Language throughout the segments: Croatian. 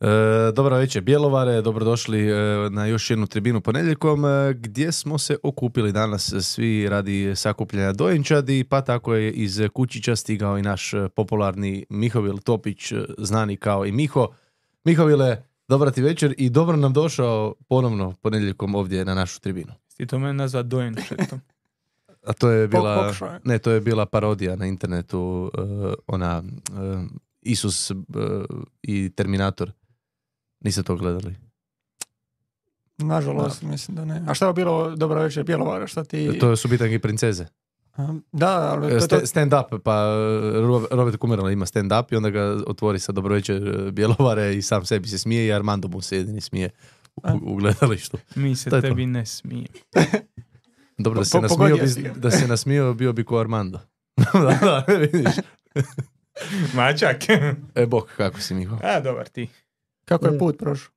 E, dobro večer Bjelovare, dobrodošli e, na još jednu tribinu ponedjeljkom e, gdje smo se okupili danas svi radi sakupljanja dojenčadi pa tako je iz Kučića stigao i naš popularni Mihovil Topić znani kao i Miho. Mihovile, dobra ti večer i dobro nam došao ponovno ponedjeljkom ovdje na našu tribinu. Ti to mene nazva dojenčetom. A to je bila, ne, to je bila parodija na internetu, e, ona e, Isus e, i Terminator. Niste to gledali? Nažalost, mislim da ne. A šta je bilo dobro večer Bjelovara? Šta ti... To su bitangi princeze. Da, ali to, to, sta- Stand up, pa e, Ro- Robert Kumerala ima stand up i onda ga otvori sa dobro večer e, Bjelovare i sam sebi se smije i Armando mu se jedini smije u, u gledalištu. Mi se To je to. tebi ne smijemo. Dobro, da Po- se, po- nasmio, bi- da se nasmio bio bi ko Armando. da, da, vidiš. Mačak. E, bok, kako si Miho? A, dobar ti. Kako je put prošao?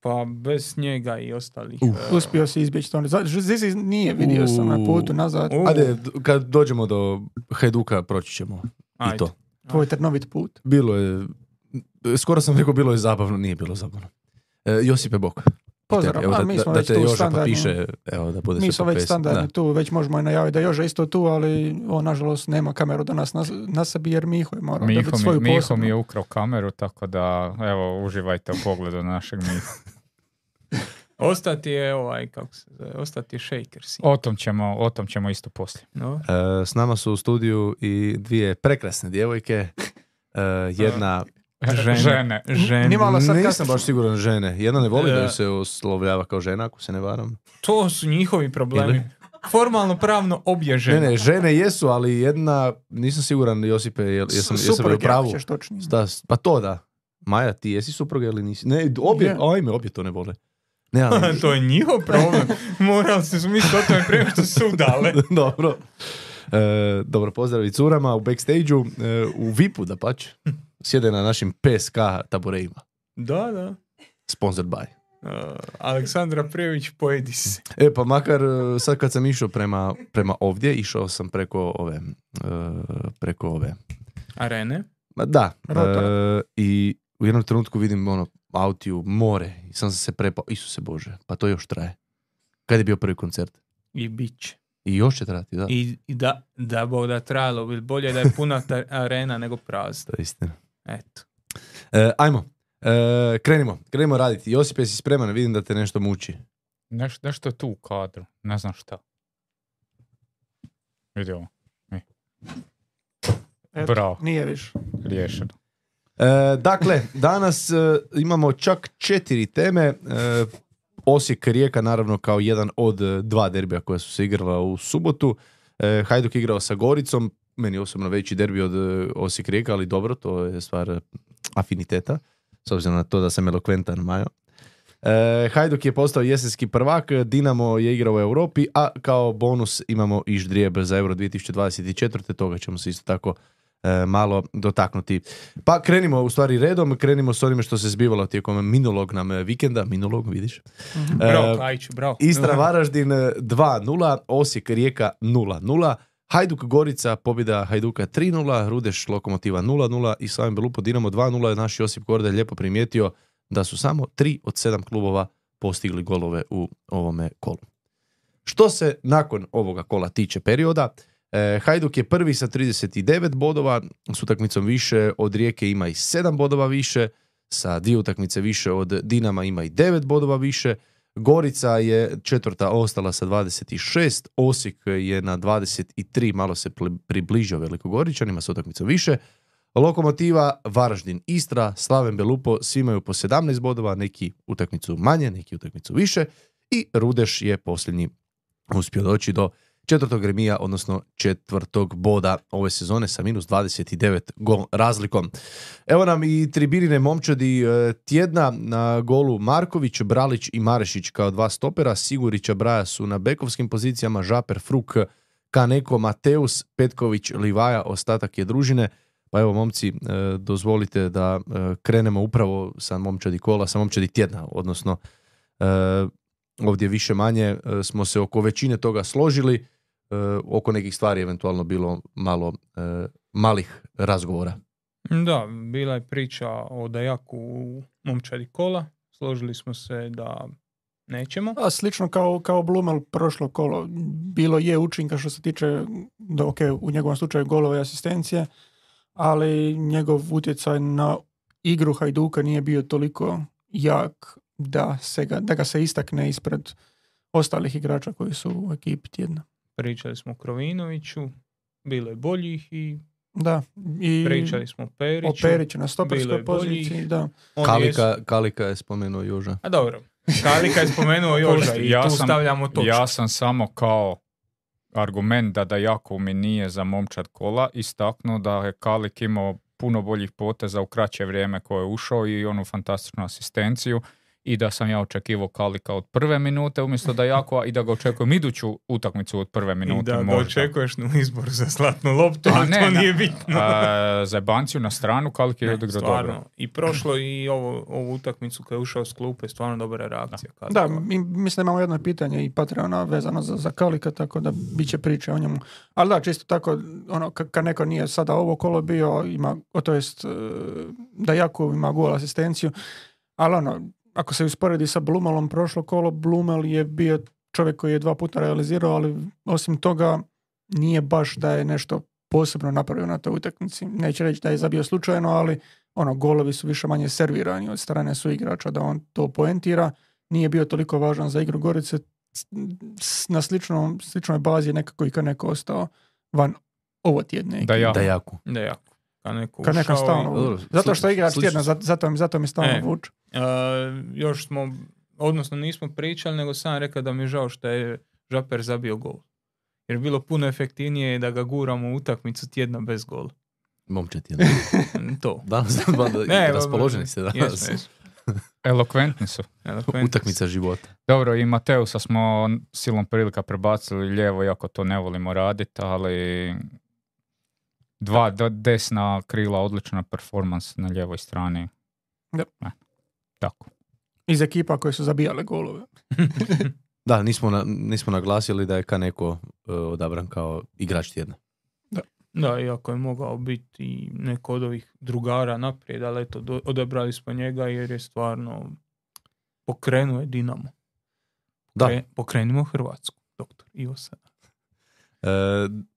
Pa bez njega i ostalih. E, Uspio si izbjeći to. Zizi nije vidio sam na putu nazad. U, Ajde, kad dođemo do Hajduka proći ćemo ajde. i to. Tvoj trnovit put. Bilo je, skoro sam rekao bilo je zabavno, nije bilo zabavno. E, Josipe Bok. Pozdrav. Evo A, da, mi da, smo da već te tu Joža standardno. piše, evo da bude Mi sve smo već standardni Da. tu, već možemo i najaviti da je Joža isto tu, ali on nažalost nema kameru danas na, na sebi jer Miho je morao Miho dobiti mi, svoju Miho mi je ukrao kameru, tako da evo, uživajte u pogledu našeg Miho. Ostati je ovaj, kako se zove, ostati je shaker. O tom ćemo, o tom ćemo isto poslije. No? E, s nama su u studiju i dvije prekrasne djevojke. E, jedna, Žene. Žene. Žene. Nimalo sad nisam baš siguran žene. Jedna ne voli da E. ju se oslovljava kao žena, ako se ne varam. To su njihovi problemi. Ili? Formalno pravno obje žene. Ne, ne, žene jesu, ali jedna, nisam siguran Josipe, jel, jesam, jesam li u pravu. Da, pa to da. Maja, ti jesi supruga ili nisi? Ne, obje, Je. ajme, obje to ne vole. Ne, ali, to je njihov problem. Morali se misliti o tome prema što su udale. dobro. E, dobro, pozdrav i curama u backstage-u, e, u VIP-u da pač. Sjede na našim PSK tabureima. Da, da. Sponsored by. Uh, Aleksandra Prijević, pojedi se. E, pa makar e, sad kad sam išao prema, prema ovdje, išao sam preko ove, e, preko ove, Arene. ma da, e, i u jednom trenutku vidim ono, autiju, more, i sam se prepao, Isuse Bože, pa to još traje. Kad je bio prvi koncert? I bit će. I još će trajati, da. I, i da, da bo da trajalo, bolje da je puna ta arena nego prazna. To je istina. Eto. E, ajmo, e, krenimo, krenimo raditi. Josip, jesi spreman? Vidim da te nešto muči. Neš, nešto je tu u kadru, ne znam šta. Vidi ovo, Eto, bravo, Nije više. riješeno. E, dakle, danas e, imamo čak četiri teme. E, Osijek Rijeka naravno kao jedan od e, dva derbija koja su se igrala u subotu. E, Hajduk igrao sa Goricom, meni osobno veći derbi od e, Osijek Rijeka, ali dobro, to je stvar afiniteta, s obzirom na to da sam elokventan Majo. E, Hajduk je postao jesenski prvak, Dinamo je igrao u Europi, a kao bonus imamo i ždrijeb za Euro 2024. Toga ćemo se isto tako e, malo dotaknuti. Pa krenimo u stvari redom, krenimo s onime što se zbivalo tijekom minulog nam e, vikenda, minulog vidiš. E, Kajiću, bravo. Istra Varaždin e, 2-0, Osijek Rijeka 0-0, Hajduk Gorica pobjeda Hajduka 3-0, Rudeš Lokomotiva 0-0 i Slaven Belupo Dinamo 2-0. Naš Josip Gorda je lijepo primijetio da su samo tri od sedam klubova postigli golove u ovome kolu. Što se nakon ovoga kola tiče perioda, e, Hajduk je prvi sa 39 bodova, s utakmicom više od Rijeke ima i 7 bodova više, sa dvije utakmice više od Dinama ima i 9 bodova više, Gorica je četvrta ostala sa 26, Osijek je na 23, malo se približio Velikogoričanima sa utakmicom više. Lokomotiva, Varaždin, Istra, Slaven Belupo, svi imaju po 17 bodova, neki utakmicu manje, neki utakmicu više i Rudeš je posljednji uspio doći do četvrtog remija, odnosno četvrtog boda ove sezone sa minus 29 gol razlikom. Evo nam i tribinine momčadi e, tjedna na golu Marković, Bralić i Marešić kao dva stopera, Sigurića Braja su na bekovskim pozicijama, Žaper, Fruk, Kaneko, Mateus, Petković, Livaja, ostatak je družine. Pa evo momci, e, dozvolite da e, krenemo upravo sa momčadi kola, sa momčadi tjedna, odnosno ovdje više manje smo se oko većine toga složili, oko nekih stvari eventualno bilo malo e, malih razgovora. Da, bila je priča o Dajaku u momčadi kola. Složili smo se da nećemo. A slično kao, kao Blumel prošlo kolo. Bilo je učinka što se tiče, da, ok, u njegovom slučaju golova i asistencije, ali njegov utjecaj na igru Hajduka nije bio toliko jak da, se ga, da ga se istakne ispred ostalih igrača koji su u ekipi tjedna. Pričali smo o Krovinoviću, bilo je boljih i Da, i pričali smo o Periću. o Periću na stoperskoj je poziciji, da. Kalika, jesu- Kalika je spomenuo Joža. A dobro, Kalika je spomenuo Joža i Ja tu sam- stavljamo točku. Ja sam samo kao argument da Dajakov mi nije za momčad kola istaknuo da je Kalik imao puno boljih poteza u kraće vrijeme koje je ušao i onu fantastičnu asistenciju i da sam ja očekivao Kalika od prve minute umjesto Dajakova i da ga očekujem iduću utakmicu od prve I minute da ga možda. očekuješ na izbor za zlatnu loptu, A ali ne, to na- nije bitno. A, za Banciju na stranu Kalik je Ne, odigrao stvarno. dobro. I prošlo i ovo, ovu utakmicu kad je ušao s klupe, stvarno dobra reakcija. Da, Kalikova. mi, mislim da imamo jedno pitanje i Patreona vezano za, za Kalika, tako da bit će priče o njemu. Ali da, čisto tako, ono, ka- kad neko nije sada ovo kolo bio, ima, o, to jest, e, da Jakov ima gol asistenciju, ali ono, ako se usporedi sa Blumelom prošlo kolo, Blumel je bio čovjek koji je dva puta realizirao, ali osim toga nije baš da je nešto posebno napravio na toj utakmici. Neće reći da je zabio slučajno, ali ono, golovi su više manje servirani od strane su igrača da on to poentira. Nije bio toliko važan za igru Gorice. Na sličnom, sličnoj bazi je nekako i kad neko ostao van ovo tjedne. Da ja. Da jaku. Da jako. Kad neko Kad neka ušao i- stalno, Dobro, zato što igrač tjedna, zato, zato, mi, zato mi stalno E. vuče. Uh, još smo, odnosno nismo pričali, nego sam rekao da mi je žao što je Žaper zabio gol. Jer bi bilo puno efektivnije da ga guramo u utakmicu tjedna bez gola. Momčad. Mm, To. Danas, danas Ne, raspoloženi ste danas. Jesmo, jesmo. Elokventni su. Elokventni Utakmica života. Dobro, i Mateusa smo silom prilika prebacili lijevo, iako to ne volimo raditi, ali dva do- desna krila, odlična performans na lijevoj strani. Da. E, tako. Iz ekipa koje su zabijale golove. Da, nismo, na, nismo naglasili da je Kaneko e, odabran kao igrač tjedna. Da, iako je mogao biti neko od ovih drugara naprijed, ali eto, do- odabrali smo njega jer je stvarno pokrenuo je Dinamo. Da, Pokre- pokrenimo Hrvatsku, doktor Ivo Sada. E,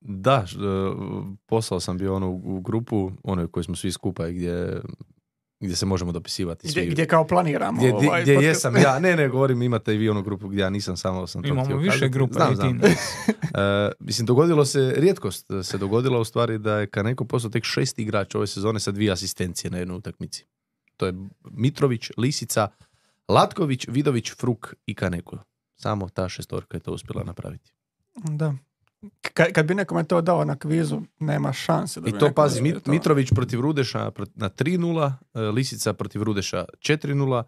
da, e, poslao sam bio ono u, grupu, onoj koju smo svi skupa i gdje, gdje se možemo dopisivati. Gdje, svi. gdje kao planiramo gdje, gdje- ovaj gdje podcast. jesam ja, ne, ne, govorim, imate i vi onu grupu gdje ja nisam samo sam to Imamo više grupa, Znam, znam. E, mislim, dogodilo se, rijetkost se dogodila u stvari da je Kaneko postao tek šesti igrač ove sezone sa dvije asistencije na jednoj utakmici. To je Mitrović, Lisica, Latković, Vidović, Fruk i Kaneko. Samo ta šestorka je to uspjela napraviti. Da. Ka- kad bi nekome to dao na kvizu, nema šanse. Da I to pazi, Mit- to. Mitrović protiv Rudeša na 3-0, e, Lisica protiv Rudeša 4-0,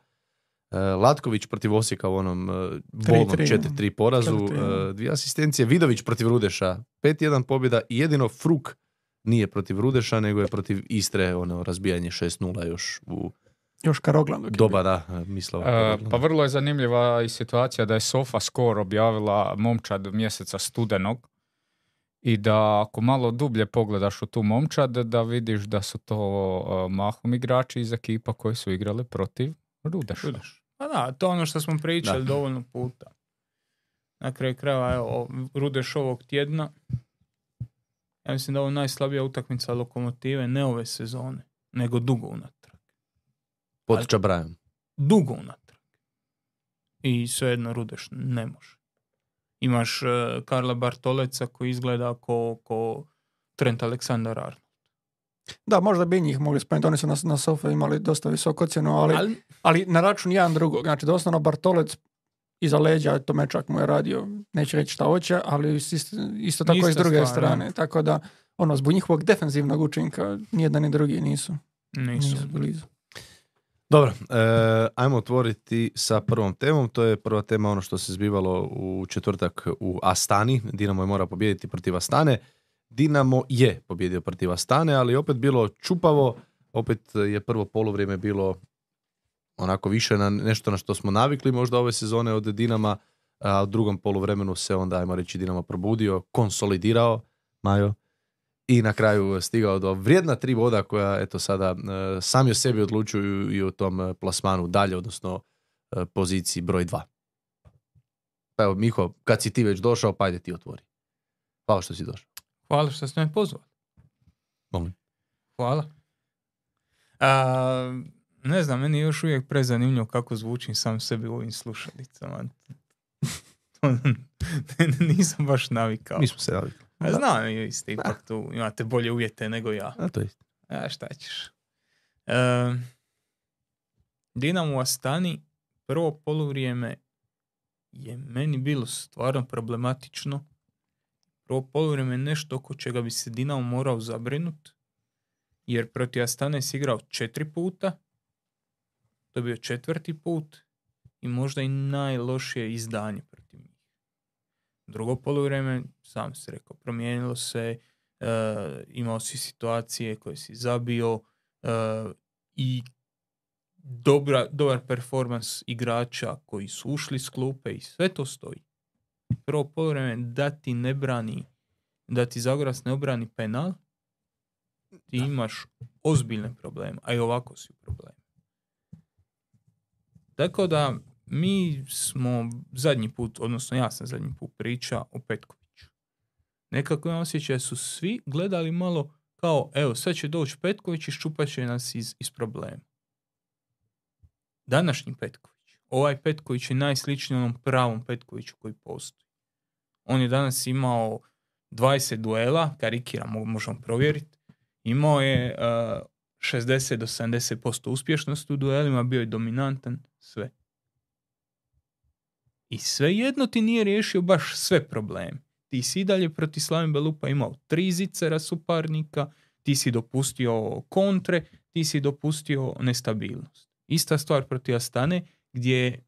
e, Latković protiv Osijeka u onom e, bolnom 3-3, 4-3 porazu, 4-3, e, dvije asistencije, Vidović protiv Rudeša 5-1 pobjeda i jedino Fruk nije protiv Rudeša, nego je protiv Istre, ono, razbijanje 6-0 još u Još Karoglan. doba, da, mislava. E, pa vrlo je zanimljiva i situacija da je Sofa Score objavila momčad mjeseca studenog i da ako malo dublje pogledaš u tu momčad, da vidiš da su to mahom igrači iz ekipa koji su igrali protiv Rudeša. Rudeš. Pa da, to je ono što smo pričali dovoljno puta. Na kraju krajeva, evo, Rudeš ovog tjedna, ja mislim da je ovo najslabija utakmica lokomotive, ne ove sezone, nego dugo unatrag. Pod Čabrajom. Dugo unatrag. I svejedno Rudeš ne može. Imaš eh, Karla Bartoleca koji izgleda ko, ko Trent Aleksandar Arnold. Da, možda bi i njih mogli spomenuti. Oni su na, na Sofa imali dosta visoku ocjenu, ali, ali, Ali, na račun jedan drugog. Znači, doslovno Bartolec iza leđa, to mečak mu je radio, neće reći šta hoće, ali isto, isto tako i s Ista druge stvar, strane. Tako da, ono, zbog njihovog defensivnog učinka, nijedan ni drugi nisu, nisu. nisu blizu. Dobro, e, ajmo otvoriti sa prvom temom. To je prva tema ono što se zbivalo u četvrtak u Astani. Dinamo je mora pobijediti protiv Astane. Dinamo je pobjedio protiv Astane, ali opet bilo čupavo. Opet je prvo poluvrijeme bilo onako više na nešto na što smo navikli možda ove sezone od Dinama, a u drugom poluvremenu se onda, ajmo reći, Dinamo probudio, konsolidirao, Majo, i na kraju stigao do vrijedna tri voda koja eto sada e, sami o sebi odlučuju i o tom e, plasmanu dalje, odnosno e, poziciji broj dva. Pa evo, Miho, kad si ti već došao, pa ajde ti otvori. Hvala što si došao. Hvala što ste me pozvali. Molim. Hvala. A, ne znam, meni je još uvijek prezanimljivo kako zvučim sam sebi u ovim slušalicama. Nisam baš navikao. Mi smo se navikli. A znam, vi ste ipak tu, imate bolje uvjete nego ja. A to isto. A šta ćeš. E, Dinamo u Astani, prvo poluvrijeme je meni bilo stvarno problematično. Prvo poluvrijeme je nešto oko čega bi se Dinamo morao zabrinut, jer protiv Astane si igrao četiri puta, to je bio četvrti put i možda i najlošije izdanje protiv. Drugo poluvrijeme, sam si rekao, promijenilo se, e, imao si situacije koje si zabio e, i dobra, dobar performans igrača koji su ušli s klupe i sve to stoji. Prvo poluvreme da ti ne brani, da ti Zagorac ne obrani penal, ti imaš ozbiljne probleme, a i ovako si u problemu. Tako da mi smo zadnji put, odnosno ja sam zadnji put priča o Petkoviću. Nekako imam osjećaj su svi gledali malo kao, evo, sad će doći Petković i ščupat će nas iz, iz problema. Današnji Petković, ovaj Petković je najsličniji onom pravom Petkoviću koji postoji. On je danas imao 20 duela, karikiram, mo- možemo provjeriti. Imao je uh, 60 do 70% uspješnosti u duelima, bio je dominantan, sve. I svejedno ti nije riješio baš sve probleme. Ti si dalje protiv Slavim Belupa imao tri zicera suparnika, ti si dopustio kontre, ti si dopustio nestabilnost. Ista stvar protiv Astane, gdje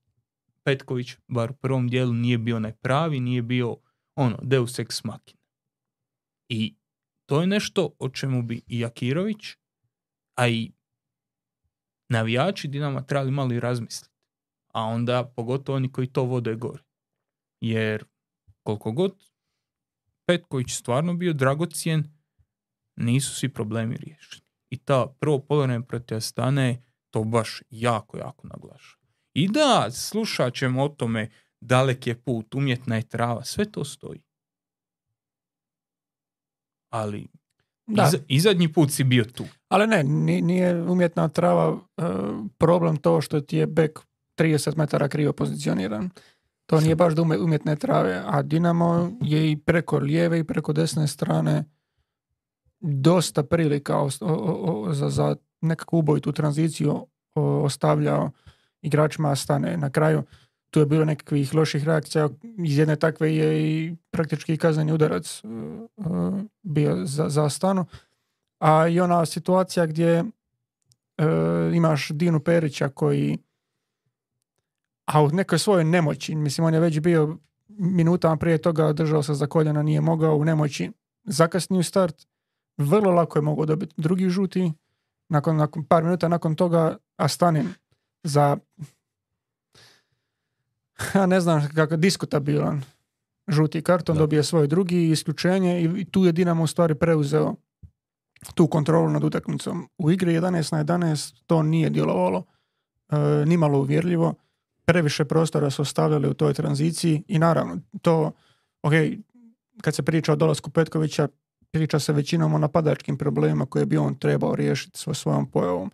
Petković, bar u prvom dijelu, nije bio onaj pravi, nije bio ono, deus ex machina. I to je nešto o čemu bi i Jakirović, a i navijači Dinama trebali malo i razmisliti. A onda pogotovo oni koji to vode gore. Jer koliko god Petković stvarno bio dragocijen, nisu svi problemi riješeni. I ta prvo polovreme protiv Astane to baš jako, jako naglaša. I da, slušat ćemo o tome dalek je put, umjetna je trava, sve to stoji. Ali Da. i, za- i zadnji put si bio tu. Ali ne, ni- nije umjetna trava e, problem to što ti je bek 30 metara krivo pozicioniran. To nije baš da umjetne trave, a Dinamo je i preko lijeve i preko desne strane dosta prilika o- o- o- za, za nekakvu ubojitu tranziciju ostavljao igračima stane na kraju. Tu je bilo nekakvih loših reakcija. Iz jedne takve je i praktički kazneni udarac e, e, bio za, za stanu. A i ona situacija gdje e, imaš Dinu Perića koji a u nekoj svojoj nemoći, mislim on je već bio minutama prije toga držao se za koljena, nije mogao u nemoći zakasniju start, vrlo lako je mogao dobiti drugi žuti, nakon, nakon par minuta nakon toga Astanin za ja ne znam kako diskutabilan žuti karton Da. dobije svoj drugi isključenje i tu je Dinamo u stvari preuzeo tu kontrolu nad utakmicom. U igri 11 na 11 to nije djelovalo e, nimalo uvjerljivo. Previše prostora su ostavljali u toj tranziciji i naravno to, ok, kad se priča o dolasku Petkovića, priča se većinom o napadačkim problemima koje bi on trebao riješiti sa svojom pojavom.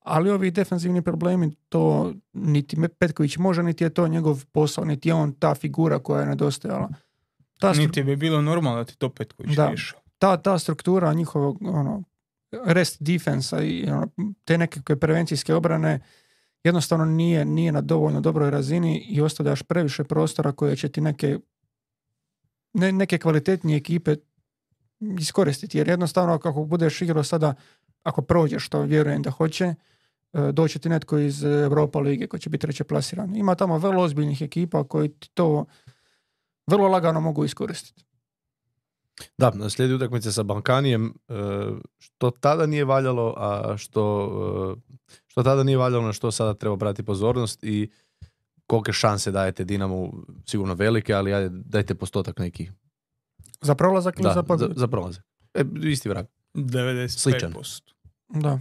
Ali ovi defensivni problemi, to niti Petković može, niti je to njegov posao, niti je on ta figura koja je nedostajala. Ta, stru- Niti bi bilo normalno da ti to Petković Da. ta, ta struktura njihovog ono, rest defensa i ono, te nekakve prevencijske obrane jednostavno nije, nije na dovoljno dobroj razini i ostavljaš previše prostora koje će ti neke ne, neke kvalitetnije ekipe iskoristiti. Jer jednostavno kako budeš igrao sada, ako prođeš, što vjerujem da hoće, e, doći ti netko iz Europa lige koji će biti treće plasiran. Ima tamo vrlo ozbiljnih ekipa koji ti to vrlo lagano mogu iskoristiti. Da, slijedi utakmice sa Balkanijem, e, što tada nije valjalo, a što, e, što tada nije valjalo, na što sada treba brati pozornost i kolike šanse dajete Dinamu, sigurno velike, ali ajde, dajte postotak neki. Za prolazak ili za za, pobjedu? za prolazak. E, isti vrag. 95%. Da.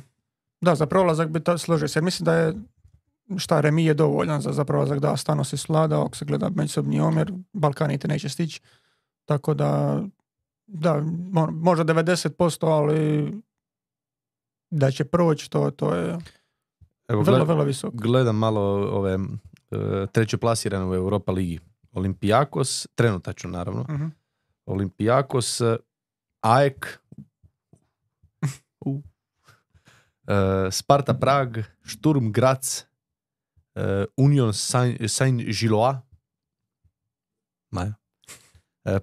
Da, za prolazak bi to složio se. Jer mislim da je šta, remi je dovoljan za, za prolazak da stano se slada, ako se gleda međusobni omjer, Balkani te neće stići. Tako da, da, mo- možda 90%, ali da će proći, to, to je Evo, vrlo, gled- vrlo visoko. gledam malo ove e, treće plasirane u Europa ligi. Olimpijakos, trenutačno naravno. Mhm. Olimpijakos, AEK, u, e, Sparta Prag, Sturm Graz, e, Union Saint- Saint-Gillois, Maja.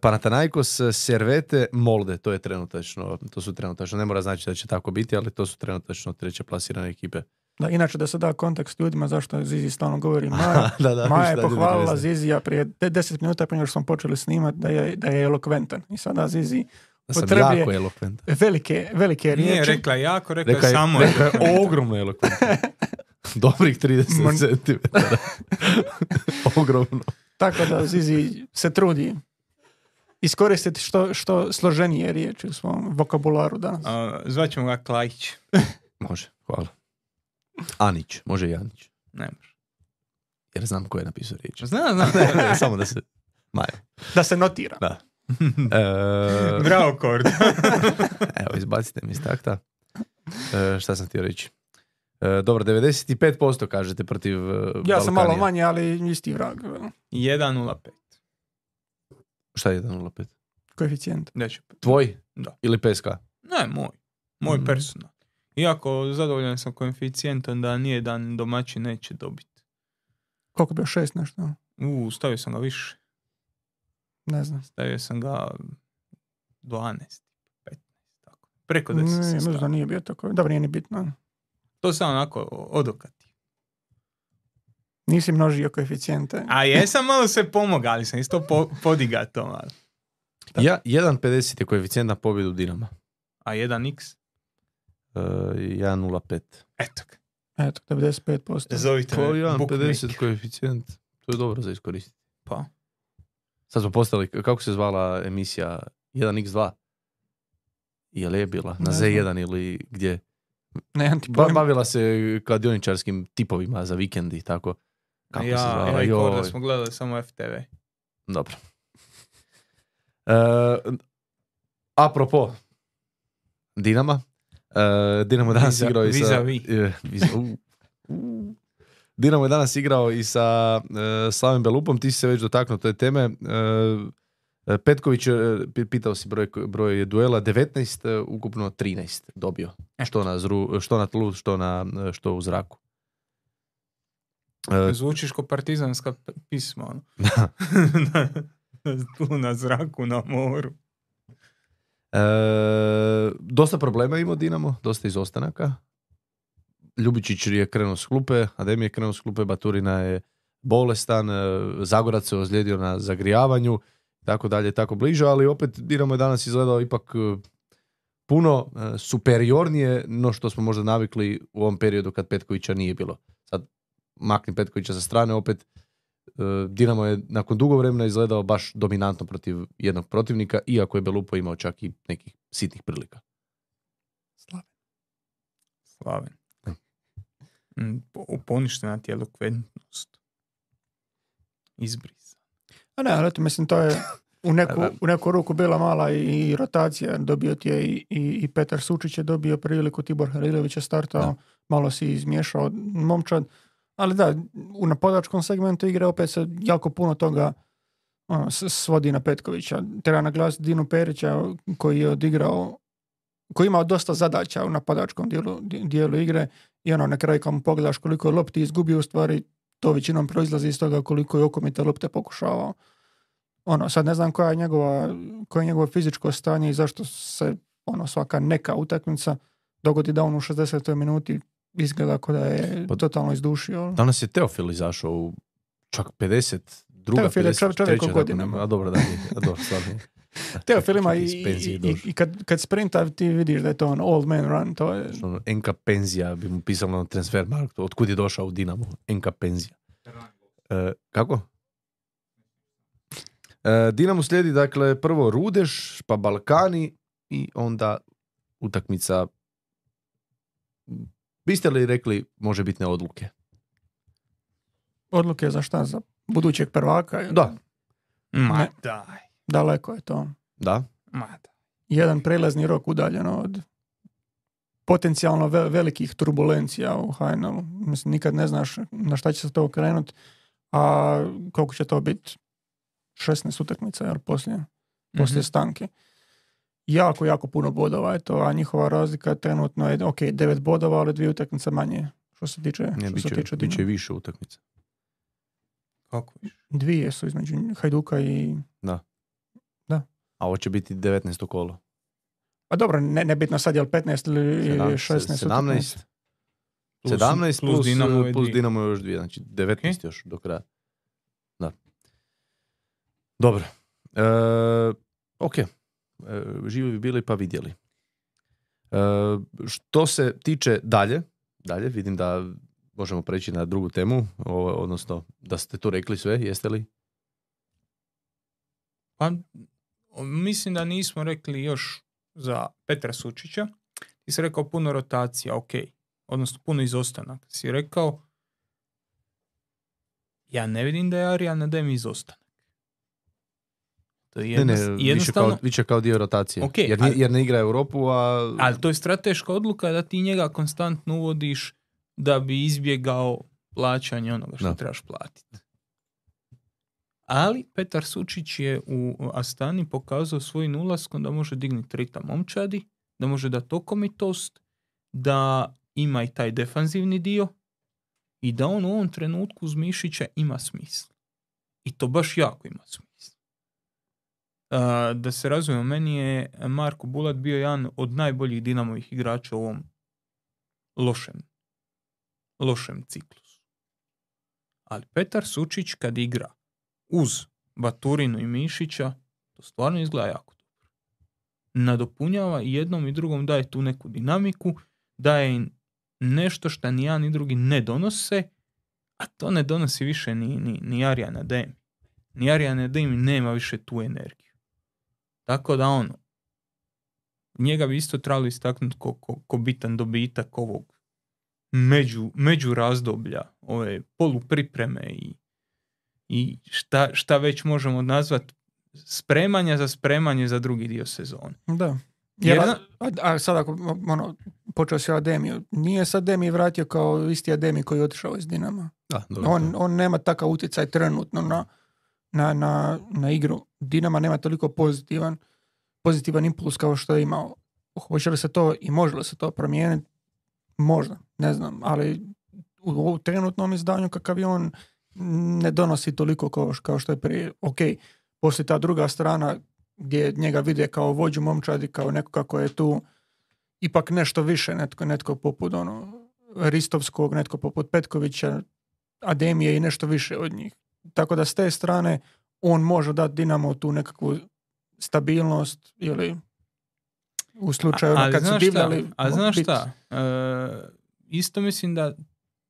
Panathinaikos, Servete, Molde, to je trenutačno, to su trenutačno, ne mora znači da će tako biti, ali to su trenutačno treće plasirane ekipe. Da, inače da se da kontekst ljudima zašto Zizi stalno govori Maja. da, da, Maja je pohvalila. Zizija prije de- 10 minuta prije nego što smo počeli snimati da je, da je elokventan. I sada Zizi Da sam potrebuje- jako elokventan. velike, velike Nije riječi. rekla jako, rekla, Rekla je je, samo. rekla je ogromno elokventan. Dobrih 30 Mon- cm. Ogromno. Tako da Zizi se trudi iskoristiti što, što složenije riječi u svom vokabularu danas. A, Zvaćemo ga Klajić. Može, hvala. Anić, može i Anić. Ne može. Jer znam ko je napisao riječ. Znam, znam. Ne, ne, samo da se... Majo. Da se notira. Da. E, Bravo, Kord. evo, izbacite mi iz takta. E, šta sam htio reći? E, dobro, 95% kažete protiv e, Ja sam malo Balkanija. manje, ali isti vrag. 1.05. Šta je 1.05? Koeficijent. Neće. Tvoj? Da. Ili PSK? Ne, moj. Moj Mhm. personal. Iako zadovoljan sam koeficijentom da nijedan domaćin neće dobiti. Koliko je bio? Šest nešto? U, stavio sam ga više. Ne znam. Stavio sam ga 12, 15, tako. Preko 10 Ne, sam mislim da nije bio tako. Dobro, nije ni bitno. To sam onako odokati. Nisi množio koeficijente. A jesam malo se pomogao, ali sam isto po, podiga to malo. Ja, 1.50 je koeficijent na pobjedu Dinama. A 1x? E, 1.05. Eto ga. Eto, 95%. Zovite To me, je bookmaker. 1.50 koeficijent. To je dobro za iskoristiti. Pa. Sad smo postali, kako se zvala emisija 1x2? Je li je bila? Na Ne znam. Z1 ili gdje? Ne, ja ti Ba- bavila se kladioničarskim tipovima za vikendi i tako. Kako ja, se zvala? ja i Joj. smo gledali samo FTV. Dobro. E, apropo Dinama. E, Dinamo je danas Viza- igrao i sa... vis-a-vis. e, vis- u, u. Dinamo je danas igrao i sa e, Slavim Belupom. Ti si se već dotaknuo te teme. E, Petković, pi- pitao si broj, broj duela, 19, e, ukupno 13 dobio. Što na, zru, što na tlu, što, na, što u zraku. E, Zvučiš ko partizanska pisma. Ono. Tu na zraku, na moru. E, dosta problema imao Dinamo, dosta izostanaka. Ljubičić je krenuo s klupe, Adem je krenuo s klupe, Baturina je bolestan, e, Zagorac se ozlijedio na zagrijavanju, tako dalje, tako bliže, ali opet Dinamo je danas izgledao ipak e, puno superiornije no što smo možda navikli u ovom periodu kad Petkovića nije bilo. Sad makni Petkovića sa strane, opet Dinamo je nakon dugo vremena izgledao baš dominantno protiv jednog protivnika, iako je Belupo imao čak i nekih sitnih prilika. Slaven. Da. Mm, po- Poništena ti elokventnost. Izbris. A ne, ali mislim, to je u neku, u neku ruku bila mala i rotacija. Dobio ti je i, i, i Petar Sučić je dobio priliku, Tibor Halilović je startao, Da. malo si izmiješao momčad. Ali da, u napadačkom segmentu igre opet se jako puno toga ono, svodi na Petkovića. Treba naglasiti Dinu Perića koji je odigrao koji je imao dosta zadaća u napadačkom dijelu, di- dijelu igre i ono na kraju kad mu pogledaš koliko je lopti izgubio u stvari to većinom proizlazi iz toga koliko je okomite lopte pokušavao. Ono, sad ne znam koja je njegova, koje je njegovo fizičko stanje i zašto se ono svaka neka utakmica dogodi da on u 60. minuti izgleda kao da je Pa- totalno izdušio. Danas je Teofil izašao u čak 50, druga Teofil je 50, čov- čovjek u treća, godinama. A dobro, da, a dobro, stvarno je. Teofil ima i, i, i kad, kad sprinta ti vidiš da je to on old man run, to je... Ono, Enka Penzija bi mu pisalo na transfer marktu. Otkud je došao u Dinamo? Enka Penzija. E, kako? E, Dinamo slijedi dakle prvo Rudeš, pa Balkani i onda utakmica biste li rekli može biti odluke? Odluke za šta? Za budućeg prvaka? ili- Da, Ma daj, Daleko je to. da. ma daj. Jedan prelazni rok udaljeno od potencijalno ve- velikih turbulencija u HNL-u. Mislim, nikad ne znaš na šta će se to okrenuti, a koliko će to biti 16 utakmica, jel, poslije, poslije Mhm. stanke. Jako, jako puno bodova je to, a njihova razlika trenutno je, ok, 9 bodova, ali dvije utakmice manje, što se tiče, Ne, što bit se tiče bit će Dinama. više utakmica. Kako više? Dvije su između Hajduka i... A ovo će biti 19. kolo. Pa dobro, ne, nebitno sad je li 15 ili ili 16 17. utakmica. Plus- 17 plus, plus Dinamo plus dvije. Dinamo još dvije, znači 19 još do kraja. Da. Dobro. E, ok. E, živi bi bili pa vidjeli. E, što se tiče dalje, dalje, vidim da možemo preći na drugu temu, odnosno da ste to rekli sve, jeste li? Pa, mislim da nismo rekli još za Petra Sučića. Ti si rekao puno rotacija, ok. Odnosno puno izostanak. Si rekao, ja ne vidim da je Arijan Adem izostanak. To je Ne, ne, jednos- više jednostavno, kao, više kao dio rotacije. Ok, jer, ali- jer ne igra Europu, a... ali to je strateška odluka da ti njega konstantno uvodiš da bi izbjegao plaćanje onoga što Da. trebaš platiti. Ali Petar Sučić je u Astani pokazao svojim ulaskom da može dignuti ritam momčadi, da može dati okomitost, da ima i taj defanzivni dio i da on u ovom trenutku uz Mišića ima smisla. I to baš jako ima smisla. Da se razumijemo, meni je Marko Bulat bio jedan od najboljih Dinamovih igrača u ovom lošem, lošem ciklusu. Ali Petar Sučić kad igra uz Baturinu i Mišića, to stvarno izgleda jako dobro. Nadopunjava i jednom i drugom daje tu neku dinamiku, daje im nešto što ni jedan ni drugi ne donose, a to ne donosi više ni, ni, ni Ariana Demi. Ni Ariana Demi nema više tu energiju. Tako da ono, njega bi isto trebalo istaknuti ko, ko, ko bitan dobitak ovog među, među razdoblja, ove polupripreme i, i šta, šta već možemo nazvati spremanja za spremanje za drugi dio sezone. Da. Jer a, a sad ako ono, počeo si o Ademiju, nije sad Ademi vratio kao isti Ademi koji je otišao iz Dinama. Da, dobro. On, on nema takav utjecaj trenutno na, na, na, na igru. Dinama nema toliko pozitivan, pozitivan impuls kao što je imao. Hoće li se to i može li se to promijeniti? Možda, ne znam, ali u, u trenutnom izdanju kakav je on ne donosi toliko kao, kao što je prije. Ok, poslije ta druga strana gdje njega vide kao vođu momčadi, kao neko kako je tu ipak nešto više, netko, netko poput ono, Ristovskog, netko poput Petkovića, Ademije i nešto više od njih. Tako da s te strane on može dati Dinamo tu nekakvu stabilnost ili u slučaju ali kad su znaš divljali... šta, a znaš bit- šta, E, isto mislim da,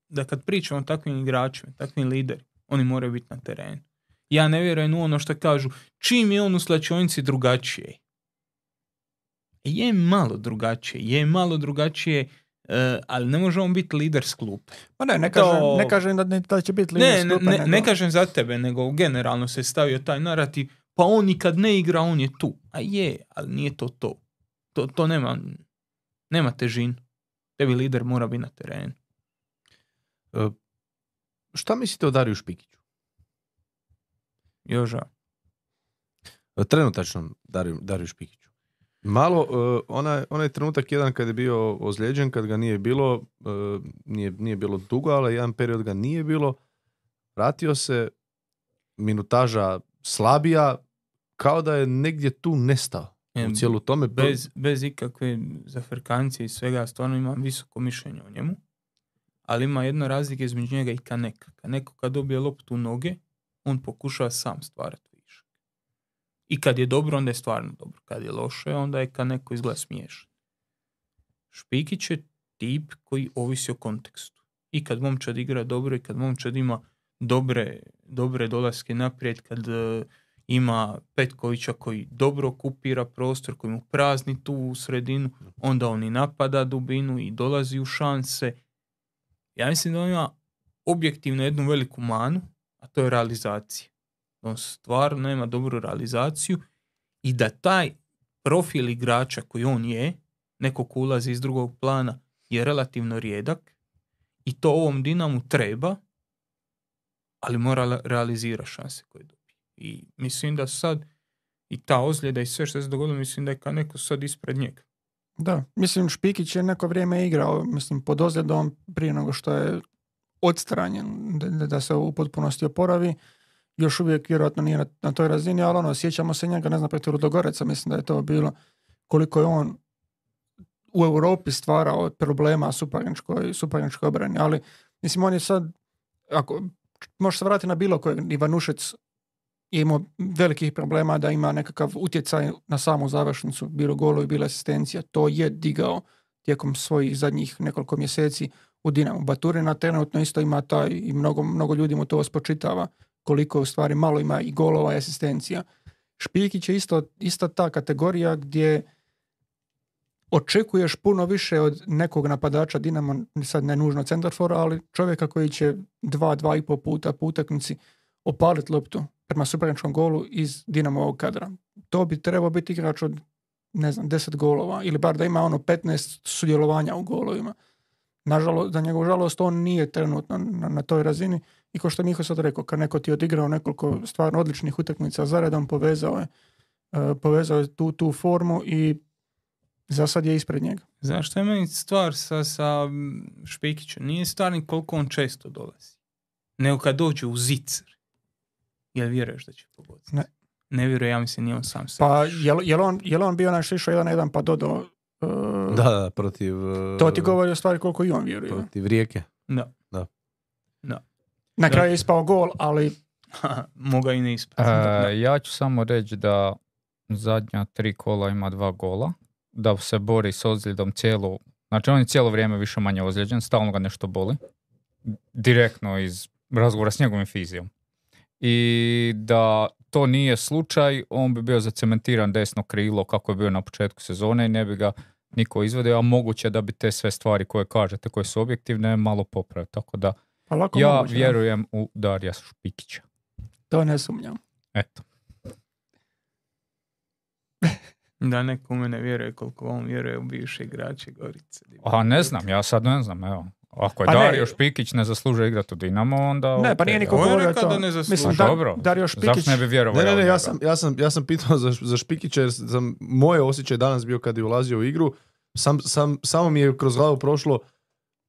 da kad pričamo o takvim igračima, takvim lideri, oni moraju biti na terenu. Ja ne vjerujem u ono što kažu, čim je on u slačionici drugačije. Je malo drugačije, je malo drugačije, e, ali ne može on biti lider s klupe. Pa ne, ne To- kažem, ne kažem da, ne, da će biti lider Ne, ne, stupa, ne, nego- ne kažem za tebe, nego generalno se stavio taj narativ, pa on i kad ne igra, on je tu. A je, ali nije to to. To, to nema, nema težinu. Tebi lider mora biti na terenu. E, šta mislite o Dariju Špikiću? Joža. E, Trenutačnom Dariju, Dariju Špikiću. Malo, e, onaj, onaj trenutak jedan kad je bio ozlijeđen, kad ga nije bilo, e, nije, nije bilo dugo, ali jedan period ga nije bilo, vratio se, minutaža slabija, kao da je negdje tu nestao E, u cijelu tome. Bez, bez ikakve zafrkancije i svega, stvarno imam visoko mišljenje o njemu. Ali ima jedna razlika između njega i Kaneka. Kaneko kad dobije loptu u noge, on pokušava sam stvarati. I kad je dobro, onda je stvarno dobro. Kad je loše, onda je Kaneko izgleda smiješan. Špikić je tip koji ovisi o kontekstu. I kad momčad igra dobro i kad momčad ima dobre, dobre dolaske naprijed, kad, eh, ima Petkovića koji dobro okupira prostor, koji mu prazni tu sredinu, onda on i napada dubinu i dolazi u šanse. Ja mislim da on ima objektivno jednu veliku manu, a to je realizacija. On stvarno nema dobru realizaciju i da taj profil igrača koji on je, neko ko ulazi iz drugog plana, je relativno rijedak i to ovom Dinamu treba, ali mora realizirati šanse koje dobije. I mislim da sad i ta ozljeda i sve što se dogodilo, mislim da je kao neko sad ispred njega. Da, mislim Špikić je neko vrijeme igrao, mislim pod ozljedom prije nego što je odstranjen da, da se u potpunosti oporavi. Još uvijek vjerojatno nije na, na toj razini, ali ono, sjećamo se njega, ne znam, protiv Rudogoreca, mislim da je to bilo koliko je on u Europi stvarao problema suparničkoj, suparničkoj obrani, ali mislim on je sad, ako može se vratiti na bilo kojeg, Ivanušec je imao velikih problema da ima nekakav utjecaj na samu završnicu, bilo golo i bila asistencija, to je digao tijekom svojih zadnjih nekoliko mjeseci u Dinamo. Baturina trenutno isto ima taj i mnogo, mnogo ljudi mu to spočitava koliko u stvari malo ima i golova i asistencija. Špikić je isto, isto ta kategorija gdje očekuješ puno više od nekog napadača Dinamo, sad ne nužno centarfora, ali čovjeka koji će dva, dva i pol puta po utakmici opaliti loptu prema superničkom golu iz Dinamovog kadra. To bi trebao biti igrač od, ne znam, deset golova ili bar da ima ono 15 sudjelovanja u golovima. Nažalost, za njegovu žalost on nije trenutno na, na toj razini i kao što Miho sad rekao, kad neko ti je odigrao nekoliko stvarno odličnih utakmica zaredom, povezao je, uh, povezao je tu, tu formu i za sad je ispred njega. Znaš što je meni stvar sa, sa Špikićem? Nije stvar ni koliko on često dolazi. Nego kad dođe u zicer. Jel vjeruješ da će pogoditi? Ne. Ne vjeruje, ja mislim, nije on sam se. Pa jel, jel, on, jel on bio naš išao jedan jedan pa dodao uh, Da, da, protiv... uh, To ti govori o stvari koliko i on vjeruje. Protiv Rijeke. Da. Da. Da. Na kraju je ispao gol, ali Moga i ne E, ispati. ja ću samo reći da zadnja tri kola ima dva gola, da se bori s ozljedom cijelo, znači on je cijelo vrijeme više manje ozlijeđen, stalno ga nešto boli, direktno iz razgovora s njegovim fizijom. I da to nije slučaj, on bi bio zacementiran desno krilo kako je bio na početku sezone i ne bi ga niko izvedio, a moguće da bi te sve stvari koje kažete, koje su objektivne, malo popravio. Tako da pa lako ja moguće, da. vjerujem u Darija Špikića. To ne sumnjam. Eto. Da neko u mene vjeruje koliko on vjeruje u bivše igrače Gorice. A ne znam, ja sad ne znam, evo. Ako je Pa ne. Dario Špikić ne zaslužuje igrati u Dinamo, onda... Ne, pa nije niko govorio to. da ne. Mislim, Pa da, dobro. Dario Špikić, Zašto ne bi vjerovao? Ne, ne, ne, ja sam, ja sam, ja sam pitao za, za Špikića jer sam, moje osjećaj danas bio kad je ulazio u igru, sam, sam, samo mi je kroz glavu prošlo,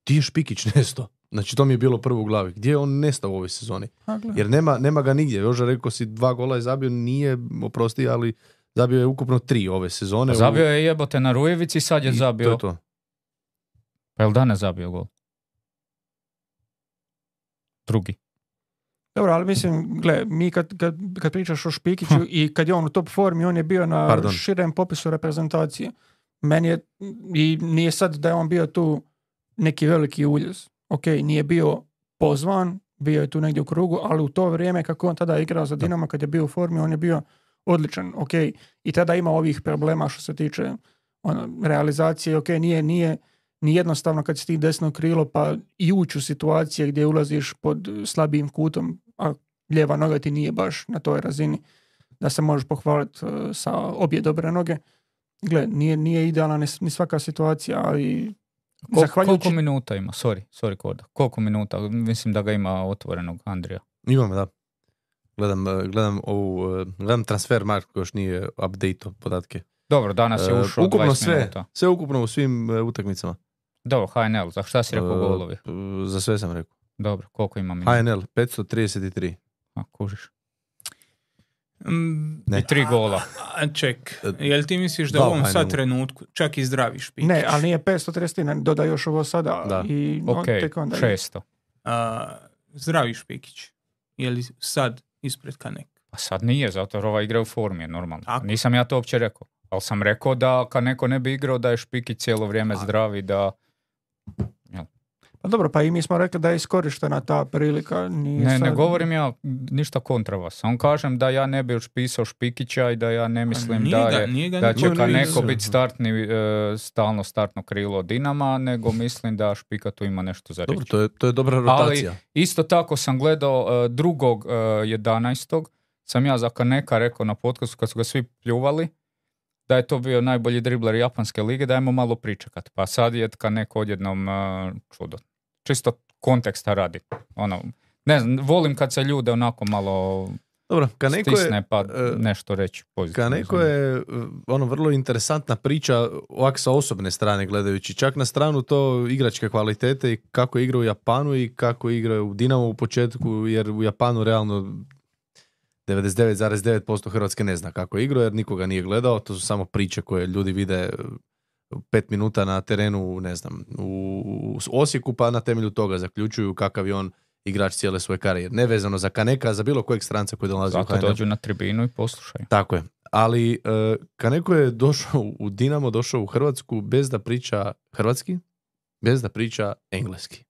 ti je Špikić nesto. Znači to mi je bilo prvo u glavi. Gdje je on nestao u ovoj sezoni? Jer nema, nema ga nigdje. Joža rekao si dva gola je zabio, nije, oprosti, ali zabio je ukupno tri ove sezone. Pa Zabio je jebote na Rujevici, sad je I zabio... To je to. Pa jel da ne zabio gol? Drugi. Dobro, ali mislim, gle, mi kad, kad, kad pričaš o Špikiću i kad je on u top formi, on je bio na Pardon. širem popisu reprezentacije. Meni je, i nije sad da je on bio tu neki veliki uljez. Ok, nije bio pozvan, bio je tu negdje u krugu, ali u to vrijeme kako on tada igrao za Dinamo, kad je bio u formi, on je bio odličan, ok. I tada ima ovih problema što se tiče ono, realizacije, ok, nije, nije, nije jednostavno kad si ti desno krilo pa i ući u situacije gdje ulaziš pod slabijim kutom, a lijeva noga ti nije baš na toj razini da se možeš pohvaliti e, sa obje dobre noge. Gle, nije, nije idealna ni, ni svaka situacija, ali Kol- zahvaljujući... Koliko minuta ima? Sorry, sorry Korda. Koliko minuta? Mislim da ga ima otvorenog Andrija. Imam, da. Gledam, eh, gledam ovu, eh, gledam transfer mark još nije update podatke. Dobro, danas je Eh, ušao ukupno 20 sve, minuta. sve ukupno u svim utakmicama. Dobro, HNL, za šta si rekao Eh, golovi? Za sve sam rekao. Dobro, koliko ima minuta? HNL 533. A, kužiš. Mm, Ne. I tri gola. A ček, jel ti misliš da Dva u ovom sad trenutku čak i zdravi Špikić? Ne, ali nije 530, ne, dodaj još ovo sada Da. i on Ok, tek onda... 600. A, zdravi Špikić. Je li sad ispred Kanek? Pa sad nije, zato jer ova igra u formi je normalno. Tako. Nisam ja to uopće rekao. Ali sam rekao da kad neko ne bi igrao da je Špikić cijelo vrijeme zdrav i da... Pa A dobro, pa i mi smo rekli da je iskorištena ta prilika. Nije Ne, ne sad- govorim ja ništa kontra vas. Samo kažem da ja ne bi još pisao Špikića i da ja ne mislim nije da je ga da će Kaneko pisao. biti startni, e, stalno startno krilo Dinama, nego mislim da Špika tu ima nešto za Dobro, reći. to je, to je dobra rotacija. Isto tako sam gledao e, drugog e, 11. sam ja za Kaneka rekao na podcastu kad su ga svi pljuvali da je to bio najbolji dribler japanske lige, dajmo malo pričekat. Pa sad je Kanek odjednom čudo. Čisto konteksta radi. Ono, ne znam, volim kad se ljude onako malo Dobro, Kaneko je, stisne pa e, nešto reći pozitivno. Kaneko je uh, ono vrlo interesantna priča ovak sa osobne strane gledajući. Čak na stranu to igračke kvalitete i kako igra u Japanu i kako igra u Dinamo u početku jer u Japanu realno 99,9% Hrvatske ne zna kako igra jer nikoga nije gledao. To su samo priče koje ljudi vide pet minuta na terenu, ne znam, u, Osijeku pa na temelju toga zaključuju kakav je on igrač cijele svoje karijere. Nevezano za Kaneka, za bilo kojeg stranca koji dolazi u Zato dođu na tribinu i poslušaju. Tako je. Ali uh, Kaneko je došao u Dinamo, došao u Hrvatsku bez da priča hrvatski, bez da priča engleski.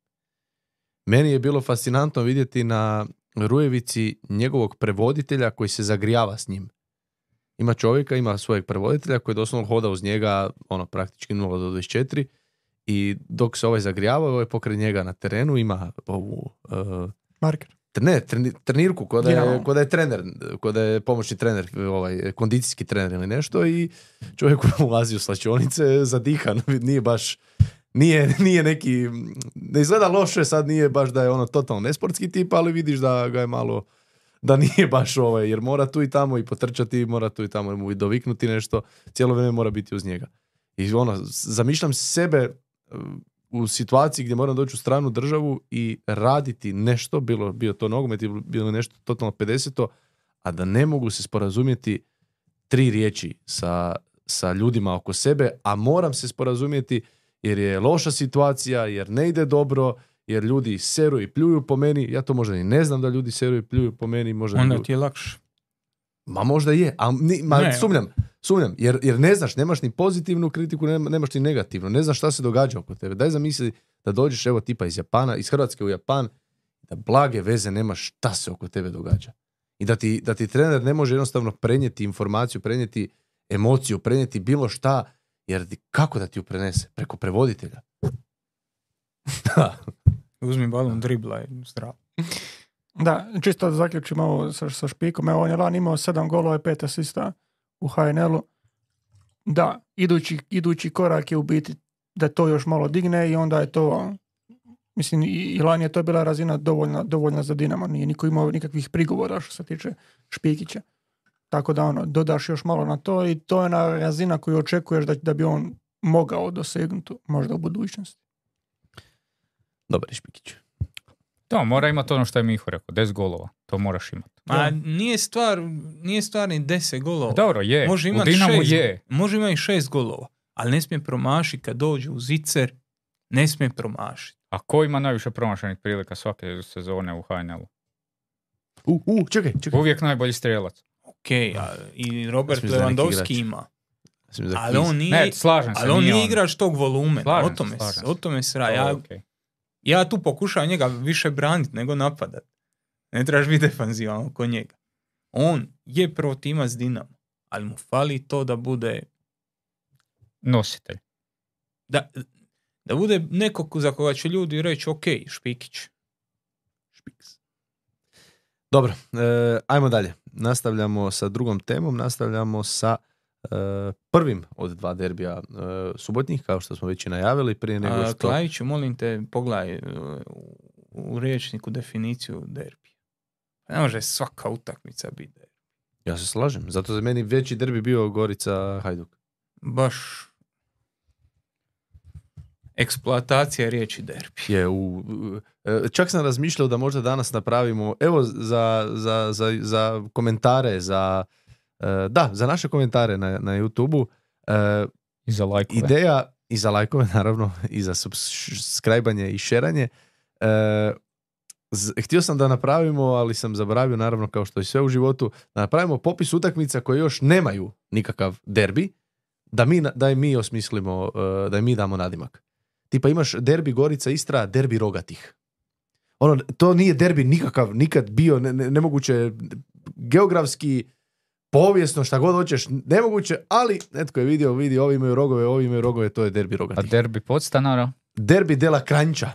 Meni je bilo fascinantno vidjeti na Rujevici njegovog prevoditelja koji se zagrijava s njim. Ima čovjeka, ima svojeg prevoditelja koji doslovno hoda uz njega ono praktički 0 do 24 i dok se ovaj zagrijava, ovaj pokraj njega na terenu ima ovu uh, Marker. Ne, treni- trenirku, ko da, je, Dinamo. ko da je trener, ko da je pomoćni trener, ovaj, kondicijski trener ili nešto i čovjek ulazi u slačionice zadihan, nije baš, nije, nije neki, ne izgleda loše, sad nije baš da je ono totalno nesportski tip, ali vidiš da ga je malo, da nije baš ovaj, jer mora tu i tamo i potrčati, mora tu i tamo mu i doviknuti nešto, cijelo vrijeme mora biti uz njega. I ono, zamišljam sebe uh, u situaciji gdje moram doći u stranu državu i raditi nešto, bilo bio to nogomet ili bilo nešto totalno 50 a da ne mogu se sporazumjeti tri riječi sa, sa ljudima oko sebe, a moram se sporazumjeti jer je loša situacija, jer ne ide dobro, jer ljudi seru i pljuju po meni, ja to možda i ne znam da ljudi seru i pljuju po meni, možda Onda ti je lakše. Ma možda je, a ni, ma Ne. sumnjam, sumnjam, jer, jer ne znaš, nemaš ni pozitivnu kritiku, nema- nemaš ni negativnu, ne znaš šta se događa oko tebe. Daj zamisli da dođeš evo tipa iz Japana, iz Hrvatske u Japan, da blage veze nemaš šta se oko tebe događa. I da ti, da ti trener ne može jednostavno prenijeti informaciju, prenijeti emociju, prenijeti bilo šta, jer kako da ti ju prenese? Preko prevoditelja. Uzmi balon, dribla i zdravo. Da, čisto da zaključimo ovo sa, sa špikom. Evo, on je lan imao sedam golova i pet asista u HNL-u. Da, idući, idući korak je u biti da to još malo digne i onda je to mislim i lani je to bila razina dovoljna, dovoljna za Dinamo. Nije niko imao nikakvih prigovora što se tiče Špikića. Tako da ono, dodaš još malo na to i to je na razina koju očekuješ da, da bi on mogao dosegnuti možda u budućnosti. Dobar je Špikić. Da, mora imati ono što je Miho rekao, 10 golova, to moraš imati. Ma nije stvar, nije stvar ni 10 golova. Dobro, je, Može imati šest, je. Može imati šest golova, ali ne smije promašiti kad dođe u zicer, ne smije promašiti. A ko ima najviše promašenih prilika svake sezone u HNL-u? U, u, čekaj, čekaj. Uvijek najbolji strelac. Ok, a, i Robert neki Lewandowski ima. Mislim da Ali on nije, Ne, slažem se, ali on nije igrač tog volumena. Slažem o se, tome, slažem se, se. o tome se To Ja. Ja tu pokušavam njega više braniti nego napadat. Ne trebaš biti defanzivan oko njega. On je protimac Dinamo, ali mu fali to da bude Nositelj. da, da bude neko ko- za koga će ljudi reći ok, Špikić. Špiks. Dobro, e, ajmo dalje. Nastavljamo sa drugom temom, nastavljamo sa prvim od dva derbija e, subotnjih, kao što smo već i najavili, prije nego što... Klajiću, molim te, pogledaj e, u, riječniku definiciju derbi. Ne može svaka utakmica biti derbi. Ja se slažem, zato za meni veći derbi bio Gorica Hajduk. Baš eksploatacija riječi derbi. Je u, e, čak sam razmišljao da možda danas napravimo, evo za, za, za, za komentare, za, da, za naše komentare na, na YouTube-u, e, I za lajkove. Ideja i za lajkove naravno i za subscribanje i šeranje. E, htio sam da napravimo, ali sam zaboravio naravno kao što i sve u životu, da napravimo popis utakmica koje još nemaju nikakav derbi, da mi, da mi osmislimo, e, da mi damo nadimak. tipa imaš derbi Gorica Istra, derbi Rogatih. Ono, to nije derbi nikakav, nikad bio, ne, ne- nemoguće geografski, povijesno, šta god hoćeš, nemoguće, ali netko je vidio, vidi, ovi imaju rogove, ovi imaju rogove, to je derbi A Rogatih. derbi podstanara? Derbi Dela Kranjča.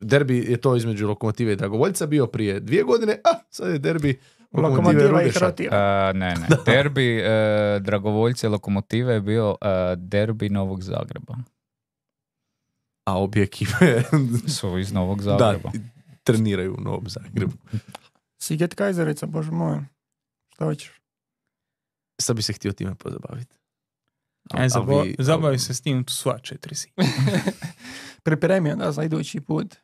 Derbi je to između Lokomotive i Dragovoljca bio prije dvije godine, a sad je derbi Lokomotive. Hrvatija. E, ne, ne. Derbi e, Dragovoljce i Lokomotive je bio e, derbi Novog Zagreba. A obje ekipe Su iz Novog da, Zagreba. treniraju u Novom Zagrebu. Siget Kajzerica, bože moj. Šta hoćeš? Sad bi se htio time pozabaviti. E, zabo- vi- zabavi se s tim tu sva četiri si. Pripremio da za idući put.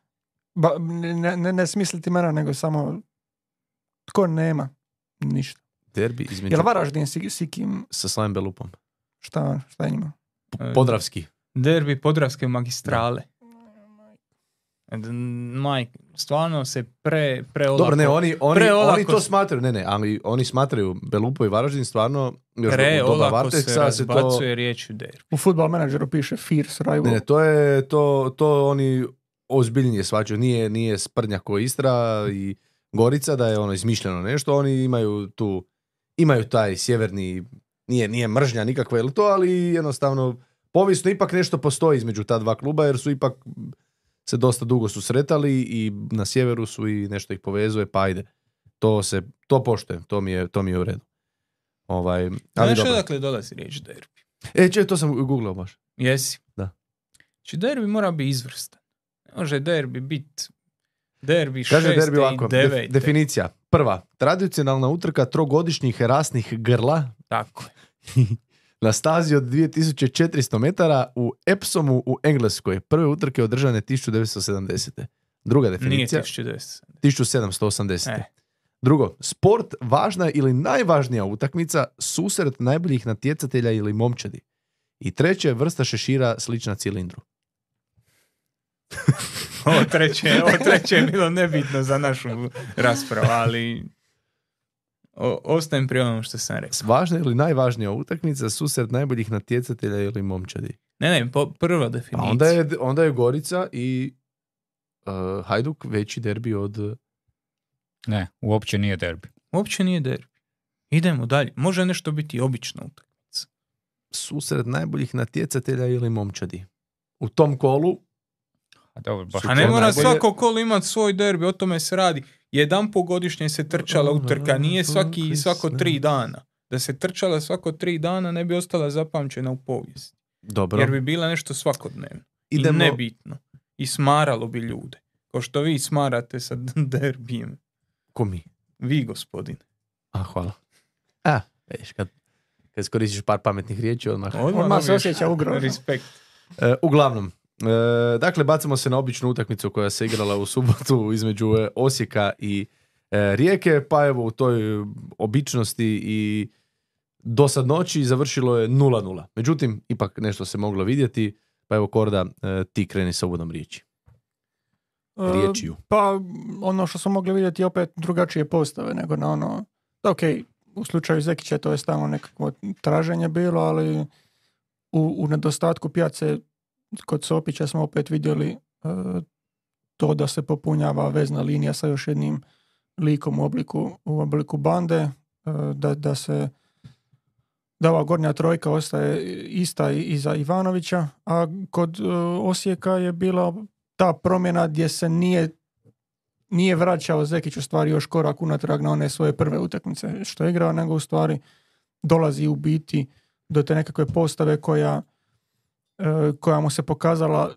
Ba, ne, ne, ne smisliti mene, nego samo tko nema ništa. Derbi između Jel Varaždin si, si kim, sa Slavim Belupom. šta, šta je njima? Podravski. Derbi Podravske magistrale. E, Majk, stvarno se pre, pre olako, Dobro, ne, oni, oni, Preolako oni to smatraju, ne, ne, ali oni smatraju Belupo i Varaždin stvarno još pre u doba olako se Varteksa se to... razbacuje riječju derbi. U futbol menadžeru piše Fierce Rival. Ne, ne, to je, to, to oni ozbiljnije svađaju, nije, nije sprnja ko Istra i Gorica da je ono izmišljeno nešto, oni imaju tu, imaju taj sjeverni, nije, nije mržnja nikakva ili to, ali jednostavno povijesno ipak nešto postoji između ta dva kluba jer su ipak se dosta dugo susretali i na sjeveru su i nešto ih povezuje, pa ajde. To se, to poštujem, to mi je, to mi je u redu. Ovaj, ali Znaš odakle dolazi riječ derbi? E, če, to sam googlao baš. Jesi? Da. Znači derbi mora biti izvrstan. Može derbi biti derbi Kaže šeste derbi ovako, i devete. definicija. Prva, tradicionalna utrka trogodišnjih rasnih grla Tako je. na stazi od 2400 metara u Epsomu u Engleskoj. Prve utrke održane 1970. Druga Nije definicija, 1900. 1780. E. Drugo, sport važna ili najvažnija utakmica, susret najboljih natjecatelja ili momčadi. I treće, vrsta šešira slična cilindru. Ovo treće, ovo treće je bilo nebitno za našu raspravu, ali o, ostajem pri onom što sam rekao. Važna ili najvažnija utakmica, susret najboljih natjecatelja ili momčadi. Ne, ne, po, prva A definicija. onda je, onda je Gorica i uh, Hajduk veći derbi od... Ne, uopće nije derbi. Uopće nije derbi. Idemo dalje. Može nešto biti obična utakmica. susret najboljih natjecatelja ili momčadi. U tom kolu A dobro, baš A ne mora najbolje- svako kolo imati svoj derbi, o tome se radi. Jedan po godišnje se trčala utrka, nije svaki, svako tri dana. Da se trčala svako tri dana ne bi ostala zapamćena u povijesti. dobro. Jer bi bila nešto svakodnevno. Idemo- I nebitno. I smaralo bi ljude. Kao što vi smarate sa derbijem. Ko mi? Vi, gospodine. A, hvala. A, vidiš, kad, kad iskoristiš par pametnih riječi, odmah. Odmah se dobiješ osjeća ugrožen. Respekt. E, uglavnom, e, dakle, bacamo se na običnu utakmicu koja se igrala u subotu između e, Osijeka i e, Rijeke, pa evo u toj običnosti i dosadnoći završilo je 0-0. Međutim, ipak nešto se moglo vidjeti, pa evo Korda, e, ti kreni sa uvodom riječi. E, Riječiju. Pa ono što smo mogli vidjeti je opet drugačije postave nego na ono, da, ok, u slučaju Zekića to je stalno nekakvo traženje bilo, ali u, u nedostatku pjace kod Sopića smo opet vidjeli e, to da se popunjava vezna linija sa još jednim likom u obliku, u obliku bande, e, da, da se da ova gornja trojka ostaje ista i, za Ivanovića, a kod e, Osijeka je bila ta promjena gdje se nije nije vraćao Zekić u stvari još korak unatrag na one svoje prve utakmice što je igrao, nego u stvari dolazi u biti do te nekakve postave koja, koja mu se pokazala,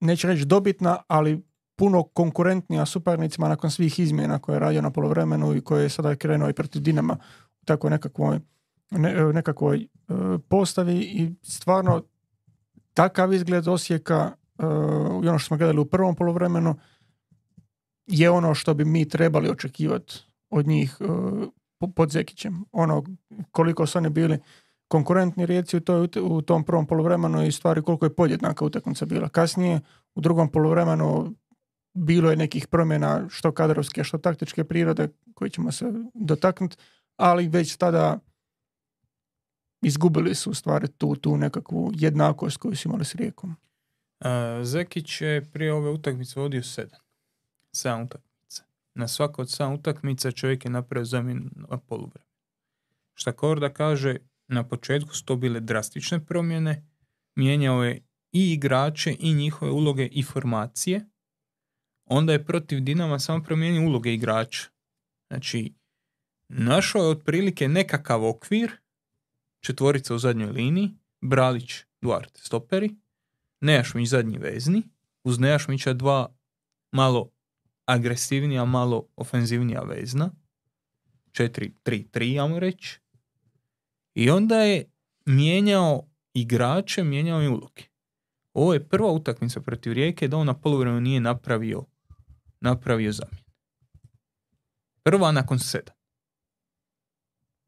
neću reći dobitna, ali puno konkurentnija suparnicima nakon svih izmjena koje je radio na polovremenu i koje je sada krenuo i protiv Dinama u takvoj nekakvoj, ne- nekakvoj e, postavi i stvarno takav izgled Osijeka e, i ono što smo gledali u prvom polovremenu je ono što bi mi trebali očekivati od njih e, po- pod Zekićem. Ono koliko su oni bili konkurentni rijeci u, toj, u tom prvom polovremenu i stvari koliko je podjednaka utakmica bila. Kasnije u drugom polovremenu bilo je nekih promjena što kadrovske, što taktičke prirode koji ćemo se dotaknuti, ali već tada izgubili su stvari tu, tu nekakvu jednakost koju su imali s Rijekom. Zekić je prije ove utakmice vodio sedam. Sedam utakmica. Na svako od sedam utakmica čovjek je napravio zamjenu na poluvremenu. Šta Korda kaže, na početku su to bile drastične promjene, mijenjao je i igrače i njihove uloge i formacije, onda je protiv Dinama samo promijenio uloge igrača. Znači, našao je otprilike nekakav okvir, četvorica u zadnjoj liniji, Bralić, Duarte, stoperi, Nejašmić zadnji vezni, uz Nejašmića dva malo agresivnija, malo ofenzivnija vezna, 4-3-3, ja reći. I onda je mijenjao igrače, mijenjao i uloge. Ovo je prva utakmica protiv Rijeke da on na poluvremenu nije napravio napravio zamjen. Prva nakon sedam.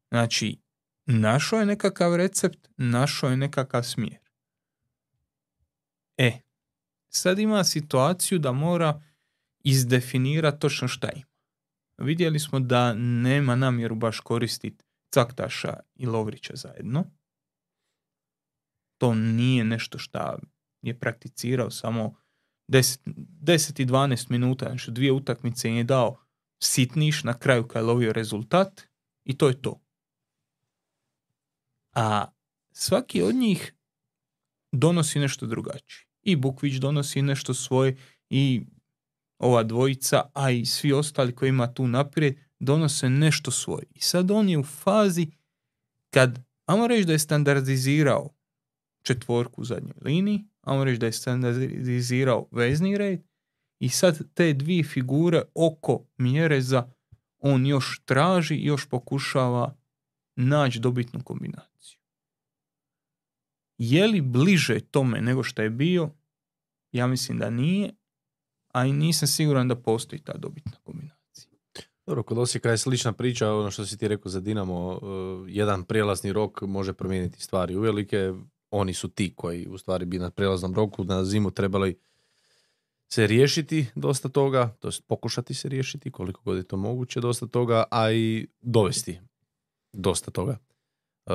Znači, našao je nekakav recept, našao je nekakav smjer. E, sad ima situaciju da mora izdefinirati točno šta ima. Vidjeli smo da nema namjeru baš koristiti Caktaša i Lovrića zajedno. To nije nešto šta je prakticirao samo 10, 10 i 12 minuta, znači dvije utakmice je dao sitniš na kraju kad je lovio rezultat i to je to. A svaki od njih donosi nešto drugačije. I Bukvić donosi nešto svoje i ova dvojica, a i svi ostali koji ima tu naprijed, donose nešto svoje. I sad on je u fazi kad, ajmo reći da je standardizirao četvorku u zadnjoj liniji, ajmo reći da je standardizirao vezni red i sad te dvije figure oko mjereza on još traži i još pokušava naći dobitnu kombinaciju. Je li bliže tome nego što je bio? Ja mislim da nije, a i nisam siguran da postoji ta dobitna kombinacija. Dobro, kod Osijeka je slična priča, ono što si ti rekao za Dinamo, e, jedan prijelazni rok može promijeniti stvari uvelike, oni su ti koji u stvari bi na prijelaznom roku na zimu trebali se riješiti dosta toga, to jest pokušati se riješiti koliko god je to moguće dosta toga, a i dovesti dosta toga. E,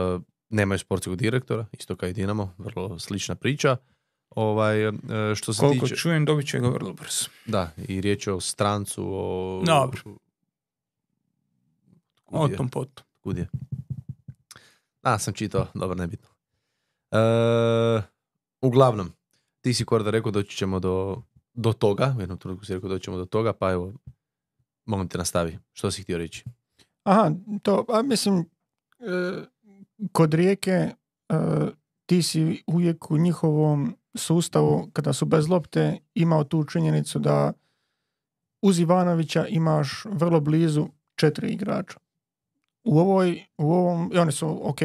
nemaju sportskog direktora, isto kao i Dinamo, vrlo slična priča. Ovaj, e, što se Koliko tiče... čujem, dobit će ga vrlo brzo. Da, i riječ je o strancu, o... Dobro. O tom potom. Kud je? A, sam čitao, dobro, nebitno. E, uglavnom, ti si Korda rekao doći ćemo do, do toga, u jednom trenutku si rekao doći ćemo do toga, pa evo, molim te nastavi. Što si htio reći? Aha, to, a mislim, e, kod rijeke e, ti si uvijek u njihovom sustavu, kada su bez lopte, imao tu činjenicu da uz Ivanovića imaš vrlo blizu četiri igrača. U ovoj, u ovom, i oni su, ok,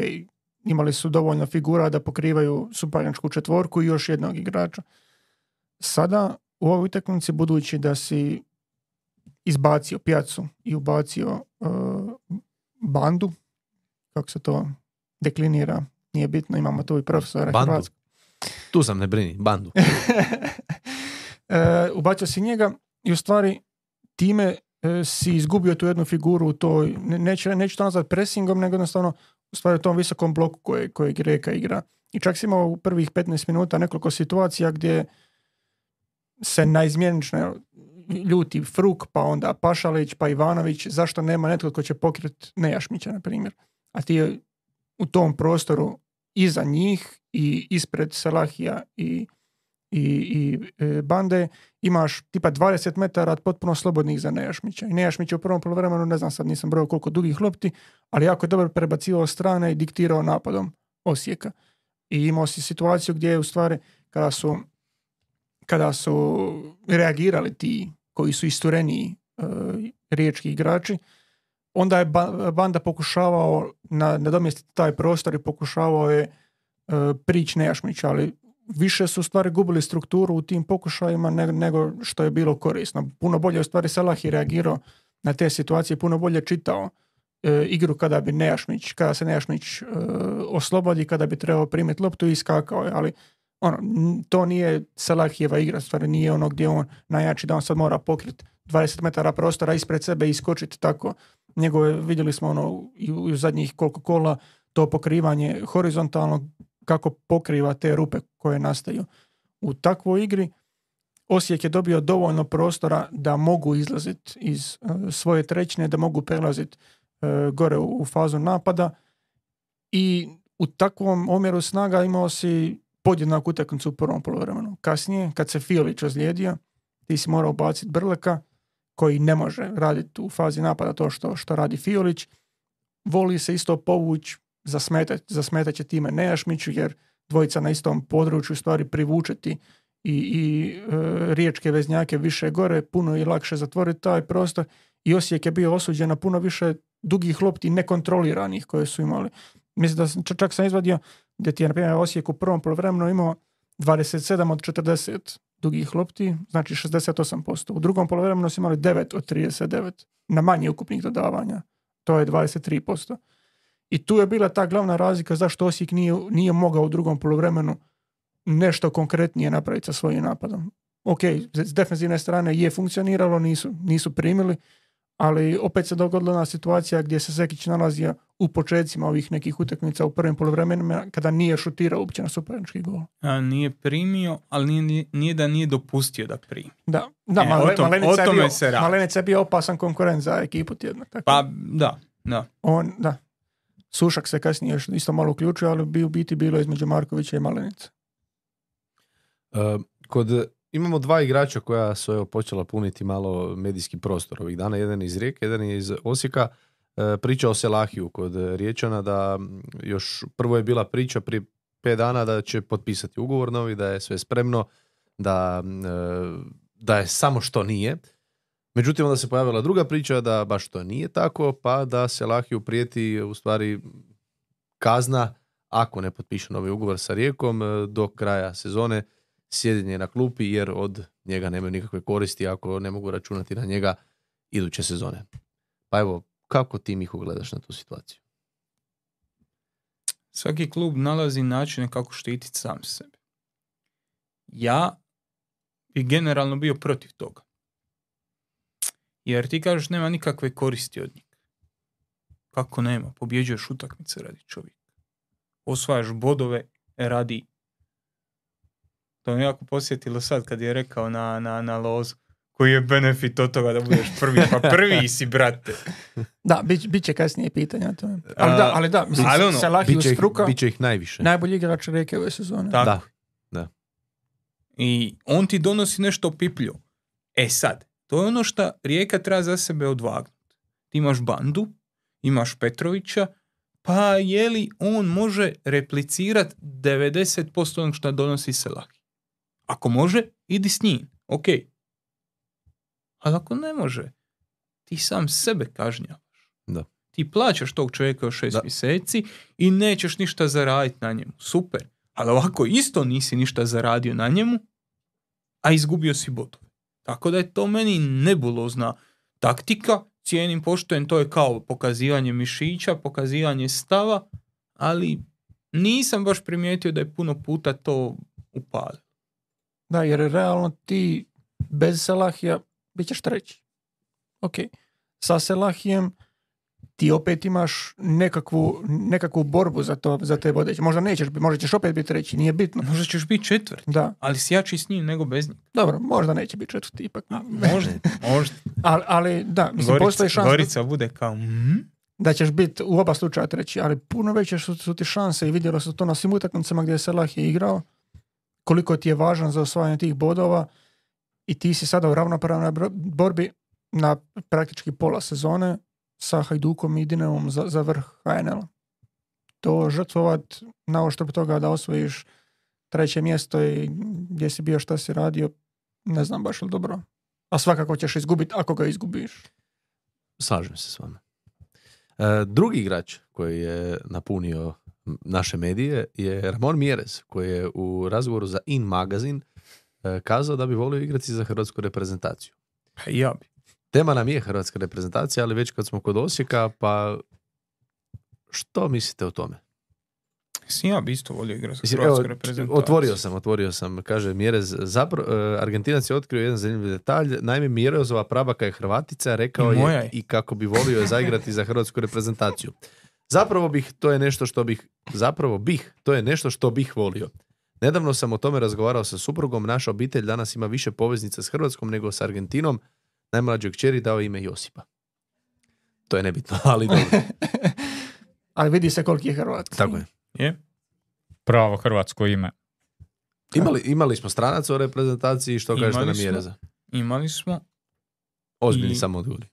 imali su dovoljno figura da pokrivaju suparničku četvorku i još jednog igrača. Sada, u ovoj utakmici, budući da si izbacio pjacu i ubacio e, bandu, kako se to deklinira, nije bitno, imamo tu i profesora Bandu? hrvatskog. Tu sam, ne brini, bandu. e, ubacio si njega i u stvari time si izgubio tu jednu figuru u toj, ne- neću, neću to nazvati pressingom, nego jednostavno u stvari u tom visokom bloku koje, kojeg Rijeka igra. I čak si imao u prvih 15 minuta nekoliko situacija gdje se naizmjenično ljuti Fruk, pa onda Pašalić, pa Ivanović, zašto nema netko tko će pokriti Nejašmića, na primjer. A ti u tom prostoru iza njih i ispred Salahija i, i, i e, Bande imaš tipa 20 metara potpuno slobodnih za Nejašmića. I Nejašmić u prvom poluvremenu, ne znam sad nisam brojao koliko dugih lopti, ali jako je dobro prebacivao strane i diktirao napadom Osijeka. I imao si situaciju gdje je u stvari kada su kada su reagirali ti koji su istureniji e, riječki igrači, onda je ba- Banda pokušavao na, nadomjestiti taj prostor i pokušavao je e, prići Nejašmića, ali više su stvari gubili strukturu u tim pokušajima ne- nego što je bilo korisno. Puno bolje u stvari Salah je reagirao na te situacije, puno bolje čitao e, igru kada bi Nejašmić, kada se Nejašmić e, oslobodi, kada bi trebao primiti loptu i iskakao je, ali ono, to nije Salahijeva igra, stvari nije ono gdje on najjači da on sad mora pokriti 20 metara prostora ispred sebe i iskočiti tako. Njegove, vidjeli smo ono i u zadnjih koliko kola to pokrivanje horizontalno kako pokriva te rupe koje nastaju. u takvoj igri Osijek je dobio dovoljno prostora da mogu izlaziti iz e, svoje trećine, da mogu prelaziti e, gore u, fazu napada i u takvom omjeru snaga imao si podjednaku utakmicu u prvom poluvremenu. Kasnije, kad se Fiolić ozlijedio, ti si morao baciti Brleka, koji ne može raditi u fazi napada to što, što radi Fiolić. Voli se isto povući, zasmetat, zasmetat će time Nejašmiću, jer dvojica na istom području stvari privučeti i, i e, riječke veznjake više gore, puno je lakše zatvoriti taj prostor i Osijek je bio osuđen na puno više dugih lopti nekontroliranih koje su imali. Mislim da sam, čak- sam izvadio gdje ti je na primjer Osijek u prvom poluvremenu imao 27 od 40 dugih lopti, znači 68%. U drugom poluvremenu su imali 9 od 39 na manje ukupnih dodavanja. To je 23%. I tu je bila ta glavna razlika zašto Osijek nije, nije mogao u drugom poluvremenu nešto konkretnije napraviti sa svojim napadom. Ok, s defensivne strane je funkcioniralo, nisu, nisu primili, ali opet se dogodila ona situacija gdje se Zekić nalazio u početcima ovih nekih utakmica u prvim poluvremenima kada nije šutirao uopće na suparnički gol. A, nije primio, ali nije- nije, da nije dopustio da primi. Da, da E, Male- tom- Malenica, je bio, se. Malenica je bio opasan konkurent za ekipu tjedna. Tako. Pa da, da. On, da. Sušak se kasnije još isto malo uključio, ali bi u biti bilo između Markovića i Malenice. E, kod, imamo dva igrača koja su evo, počela puniti malo medijski prostor ovih dana. Jedan je iz Rijeke, jedan je iz Osijeka. E, priča o Selahiju kod Riječana da još prvo je bila priča prije pet dana da će potpisati ugovor novi, da je sve spremno, da, e, da je samo što nije. Međutim, onda se pojavila druga priča da baš to nije tako, pa da Selahiju prijeti u stvari kazna ako ne potpiše novi ugovor sa Rijekom e, do kraja sezone sjedenje na klupi jer od njega nemaju nikakve koristi ako ne mogu računati na njega iduće sezone. Pa evo, kako ti Miho gledaš na tu situaciju? Svaki klub nalazi načine kako štititi sam sebe. Ja bi generalno bio protiv toga. Jer ti kažeš nema nikakve koristi od njih. Kako nema? Pobjeđuješ utakmice radi čovjeka. Osvajaš bodove radi. To me jako posjetilo sad kad je rekao na, na, na lozu. Koji je benefit od toga da budeš prvi? Pa prvi si, brate. Da, bit, bit će kasnije pitanja o tome. Ali da, ali da, mislim, ali ono, Selahiju Biće ih, struka, biće ih najviše. najbolji igrač Rijeke ove sezone. Tako. Da. I on ti donosi nešto piplju. E sad, to je ono što Rijeka treba za sebe odvagnuti. Ti imaš Bandu, imaš Petrovića, pa je li on može replicirati 90% onog što donosi Selahi? Ako može, idi s njim, ok. Ali ako ne može, ti sam sebe kažnjavaš. Da. Ti plaćaš tog čovjeka još šest Da. mjeseci i nećeš ništa zaraditi na njemu. Super. Ali ovako isto nisi ništa zaradio na njemu, a izgubio si bodove. Tako da je to meni nebulozna taktika, cijenim poštojem, to je kao pokazivanje mišića, pokazivanje stava, ali nisam baš primijetio da je puno puta to upalilo. Da, jer realno ti bez Selahija bit ćeš treći. Ok. Sa Selahijem ti opet imaš nekakvu, nekakvu borbu za, to, za te vodeće. Možda nećeš, možda ćeš opet biti treći, nije bitno. Možda ćeš biti četvrt, Da, ali si jači s njim nego bez njega. dobro, možda neće biti četvrti ipak. Možda, možda. Ali, ali da, mislim, Gorica, postoji šansa Gorica bude kao, mhm. da ćeš biti u oba slučaja treći, ali puno veće su, su ti šanse i vidjelo se to na svim utakmicama gdje je Salah je igrao, koliko ti je važan za osvajanje tih bodova i ti si sada u ravnopravnoj borbi na praktički pola sezone sa Hajdukom i Dinamom za, za vrh HNL-a. To žrtvovat na oštrb toga da osvojiš treće mjesto i gdje si bio šta si radio, ne znam baš li dobro. A svakako ćeš izgubiti ako ga izgubiš. Slažem se s vama. E, drugi igrač koji je napunio naše medije je Ramon Mjerez, koji je u razgovoru za In magazin e, kazao da bi volio igrati za hrvatsku reprezentaciju. Pa ja bi. Tema nam je hrvatska reprezentacija, ali već kad smo kod Osijeka, pa što mislite o tome? Mislim, ja bi isto volio igrati evo, reprezentaciju. otvorio sam, otvorio sam, kaže Mjerez, zapravo, e, Argentinac je otkrio jedan zanimljiv detalj, naime Mjerezova prabaka je Hrvatica, rekao I je. i kako bi volio je zaigrati za hrvatsku reprezentaciju. Zapravo bih, to je nešto što bih, zapravo bih, to je nešto što bih volio. Nedavno sam o tome razgovarao sa suprugom. Naša obitelj danas ima više poveznica s Hrvatskom nego s Argentinom. Najmlađoj kćeri dao ime Josipa. To je nebitno, ali dobro. Ali vidi se koliki je Hrvatski. Tako je. Je? Pravo hrvatsko ime. Imali, imali smo stranaca u reprezentaciji, što kažete Imali na. Mjereza? Imali smo. Ozbiljni I- samo odgovori.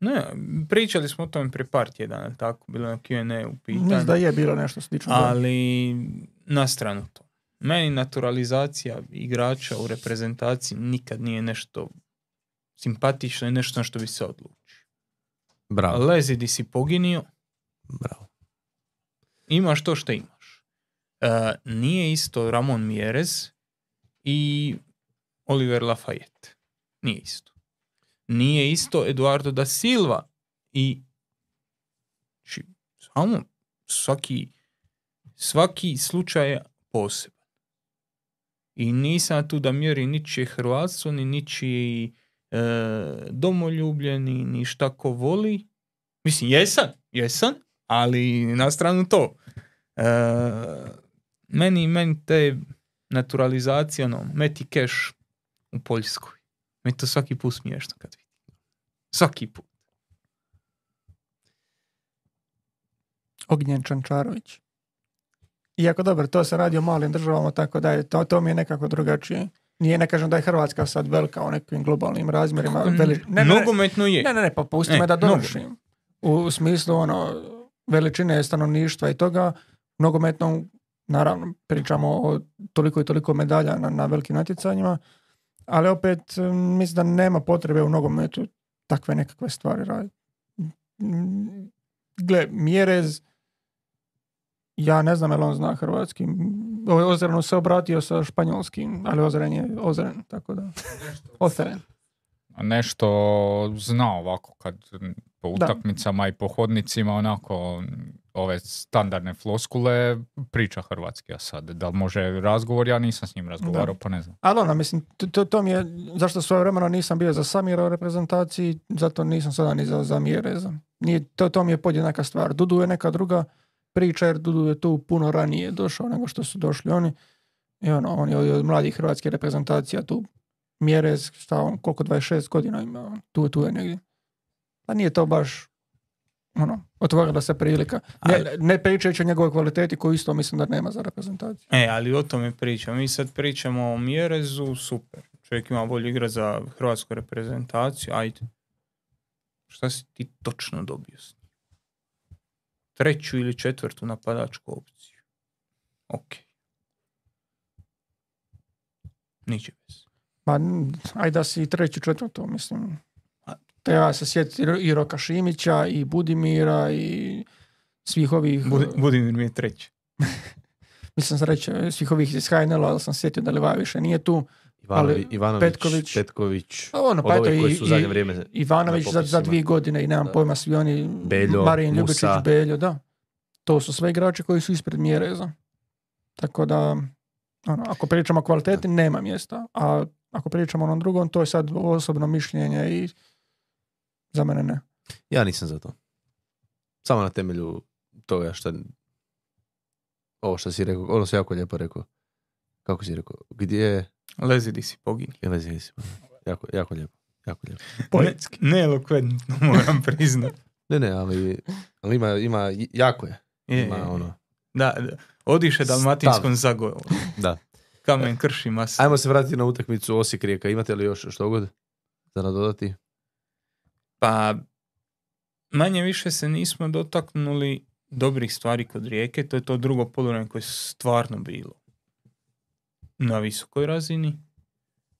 Ne, pričali smo o tome prije par tjedana, tako, bilo je na Q&A u Mislim pitanju. da je bilo nešto slično. da. Ali na stranu to. Meni naturalizacija igrača u reprezentaciji nikad nije nešto simpatično i nešto na što bi se odlučio. Bravo, Lezi di si poginio, bravo. imaš to što imaš. E, nije isto Ramon Mjerez i Oliver Lafayette. Nije isto. Nije isto Eduardo da Silva i či, samo svaki svaki slučaj je poseban. I nisam tu da mjeri ničije hrvatstvo, ni ničiji domoljublje, ni, ni šta ko voli. Mislim, jesam, jesam, ali na stranu to. E, meni, meni te naturalizacije, ono, meti keš u Poljskoj. Meni to svaki put smiješno kad vidim. Svaki put. Ognjen Čančarović. Iako dobro, to se radi o malim državama, tako da je, to, to mi je nekako drugačije. Nije, ne kažem da je Hrvatska sad velika u nekim globalnim razmjerima. Veli, ne, Nogometno je. ne, ne, ne, pa pusti E, me da dovršim. U smislu ono, veličine stanovništva i toga, nogometnom, naravno, pričamo o toliko i toliko medalja na, na velikim natjecanjima, ali opet mislim da nema potrebe u nogometu takve nekakve stvari raditi. Gle, Mjerez, ja ne znam je li on zna hrvatski. O- Ozrenu se obratio sa španjolskim, ali Ozren je Ozren, tako da. Ozren. Nešto zna ovako kad po Da. utakmicama i po hodnicima onako ove standardne floskule priča hrvatski, a sad da li može razgovor, ja nisam s njim razgovarao, pa ne znam. Ali ono, mislim, to, to, to mi je, zašto svoje vremena nisam bio za Samira u reprezentaciji, zato nisam sada ni za, za Mjereza. Nije, to, to mi je podjednaka stvar. Dudu je neka druga priča, jer Dudu je tu puno ranije došao nego što su došli oni. I ono, on je od, mladih hrvatskih reprezentacija tu. Mjerez, šta on, koliko 26 godina ima, tu, tu je negdje. Pa nije to baš ono, otvorila se prilika. Ne, ne pričajući o njegovoj kvaliteti koju isto mislim da nema za reprezentaciju. E, ali o tome pričam. Mi sad pričamo o Mjerezu, super. Čovjek ima volju igra za hrvatsku reprezentaciju, ajde. Šta si ti točno dobio? Treću ili četvrtu napadačku opciju. Ok. Niče bez. Pa, aj da si i treći, četvrto, mislim. Treba se sjetiti i Roka Šimića, i Budimira, i svih ovih, Budi- Budimir mi je treći. mislim sam reći, svih ovih iz HNL-a, ali sam sjetio da Liva više nije tu. Ivanovi, Ali Ivanović, Petković- Petković, A ono, pa eto, koji su zadnje vrijeme Ivanović za, za dvije godine i nemam Da. pojma, svi oni, Beljo, Marin Ljubičić. Beljo, da. To su sve igrači koji su ispred Mjereza. Tako da, ono, ako pričamo o kvaliteti, nema mjesta. A ako pričamo o onom drugom, to je sad osobno mišljenje i za mene ne. Ja nisam za to. Samo na temelju toga što ovo što si rekao, ono si jako lijepo rekao. Kako si rekao? Gdje je... Lezi di si pogini. je vezi, vezi. Jako, jako lijepo. Jako lijepo. Poetski. Ne, neelokventno moram priznat. Ne, ne, ali, ali ima, ima, jako je. Je, Ima je, je. ono, Da, da. odiše dalmatinskom zagojom. da. Kamen krši masu. Ajmo se vratiti na utakmicu Osijek Rijeka. Imate li još što god za nadodati? Pa, manje više se nismo dotaknuli dobrih stvari kod Rijeke, to je to drugo poluvreme koje je stvarno bilo na visokoj razini.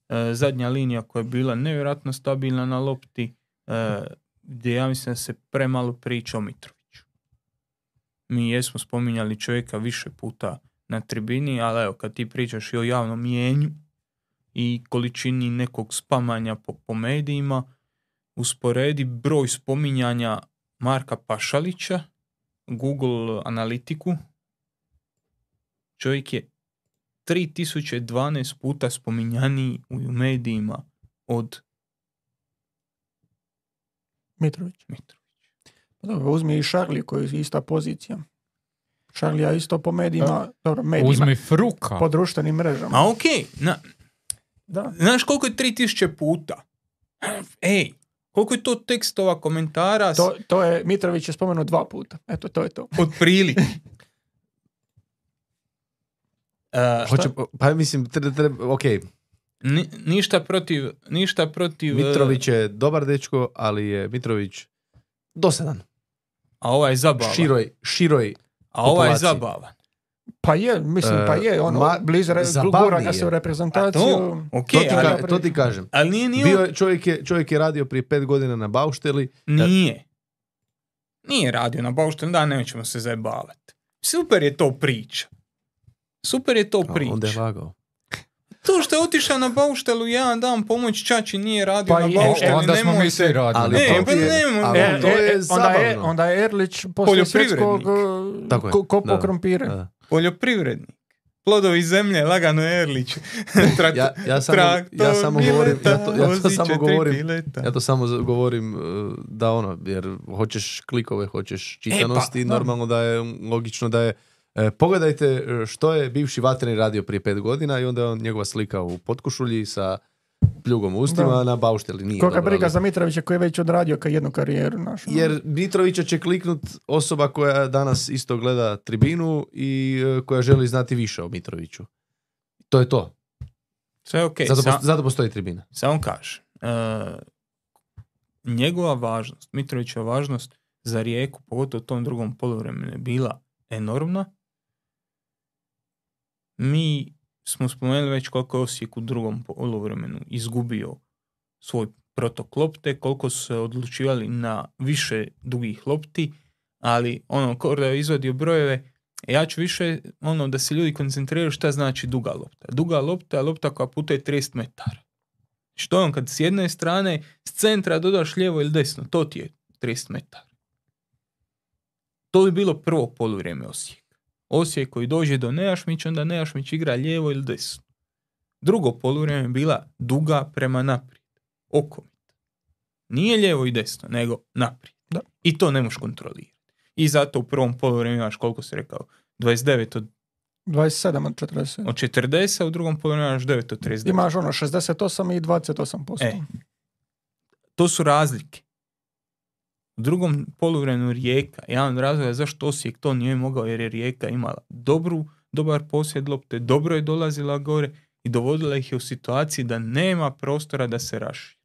E, zadnja linija koja je bila nevjerojatno stabilna na lopti, e, gdje ja mislim da se premalo priča o Mitroviću. Mi jesmo spominjali čovjeka više puta na tribini, ali evo, kad ti pričaš i o javnom mijenju i količini nekog spamanja po, po medijima, usporedi broj spominjanja Marka Pašalića, Google analitiku, čovjek je 3012 puta spominjaniji u medijima od Mitrović. Mitrovića. Pa dobro, uzmi i Šarli koji je ista pozicija. Šalija isto po medijima, dobro, medijima, Uzmi fruka. po društvenim mrežama. A okej, na, Da. znaš koliko je 3000 puta? Ej, koliko je to tekstova, komentara, To, to je, Mitrović je spomenuo dva puta. Eto, to je to. otprilike. E, Hoće, pa mislim, treba, treba, ok, ni- ništa protiv, ništa protiv... e, Mitrović je dobar dečko, ali je Mitrović dosadan. A ovaj je zabavan. Široj, široj a ovaj je zabavan. Pa je, mislim, pa je, ono, ma, blizu, re, gura se u reprezentaciju. to, ok, to, ti ali, ka- to ti kažem. ali nije ni Bio je, čovjek, je, čovjek je radio prije pet godina na Baušteli. Nije. Nije radio na Bauštelu, da, nećemo se zajebavati. Super je to priča. Super je to A, Onda je lagao. To što je otišao na Bauštelu jedan dan pomoć Čači nije radio Pa na je, Bauštelu. Onda smo mi svi radili. Ali E, pa ali E, to je e, onda, je, onda je Erlić poslije svjetskog ko- kopao da. krompire. Poljoprivrednik. Plodovi zemlje, lagano Erlić. Trak- Ja, ja samo, traktor, ja samo govorim, ja to, ja to samo govorim, ja to samo govorim uh, da ono, jer hoćeš klikove, hoćeš čitanosti, pa, da. normalno da je logično da je e, pogledajte e, što je bivši vatreni radio prije pet godina i onda je on njegova slika u potkušulji sa pljugom u ustima Da. na baušteli. Nije Koga dobro, briga ali- za Mitrovića koji je već odradio ka jednu karijeru našu. Jer Mitrovića će kliknut osoba koja danas isto gleda tribinu i e, koja želi znati više o Mitroviću. To je to. Sve je okej. zato, sa- posto- zato postoji tribina. Samo kaže, e, njegova važnost, Mitrovićeva važnost za Rijeku, pogotovo u tom drugom poluvremenu je bila enormna. Mi smo spomenuli već koliko je Osijek u drugom poluvremenu izgubio svoj protok lopte, koliko su se odlučivali na više dugih lopti, ali ono, ko da je izvadio brojeve, ja ću više ono da se ljudi koncentriraju šta znači duga lopta. Duga lopta je lopta koja putuje 30 metara. Što je on kad s jedne strane s centra dodaš lijevo ili desno, to ti je 30 metara. To bi bilo prvo poluvrijeme Osijek. Osijek koji dođe do Nejašmića, onda Nejašmić igra lijevo ili desno. Drugo poluvrijeme je bila duga prema naprijed. Okomit. Nije lijevo i desno, nego naprijed. Da. I to ne možeš kontrolirati. I zato u prvom poluvrijeme imaš, koliko si rekao, 29 od, 27 od 40. od 40, a u drugom poluvrijeme imaš 9 od 39. Imaš ono 68 i 28%. E, to su razlike. U drugom poluvremenu Rijeka, jedan od razloga zašto Osijek to nije mogao, jer je Rijeka imala dobru, dobar posjed lopte, dobro je dolazila gore i dovodila ih je u situaciji da nema prostora da se raši.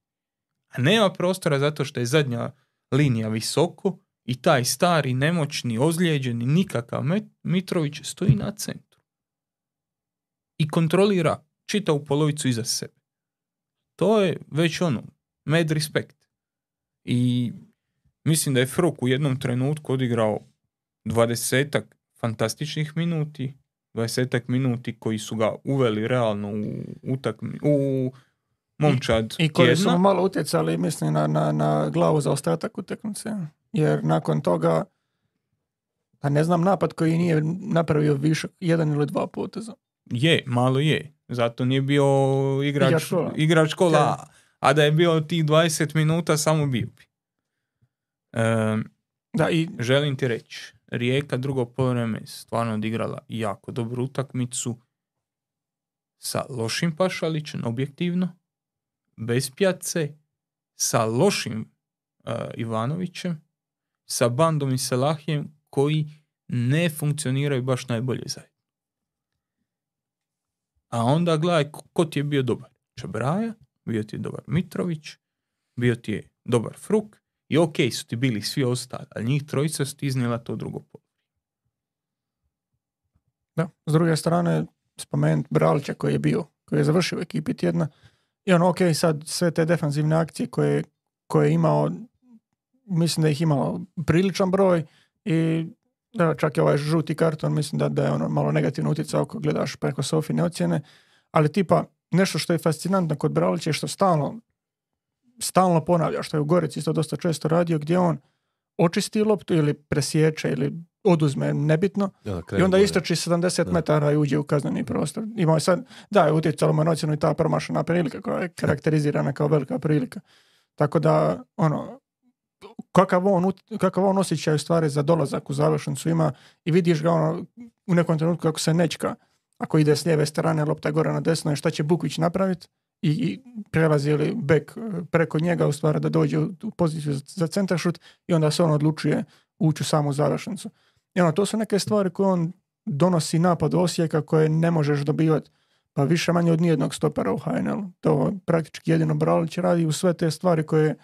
A nema prostora zato što je zadnja linija visoko i taj stari, nemoćni, ozlijeđeni, nikakav Mitrović stoji na centru. I kontrolira čitavu polovicu iza sebe. To je već ono, mad respect. I mislim da je Fruk u jednom trenutku odigrao dvadesetak fantastičnih minuti, dvadesetak minuti koji su ga uveli realno u utakmi, u momčad I koji su tjedna. mu malo utjecali, mislim, na, na, na glavu za ostatak utakmice. Jer nakon toga, pa ne znam napad koji nije napravio više jedan ili dva poteza. Je, malo je. Zato nije bio igrač, Igrač kola. igrač kola, a da je bio tih 20 minuta samo bio bi. Da, i želim ti reći, Rijeka drugo poluvreme je stvarno odigrala jako dobru utakmicu sa lošim Pašalićem, objektivno, bez pjace, sa lošim uh, Ivanovićem, sa Bandom i Salahijem koji ne funkcioniraju baš najbolje zajedno. A onda gledaj ko ti je bio dobar. Čabraja, bio ti je dobar Mitrović, bio ti je dobar Fruk i ok su ti bili svi ostali, ali njih trojica su ti iznijela to drugo polo. Da, s druge strane, spomenut Bralića koji je bio, koji je završio u ekipi tjedna. I ono, ok, sad sve te defanzivne akcije koje, koje je imao, mislim da ih imalo priličan broj i da, čak i ovaj žuti karton, mislim da, da je ono malo negativno utjecao ako gledaš preko Sofine ocjene, ali tipa nešto što je fascinantno kod Bralića je što stalno stalno ponavlja, što je u Gorici isto dosta često radio, gdje on očisti loptu ili presječe ili oduzme, nebitno, I onda, i onda istrači 70 Da. metara i uđe u kazneni prostor. Imao je sad, da, je utjecalo mu na ocjenu i ta promašena prilika koja je karakterizirana kao velika prilika. Tako da, ono, kakav on, kakav on osjećaj u stvari za dolazak u završnicu ima i vidiš ga ono u nekom trenutku kako se nečka ako ide s lijeve strane lopta gore na desno i šta će Bukvić napraviti i, i prelazi li bek e, preko njega u stvari da dođe u poziciju za, za i onda se on odlučuje ući u samu završnicu. I ono, to su neke stvari koje on donosi napad Osijeka koje ne možeš dobivati pa više manje od nijednog stopera u HNL. To praktički jedino Bralić radi u sve te stvari koje je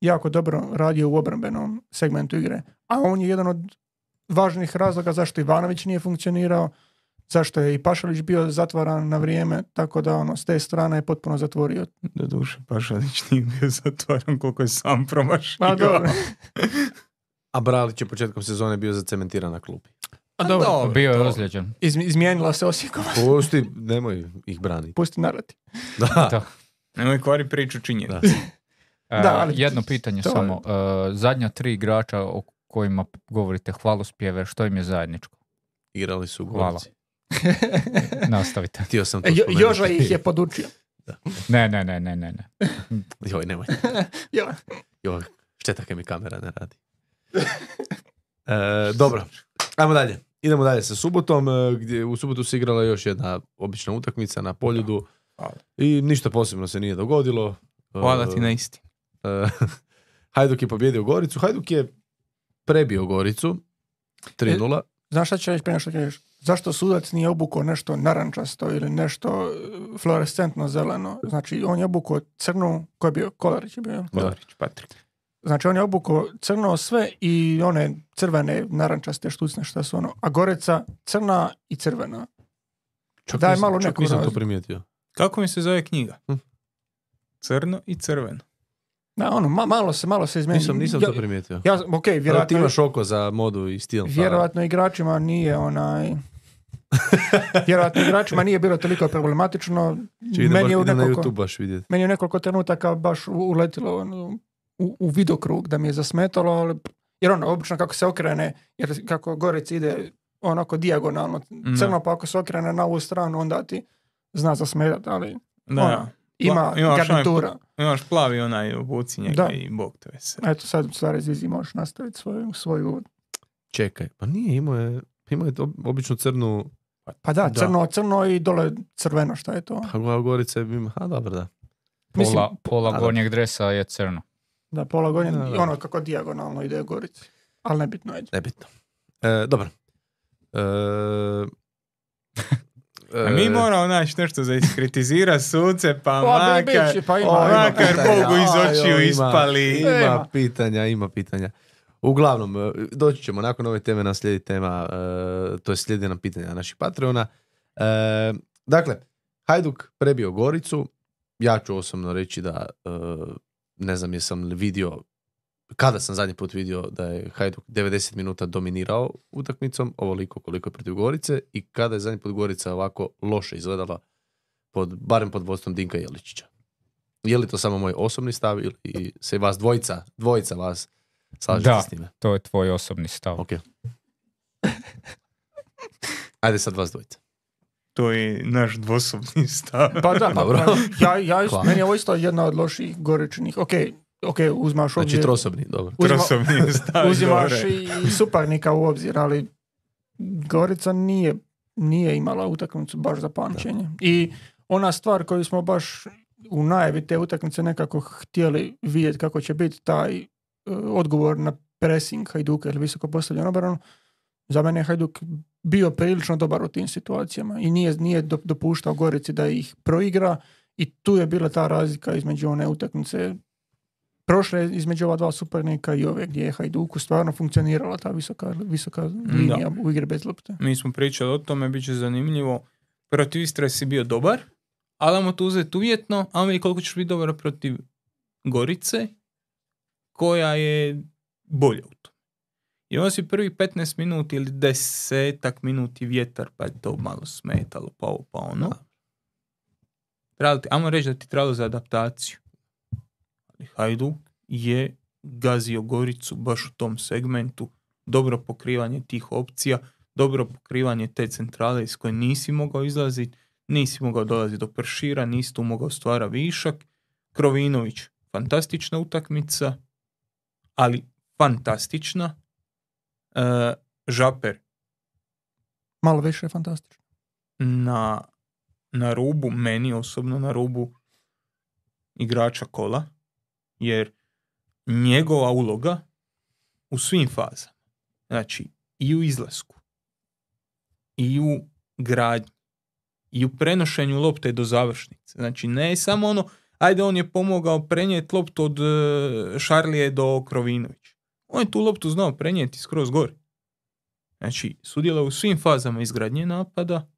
jako dobro radio u obrambenom segmentu igre. A on je jedan od važnih razloga zašto Ivanović nije funkcionirao, zašto je i Pašalić bio zatvaran na vrijeme, tako da ono, s te strane je potpuno zatvorio. Do duše, Pašalić nije bio zatvaran koliko je sam promašio. Pa dobro. A Bralić je početkom sezone bio zacementiran na klupi. A dobro. dobro, Bio je ozlijeđen. Izmi- izmijenila se Osijekova. Pusti, nemoj ih braniti. Pusti narati. Da. Da. Nemoj kvari priču činjenica. Da. E, Da, ali jedno pitanje to je- samo. E, zadnja tri igrača o kojima govorite hvalospjeve, što im je zajedničko? Igrali su u Hvala. Gorici. Nastavite. Htio sam to E, Jo-. Joža ih je podučio. Ne, ne, ne, ne, ne. ne. Joj, nemoj. Jo. Joj, šteta kaj mi kamera ne radi. E, dobro, ajmo dalje. Idemo dalje sa subotom, e, gdje u subotu se igrala još jedna obična utakmica na Poljudu i ništa posebno se nije dogodilo. E, Hvala ti na isti. e, Hajduk je pobjedio Goricu. Hajduk je prebio Goricu. 3-0. Znaš šta ću reći prije što kažeš? Zašto sudac nije obukao nešto narančasto ili nešto e, fluorescentno zeleno? Znači, on je obukao crnu, ko je bio? Kolarić je bio. Kolarić, Patrik. Znači, on je obukao crno sve i one crvene, narančaste štucne šta su ono. A Goreca crna i crvena. Čak Daj nisam- malo čak neku nisam to primijetio. Kako mi se zove knjiga? Hm. Crno i crveno. Da, ono, ma- malo se, malo se izmeni. Nisam, nisam ja, to primijetio. Ja, ok, Vjerojatno, ti vjerojatno, imaš oko za modu i stil. pa- vjerojatno igračima nije onaj... vjerojatno igračima nije bilo toliko problematično. Či idem, baš, Meni je, u na nekoliko, YouTube baš vidjeti. meni je u nekoliko trenutaka baš uletilo ono, u, u vidokrug da mi je zasmetalo, ali, jer ono, obično kako se okrene, jer kako Gorec ide onako dijagonalno, crno pa ako se okrene na ovu stranu, onda ti zna zasmetati, ali Da, Ono, ima imaš onaj garnitura. imaš plavi onaj obuci njega Da. i bog te vese. Eto sad u stvari Zizi možeš nastaviti svoju, svoju Čekaj, pa nije, imao je, imao je ob- običnu crnu, Pa da, Da. crno, crno i dole crveno, šta je to? pa Go- Gorica je ima, a dobro da. Mislim, Pola, pola a da. gornjeg dresa je crno. Da, pola godine, Da, da. i ono kako dijagonalno ide Gorici. Ali nebitno je. Nebitno. E, dobro. E, A mi e, moramo naći nešto za iskritizira suce, pa Pa, bi- makar, biće, pa ima, o, ima makar pitanja. Bogu iz očiju o, ima. ispali. Ima Ima. pitanja, ima pitanja. Uglavnom, e, doći ćemo nakon ove teme nam slijedi tema, e, to je slijedi nam pitanja naših Patreona. Dakle, Hajduk prebio Goricu. Ja ću osobno reći da ne znam jesam li vidio kada sam zadnji put vidio da je Hajduk 90 minuta dominirao utakmicom, ovoliko koliko je protiv Gorice i kada je zadnji put Gorica ovako loše izgledala pod, barem pod vodstvom Dinka Jeličića. Je li to samo moj osobni stav ili se vas dvojica, dvojica vas slažete Da. s time? To je tvoj osobni stav. Ok. Ajde sad vas dvojica. To je naš dvosobni stav. Pa da, pa, Dobro. ja, ja, Hvala. meni je ovo isto jedna od loših goričnih. Ok, ok, uzmaš Znači obzir, trosobni, dobro. uzima- Trosobni stav. uzimaš gore. i, suparnika u obzir, ali Gorica nije, nije imala utakmicu baš za pamćenje. I ona stvar koju smo baš u najavi te utakmice nekako htjeli vidjeti kako će biti taj e, odgovor na pressing Hajduka ili visoko postavljen obranu, za mene je Hajduk bio prilično dobar u tim situacijama i nije, nije do- dopuštao Gorici da ih proigra i tu je bila ta razlika između one utakmice prošle između ova dva suparnika i ove gdje je Hajduku stvarno funkcionirala ta visoka, visoka linija u igri bez lopte. Mi smo pričali o tome, bit će zanimljivo. Protiv Istre si bio dobar, ali ajmo to uzeti uvjetno, a vidi koliko ćeš biti dobar protiv Gorice, koja je bolja u tom. I onda si prvi 15 minuti ili desetak minuti vjetar, pa je to malo smetalo, pa ovo, pa ono. Trebalo ti, ajmo reći da ti trebalo za adaptaciju. Hajduk je gazio Goricu baš u tom segmentu. Dobro pokrivanje tih opcija, dobro pokrivanje te centrale iz koje nisi mogao izlaziti, nisi mogao dolaziti do pršira, nisi tu mogao stvara višak. Krovinović, fantastična utakmica, ali fantastična. E, žaper Malo više je fantastično. na, na rubu, meni osobno na rubu igrača kola, jer njegova uloga u svim fazama, znači i u izlasku, i u gradnji, i u prenošenju lopte do završnice. Znači ne samo ono, ajde on je pomogao prenijeti loptu od e, Šarlije do Krovinović. On je tu loptu znao prenijeti skroz gore. Znači, sudjeluje u svim fazama izgradnje napada,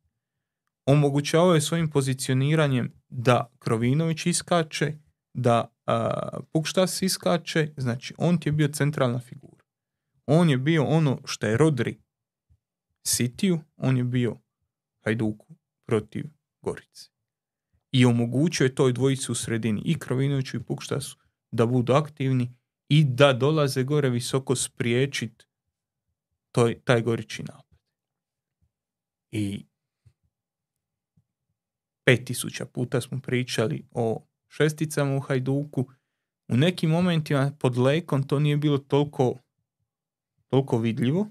omogućavao je svojim pozicioniranjem da Krovinović iskače, da a, Pukštas iskače, znači on ti je bio centralna figura. On je bio ono što je Rodri Sitiju, on je bio Hajduku protiv Gorice. I omogućio je toj dvojici u sredini i Krovinoviću i Pukštasu da budu aktivni i da dolaze gore visoko spriječit toj, taj goriči napad. I 5000 puta smo pričali o šesticama u Hajduku. U nekim momentima pod Lekom to nije bilo toliko, toliko vidljivo,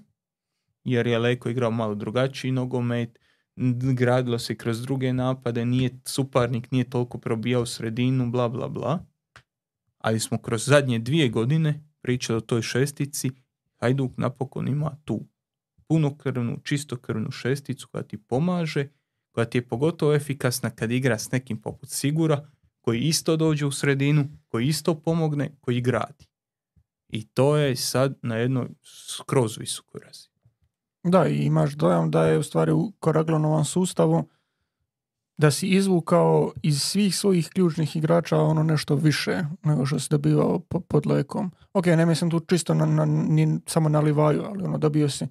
jer je Leko igrao malo drugačiji nogomet, gradilo se kroz druge napade, nije suparnik nije toliko probijao sredinu, bla bla bla. Ali smo kroz zadnje dvije godine pričali o toj šestici, Hajduk napokon ima tu punokrvnu, čistokrvnu šesticu koja ti pomaže, koja ti je pogotovo efikasna kad igra s nekim poput Sigura, koji isto dođe u sredinu, koji isto pomogne, koji gradi. I to je sad na jednoj skroz visokoj razini. Da, i imaš dojam da je u stvari u Koraglonovom sustavu da si izvukao iz svih svojih ključnih igrača ono nešto više nego što si dobivao po, pod lekom. Ok, ne mislim tu čisto na, na, ni samo na Livaju, ali ono dobio si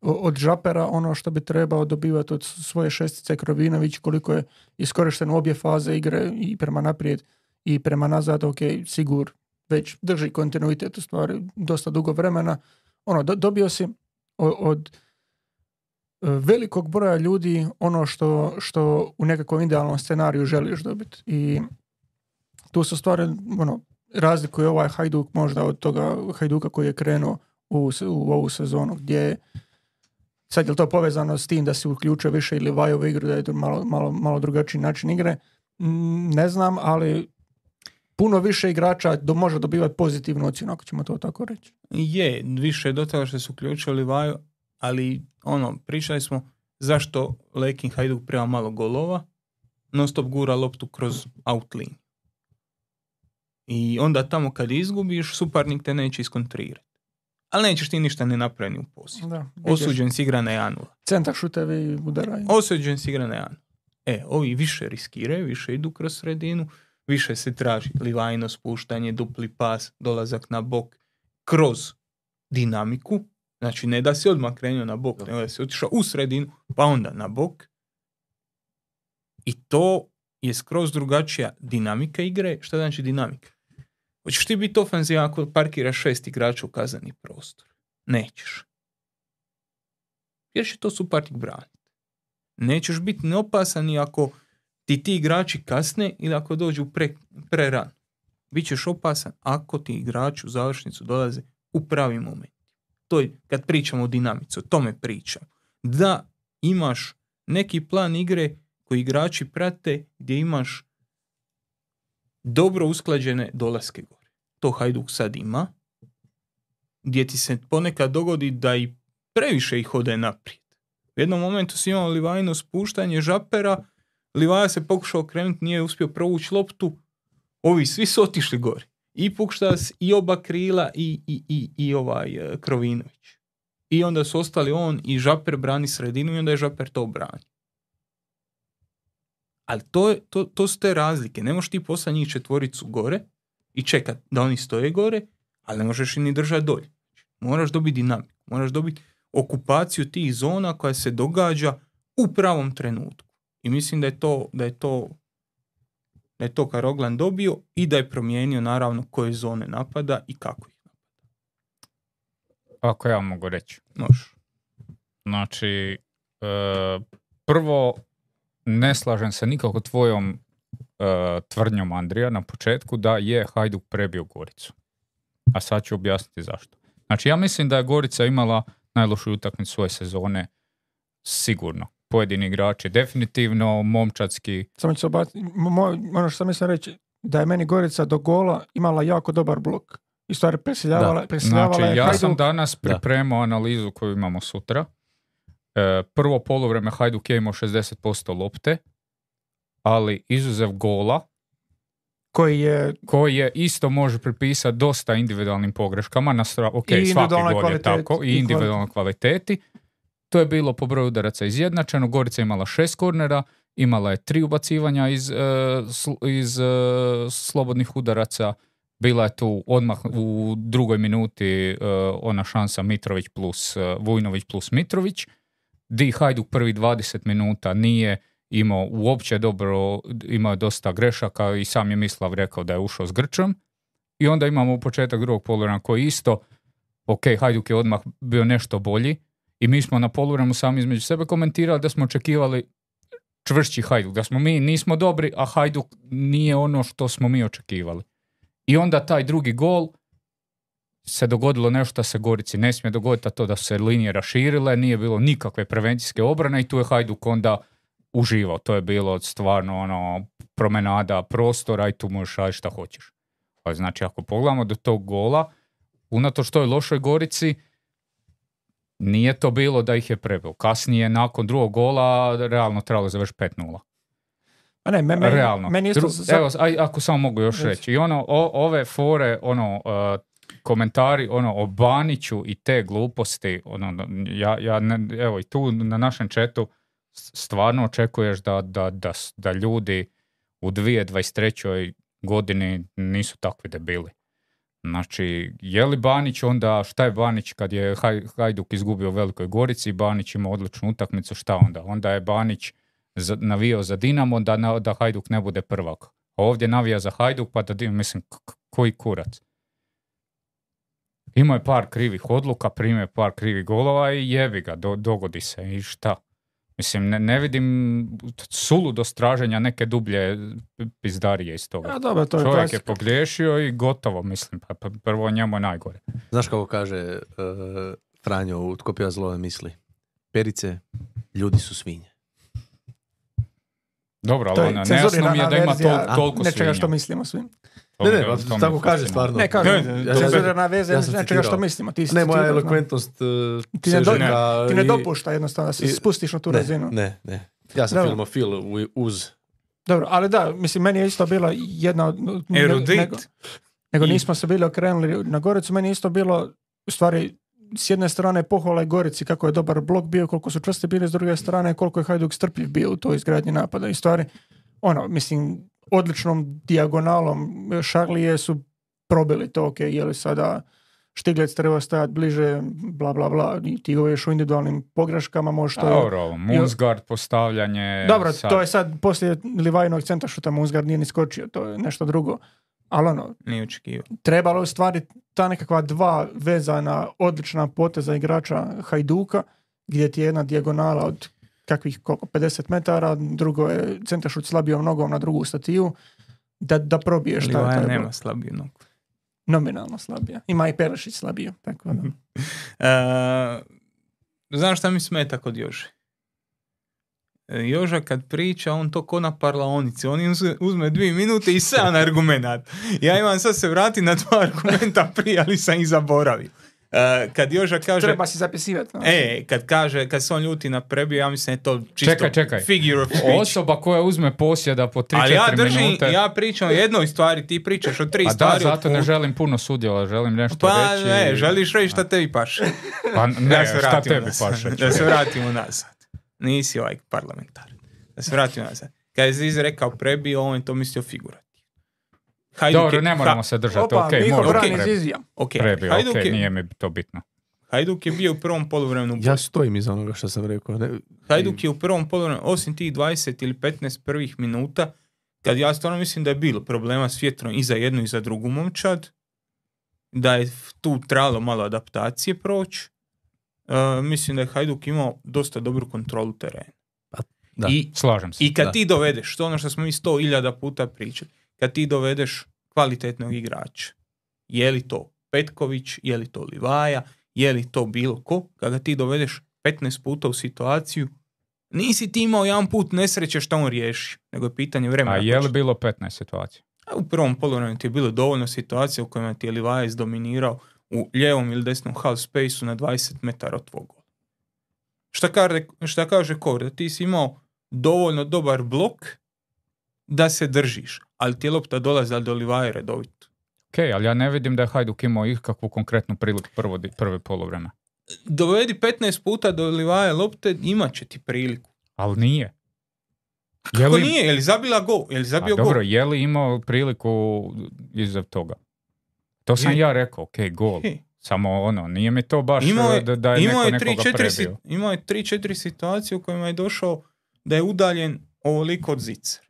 od Žapera ono što bi trebao dobivati od svoje šestice Krovinović, koliko je iskorišten obje faze igre i prema naprijed i prema nazad, ok, sigur, već drži kontinuitet u stvari dosta dugo vremena. Ono, do- dobio si o- od e, velikog broja ljudi ono što, što u nekakvom idealnom scenariju želiš dobiti. I tu se stvari ono, razlikuje ovaj Hajduk možda od toga Hajduka koji je krenuo u, u ovu sezonu gdje sad je li to povezano s tim da se uključuje više ili Vajovu igru, da je malo, malo, malo drugačiji način igre. Mm, Ne znam, ali puno više igrača do, može dobivati pozitivnu ocjenu, ako ćemo to tako reći. Je, više do toga što su uključili Vaju, ali ono, pričali smo zašto Lekin Hajduk prema malo golova, non stop gura loptu kroz outline. I onda tamo kad izgubiš, suparnik te neće iskontrirati. Ali nećeš ti ništa ne napraviti u posliju. Da, Osuđen si igra na 1 Centar šutevi udaraju. Osuđen si igra na 1 E, ovi više riskiraju, više idu kroz sredinu, više se traži livajno spuštanje, dupli pas, dolazak na bok, kroz dinamiku. Znači, ne da si odmah krenuo na bok, nego da si otišao u sredinu, pa onda na bok. I to je skroz drugačija dinamika igre. Šta znači dinamika? Hoćeš ti biti ofenzivan ako parkiraš šest igrača u kazani prostor? Nećeš. Jer će to suparnik braniti. Nećeš biti neopasan i ako ti ti igrači kasne ili ako dođu pre, prerano. Bićeš opasan ako ti igrači u završnicu dolaze u pravi moment. To je kad pričamo o dinamici, o tome pričam. Da imaš neki plan igre koji igrači prate gdje imaš dobro usklađene dolaske gore. To Hajduk sad ima. Gdje ti se ponekad dogodi da i previše ih ode naprijed. U jednom momentu si imao Livajno spuštanje žapera, Livaja se pokušao krenuti, nije uspio provući loptu, ovi svi su otišli gore. I Pukštas, i oba krila, i, i, i, i ovaj e, Krovinović. I onda su ostali on i Žaper brani sredinu i onda je Žaper to brani. Ali to, to, to su te razlike. Ne možeš ti poslati njih četvoricu gore i čekat da oni stoje gore, ali ne možeš i ni držati dolje. Moraš dobiti dinamiku, moraš dobiti okupaciju tih zona koja se događa u pravom trenutku. I mislim da je to, da je to, da je to Karoglan dobio i da je promijenio naravno koje zone napada i kako ih napada. Ako ja mogu reći. Možeš. Znači, e, prvo, ne slažem se nikako tvojom e, tvrdnjom Andrija na početku da je Hajduk prebio Goricu. A sad ću objasniti zašto. Znači ja mislim da je Gorica imala najlošiju utakmicu svoje sezone sigurno. Pojedini igrači definitivno, momčadski. Samo ću se obaciti, moj- ono što sam mislim reći, da je meni Gorica do gola imala jako dobar blok. I stvari presiljavala, presiljavala Znači je ja sam Hajduk. danas Da. pripremao analizu koju imamo sutra. E, prvo polovreme Hajduk je imao 60% lopte, ali izuzev gola, koji je koji je isto može pripisati dosta individualnim pogreškama, na stra... ok, I svaki gol je tako, i i individualnoj kvaliteti. To je bilo po broju udaraca izjednačeno, Gorica je imala šest kornera, imala je tri ubacivanja iz, e, sl- iz e, slobodnih udaraca, bila je tu odmah u drugoj minuti ona šansa Mitrović plus Vujnović plus Mitrović, di Hajduk prvi 20 minuta nije imao uopće dobro, imao dosta grešaka i sam je Mislav rekao da je ušao s Grčom. I onda imamo u početak drugog poluvremena koji isto, ok, Hajduk je odmah bio nešto bolji i mi smo na poluvremenu sami između sebe komentirali da smo očekivali čvršći Hajduk, da smo mi nismo dobri, a Hajduk nije ono što smo mi očekivali. I onda taj drugi gol se dogodilo nešto što se Gorici ne smije dogoditi, a to da su se linije raširile, nije bilo nikakve prevencijske obrane i tu je Hajduk onda uživao. To je bilo stvarno ono promenada prostora i tu možeš raditi šta hoćeš. Pa znači ako pogledamo do tog gola, unatoč toj lošoj Gorici, nije to bilo da ih je prebio. Kasnije, nakon drugog gola, realno trebalo završiti 5-0. A ne, me, meni, Realno. meni isto Dru- Evo, aj, ako samo mogu još reći. I ono, o- ove fore, ono, uh, komentari ono, o Baniću i te gluposti, ono, ja, ja ne- evo i tu na našem četu stvarno očekuješ da, da, da, da ljudi u 2023. godini nisu takvi debili. Znači, je li Banić onda, šta je Banić kad je Haj- Hajduk izgubio u Velikoj Gorici, Banić ima odličnu utakmicu, šta onda? Onda je Banić za, navijao za Dinamo da, da Hajduk ne bude prvak. A ovdje navija za Hajduk pa da mislim, k- koji kurac? Imao je par krivih odluka, primio je par krivih golova i jebi ga, do- dogodi se i šta? Mislim, ne, ne vidim suludo straženja neke dublje pizdarije iz toga. A dobro, to je Čovjek je klasika. pogriješio i gotovo, mislim, pa, pa prvo njemu je najgore. Znaš kako kaže e, Franjo u Tko pjeva zlove misli? Perice, ljudi su svinje. Dobro, To ali je ono, nejasno mi je da ima tol- toliko nečega svinja. što mislimo svi. Ne, ne, pa tako kaže stvarno. Ne, kažem, Ne, ja sam- cenzurirana veza ja nečega što mislimo. Ti Ne, moja elokventnost e, Ti ne, do- ka- ti ne dopušta jednostavno da se spustiš na tu ne, razinu. Ne, ne. Ja sam Dobro. filmofil u- uz. Dobro, ali da, mislim, meni je isto bila jedna od... ne- Erudit. Nego, nego nismo se bili okrenuli na Goricu, meni je isto bilo, u stvari, s jedne strane pohvala je Gorici kako je dobar blok bio, koliko su čvrsti bili, s druge strane koliko je Hajduk strpljiv bio u toj izgradnji napada. I stvari, ono, mislim, odličnom dijagonalom Šarlije su probili to, ok, je li sada Štiglec treba stajati bliže, bla, bla, bla, i ti govoriš u individualnim pogreškama, možda... Dobro, Moonsguard postavljanje... Dobro, sad- to je sad poslije Livajnog centra što tamo Uzgard nije ni skočio, to je nešto drugo. Ali ono, Nije očekivao. trebalo je stvari ta nekakva dva vezana odlična poteza igrača Hajduka, gdje ti je jedna dijagonala od kakvih koliko, 50 metara, drugo je centrašut slabijom nogom na drugu statiju, da, da probiješ taj, Livaja taj nema slabiju nogu. Nominalno slabija. Ima i Pelešić slabiju. Tako da. E, Znam šta mi smeta kod Jože? E, Joža kad priča, on to ko na parlaonici. On uzme, dvije minute i sam argumenat. Ja imam sad se vrati na dva argumenta prije, ali sam ih zaboravio. E, kad Joža kaže... Treba si zapisivati. no. E, kad kaže, kad se on ljuti na prebio, ja mislim da je to čisto Čekaj, čekaj. figure of speech. Osoba koja uzme posjeda po 3-4 Ali ja držim, minute... ja pričam o jednoj stvari, ti pričaš o tri A da, stvari. zato od ne puta. želim puno sudjela, želim nešto Pa reći. ne, želiš reći šta tebi paše. Pa ne, da se šta vratimo tebi nazad. paše? Da se vratimo nazad. Nisi ovaj parlamentar. Da se vratimo nazad. Kad je Ziz rekao prebio, on je to mislio figurativno. Hajduk Dobro, ne moramo Ha- se držati, Opa, ok, Miho može brani prebi. Zizija. ok, Prebio, Hajduk, ok, je, nije mi to bitno. Hajduk je bio u prvom poluvremenu Ja stojim iza onoga što sam rekao. Ne, Hajduk je u prvom poluvremenu, osim tih 20 ili 15 prvih minuta, kad ja stvarno mislim da je bilo problema s vjetrom i za jednu i za drugu momčad, da je tu trebalo malo adaptacije proći, e, mislim da je Hajduk imao dosta dobru kontrolu terena. Da. I, Slažem se. I kad Da. ti dovedeš, to ono što smo mi sto iljada puta pričali, kad ti dovedeš kvalitetnog igrača, je li to Petković, je li to Livaja, je li to bilo ko, kada ti dovedeš 15 puta u situaciju, nisi ti imao jedan put nesreće što on riješi, nego je pitanje vremena. A je li bilo 15 situacija? A u prvom polovremenu ti je bilo dovoljno situacija u kojima ti je Livaja izdominirao u lijevom ili desnom half spaceu na 20 metara od tvog gola. Šta, kaže, šta kaže Kor? Da ti si imao dovoljno dobar blok da se držiš, ali ti je lopta dolazi do Livaje redovito. Ok, ali ja ne vidim da je Hajduk imao ikakvu konkretnu priliku prvo, prve polovreme. Dovedi 15 puta do Livaje lopte, imat će ti priliku. Ali nije. Kako nije? Je li zabila go? Je li zabio A dobro, gol? je li imao priliku izav toga? To sam Je. ja rekao, ok, gol. Je. Samo ono, nije mi to baš Imao je, da, da je imao neko je tri, nekoga četiri, prebio. imao je tri, četiri situacije u kojima je došao da je udaljen ovoliko od zicer.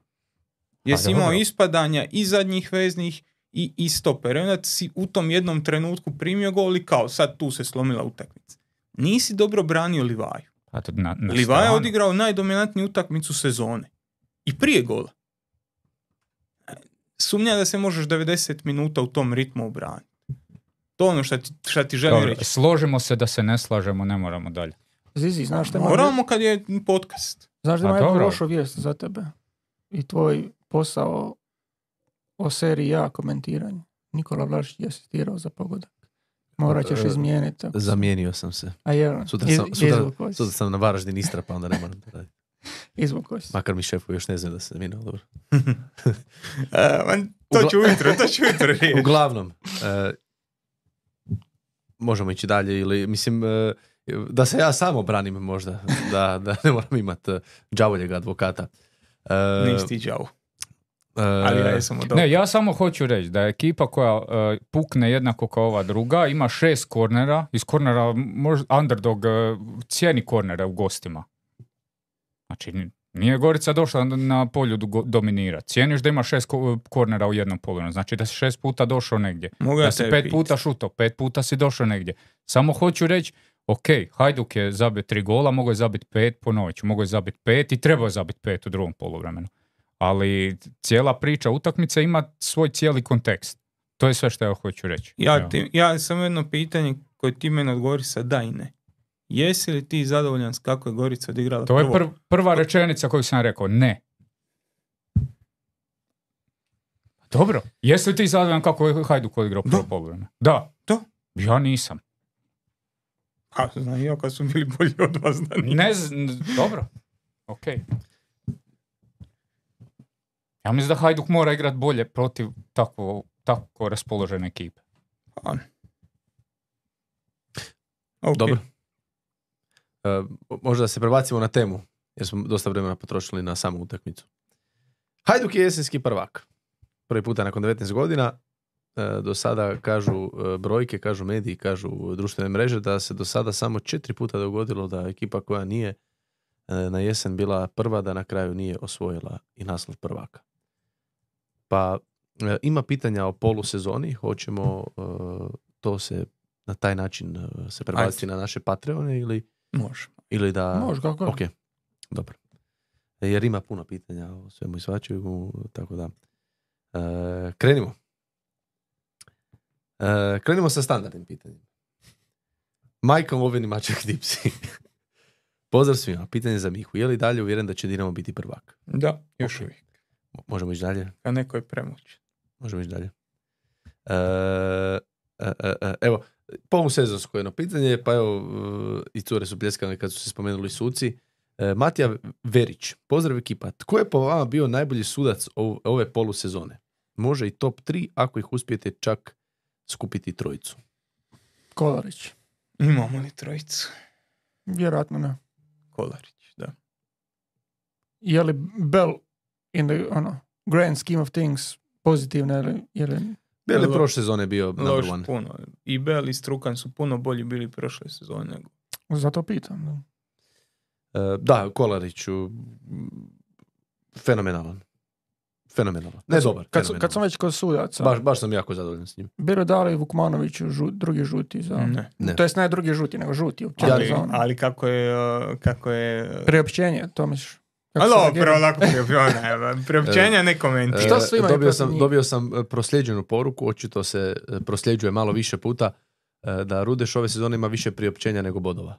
Jesi Pa imao dobro. ispadanja i zadnjih veznih i, i stopera. I onda si u tom jednom trenutku primio gol i kao sad tu se slomila utakmica. Nisi dobro branio Livaju. A to na, na Livaja je odigrao najdominantniju utakmicu sezone. I prije gola. Sumnja da se možeš 90 minuta u tom ritmu obraniti. To je ono šta ti, šta ti želim reći. složimo se da se ne slažemo, ne moramo dalje. Zizi, znaš šta ima, Moramo kad je podcast. znaš da A ima jednu lošu vijest za tebe i tvoj posao o seriji ja komentiranje. Nikola Vlašić je asistirao za pogodak. Morat ćeš E, izmijeniti. ako- Zamijenio sam se. A je, Sutra iz- sam, sutra, sutra sam na Varaždin Istra, pa onda ne moram. Izvukao si. Makar mi šefu još ne znaju da se zamijenio, dobro. A, man, to ću ujutro, to ću ujutro. Uglavnom, e, možemo ići dalje ili, mislim, da se ja samo branim možda, da, da ne moram imat e, đavoljega advokata. E, Nisi ti. Ali ja jesam od Ne, ja samo hoću reći da je ekipa koja e, pukne jednako kao ova druga, ima šest kornera, iz kornera underdog e, cijeni kornere u gostima. Znači, nije Gorica došla na- polju do- dominira. Cijeniš da ima šest ko- kornera u jednom polu. Znači da si šest puta došao negdje. Mogu da si pet pitat? puta šuto, pet puta si došao negdje. Samo hoću reći, ok, Hajduk je zabio tri gola, mogao je zabiti pet, ponovit ću, mogao je zabiti pet i trebao je zabiti pet u drugom poluvremenu. Ali cijela priča utakmice ima svoj cijeli kontekst. To je sve što ja hoću reći. Ja, ti, ja samo jedno pitanje koje ti meni odgovori sa da i ne. Jesi li ti zadovoljan s kako je Gorica odigrala To je prvo? prv- prva rečenica koju sam rekao, ne. Dobro, jesi li ti zadovoljan kako je Hajduk odigrao prvo poluvreme? Da. Da. Ja nisam. A, znam ja kad su bili bolji od vas da nije. Ne znam, dobro. Ok. Ja mislim da Hajduk mora igrati bolje protiv tako, tako raspoložene ekipe. A. Ok. Dobro. E, možda se prebacimo na temu, jer smo dosta vremena potrošili na samu utakmicu. Hajduk je jesenski prvak. Prvi puta nakon 19 godina. E, do sada kažu e, brojke, kažu mediji, kažu društvene mreže da se do sada samo četiri puta dogodilo da ekipa koja nije e, na jesen bila prva, da na kraju nije osvojila i naslov prvaka. Pa e, ima pitanja o polusezoni, hoćemo e, to se na taj način e, se prebaciti na naše Patreone ili, Može. ili da... Može, kako? Ok, dobro. Jer ima puno pitanja o svemu i svačemu, tako da... E, krenimo. E, krenimo sa standardnim pitanjima. Majka Oveni Mačak Dipsi. Pozdrav svima. Pitanje za Mihu. Je li dalje uvjeren da će Dinamo biti prvak? Da, još uvijek. Mo- Možemo ići dalje? A neko je premoć. Možemo ići dalje. E, e, e, e, evo, polusezonsko jedno pitanje, pa evo, e, i cure su pljeskane kad su se spomenuli suci. E, Matija Verić, pozdrav ekipa. Tko je po vama bio najbolji sudac ov- ove polusezone? Može i top 3 ako ih uspijete čak skupiti trojicu. Kolarić. Imamo li trojicu? Vjerojatno ne. Kolarić, da. Je li Bell in the ono, grand scheme of things pozitivna ili, ili Je li Lo- prošle sezone bio number Loš one? puno. I Bell i Strukan su puno bolji bili prošle sezone nego zato pitam. da. E, da, Kolariću, fenomenalan. Fenomenalan. Ne Kad sam- dobar, Kad, sam- fenomenalan. kad sam već kod sudaca, Baš, baš sam jako zadovoljan s njim. Biro dali Vukmanoviću žu- drugi žuti za... ne. Ne. To jest ne drugi žuti, nego žuti Ali, ono. ali kako je, uh, kako je uh, Priopćenje, to misliš? Alo, prvo lako priopćenja, priopćenja ne komentira. Šta su imali dobio protiv sam, njih? dobio sam e, prosljeđenu poruku, očito se e, prosljeđuje malo više puta, e, da Rudeš ove sezone ima više priopćenja nego bodova.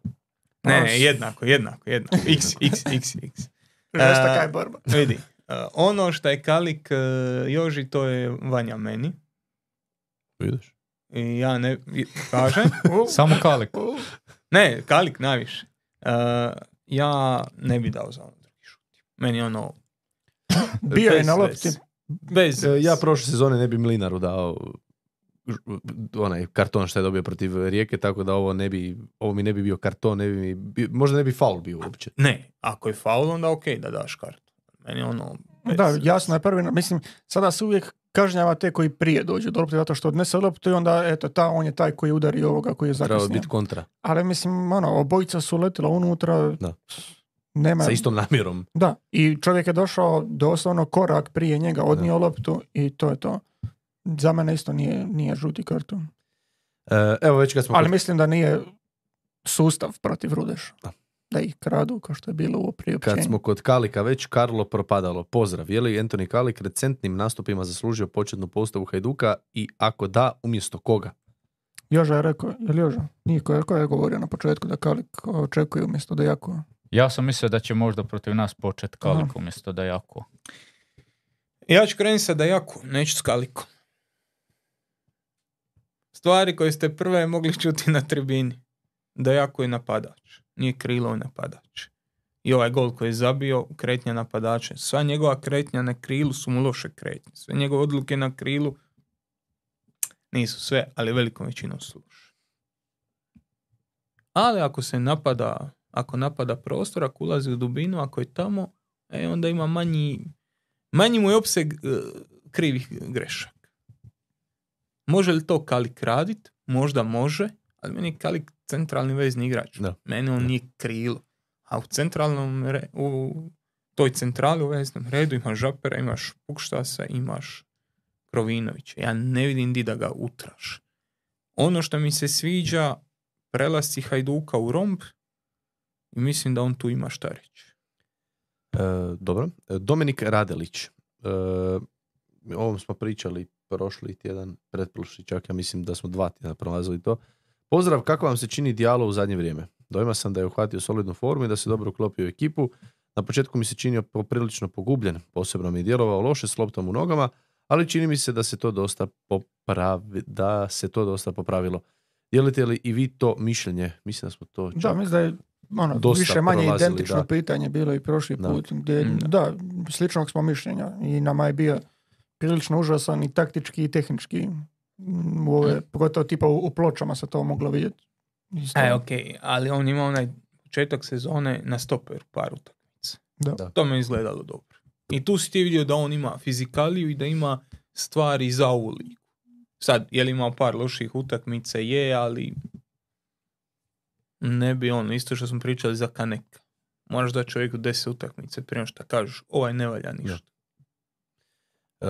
Ne, ne, jednako, jednako, jednako. X, x, x, x. E, kaj borba. Vidi, ono što je Kalik Joži, to je Vanja meni. Vidiš? I ja ne, i- kaže, Samo Kalik. ne, Kalik najviše. Uh, ja ne bi dao za ono. Meni ono... Bio je na lopti. Bez E, Ja prošle sezone ne bi Mlinaru dao onaj karton što je dobio protiv Rijeke, tako da ovo ne bi, ovo mi ne bi bio karton, ne bi mi, možda ne bi faul bio uopće. Ne, ako je faul, onda ok da daš kartu. Meni ono... bez Da, jasno je prvi, mislim, sada se uvijek kažnjava te koji prije dođu do lopte zato što odnese loptu i onda, eto, ta, on je taj koji udari ovoga koji je zakasnio. biti kontra, Ali mislim, ono, obojica su letila unutra, Da. Nema... sa istom namjerom. Da, i čovjek je došao doslovno korak prije njega, odnio loptu i to je to. Za mene isto nije, nije žuti karton. E, evo već kad smo... Ali kod- mislim da nije sustav protiv Rudeša. Da. Da ih kradu, kao što je bilo u priopćenju. Kad smo kod Kalika već, Karlo Propadalo, pozdrav. Je li Anthony Kalik recentnim nastupima zaslužio početnu postavu Hajduka i ako da, umjesto koga? Joža je rekao, je li Joža? Nije ko, ko je govorio na početku da Kalik očekuje umjesto da jako. Ja sam mislio da će možda protiv nas počet Kalik Aha. umjesto da jako. Ja ću krenuti sa Dajaku, neću s Kalikom. Stvari koje ste prve mogli čuti na tribini. Dajako je napadač, nije krilo je napadač. I ovaj gol koji je zabio, kretnja napadača. Sva njegova kretnja na krilu su mu loše kretnje. Sve njegove odluke na krilu nisu sve, ali velikom većinom su loše. Ali ako se napada, ako napada prostor, ako ulazi u dubinu, ako je tamo, e, onda ima manji, manji mu je opseg e, krivih grešaka. Može li to Kalik radit? Možda može, ali meni je Kalik centralni vezni igrač. Da. Meni on nije krilo. A u centralnom, re- u toj centrali u veznom redu imaš Žapera, imaš Pukštasa, imaš Krovinovića. Ja ne vidim di da ga utraš. Ono što mi se sviđa, prelasci Hajduka u romb i mislim da on tu ima šta reći. E, dobro. E, Dominik Radelić. E, o ovom smo pričali prošli tjedan, pretprošli čak, ja mislim da smo dva tjedna prolazili to. Pozdrav, kako vam se čini dijalo u zadnje vrijeme? Dojma sam da je uhvatio solidnu formu i da se dobro uklopio u ekipu. Na početku mi se činio poprilično pogubljen, posebno mi je djelovao loše s loptom u nogama, ali čini mi se da se to dosta popravi, da se to dosta popravilo. Dijelite li i vi to mišljenje? Mislim da smo to čak... Da, mislim da je ono, dosta više manje identično da. pitanje bilo i prošli Da. put. Gdje, Mm. da, sličnog smo mišljenja i nama je bio prilično užasan i taktički i tehnički. Mm, U ove, pogotovo tipa u, u pločama se to moglo vidjeti. Isto. E, ok, ali on ima onaj početak sezone na stoperu par utakmica. Da. Da. To me je izgledalo dobro. I tu si ti vidio da on ima fizikaliju i da ima stvari za ovu ligu. Sad, je li imao par loših utakmica? Je, ali ne bi on, isto što smo pričali za Kaneka. Moraš da čovjeku deset utakmice prije što kažeš ovaj ne valja ništa. E,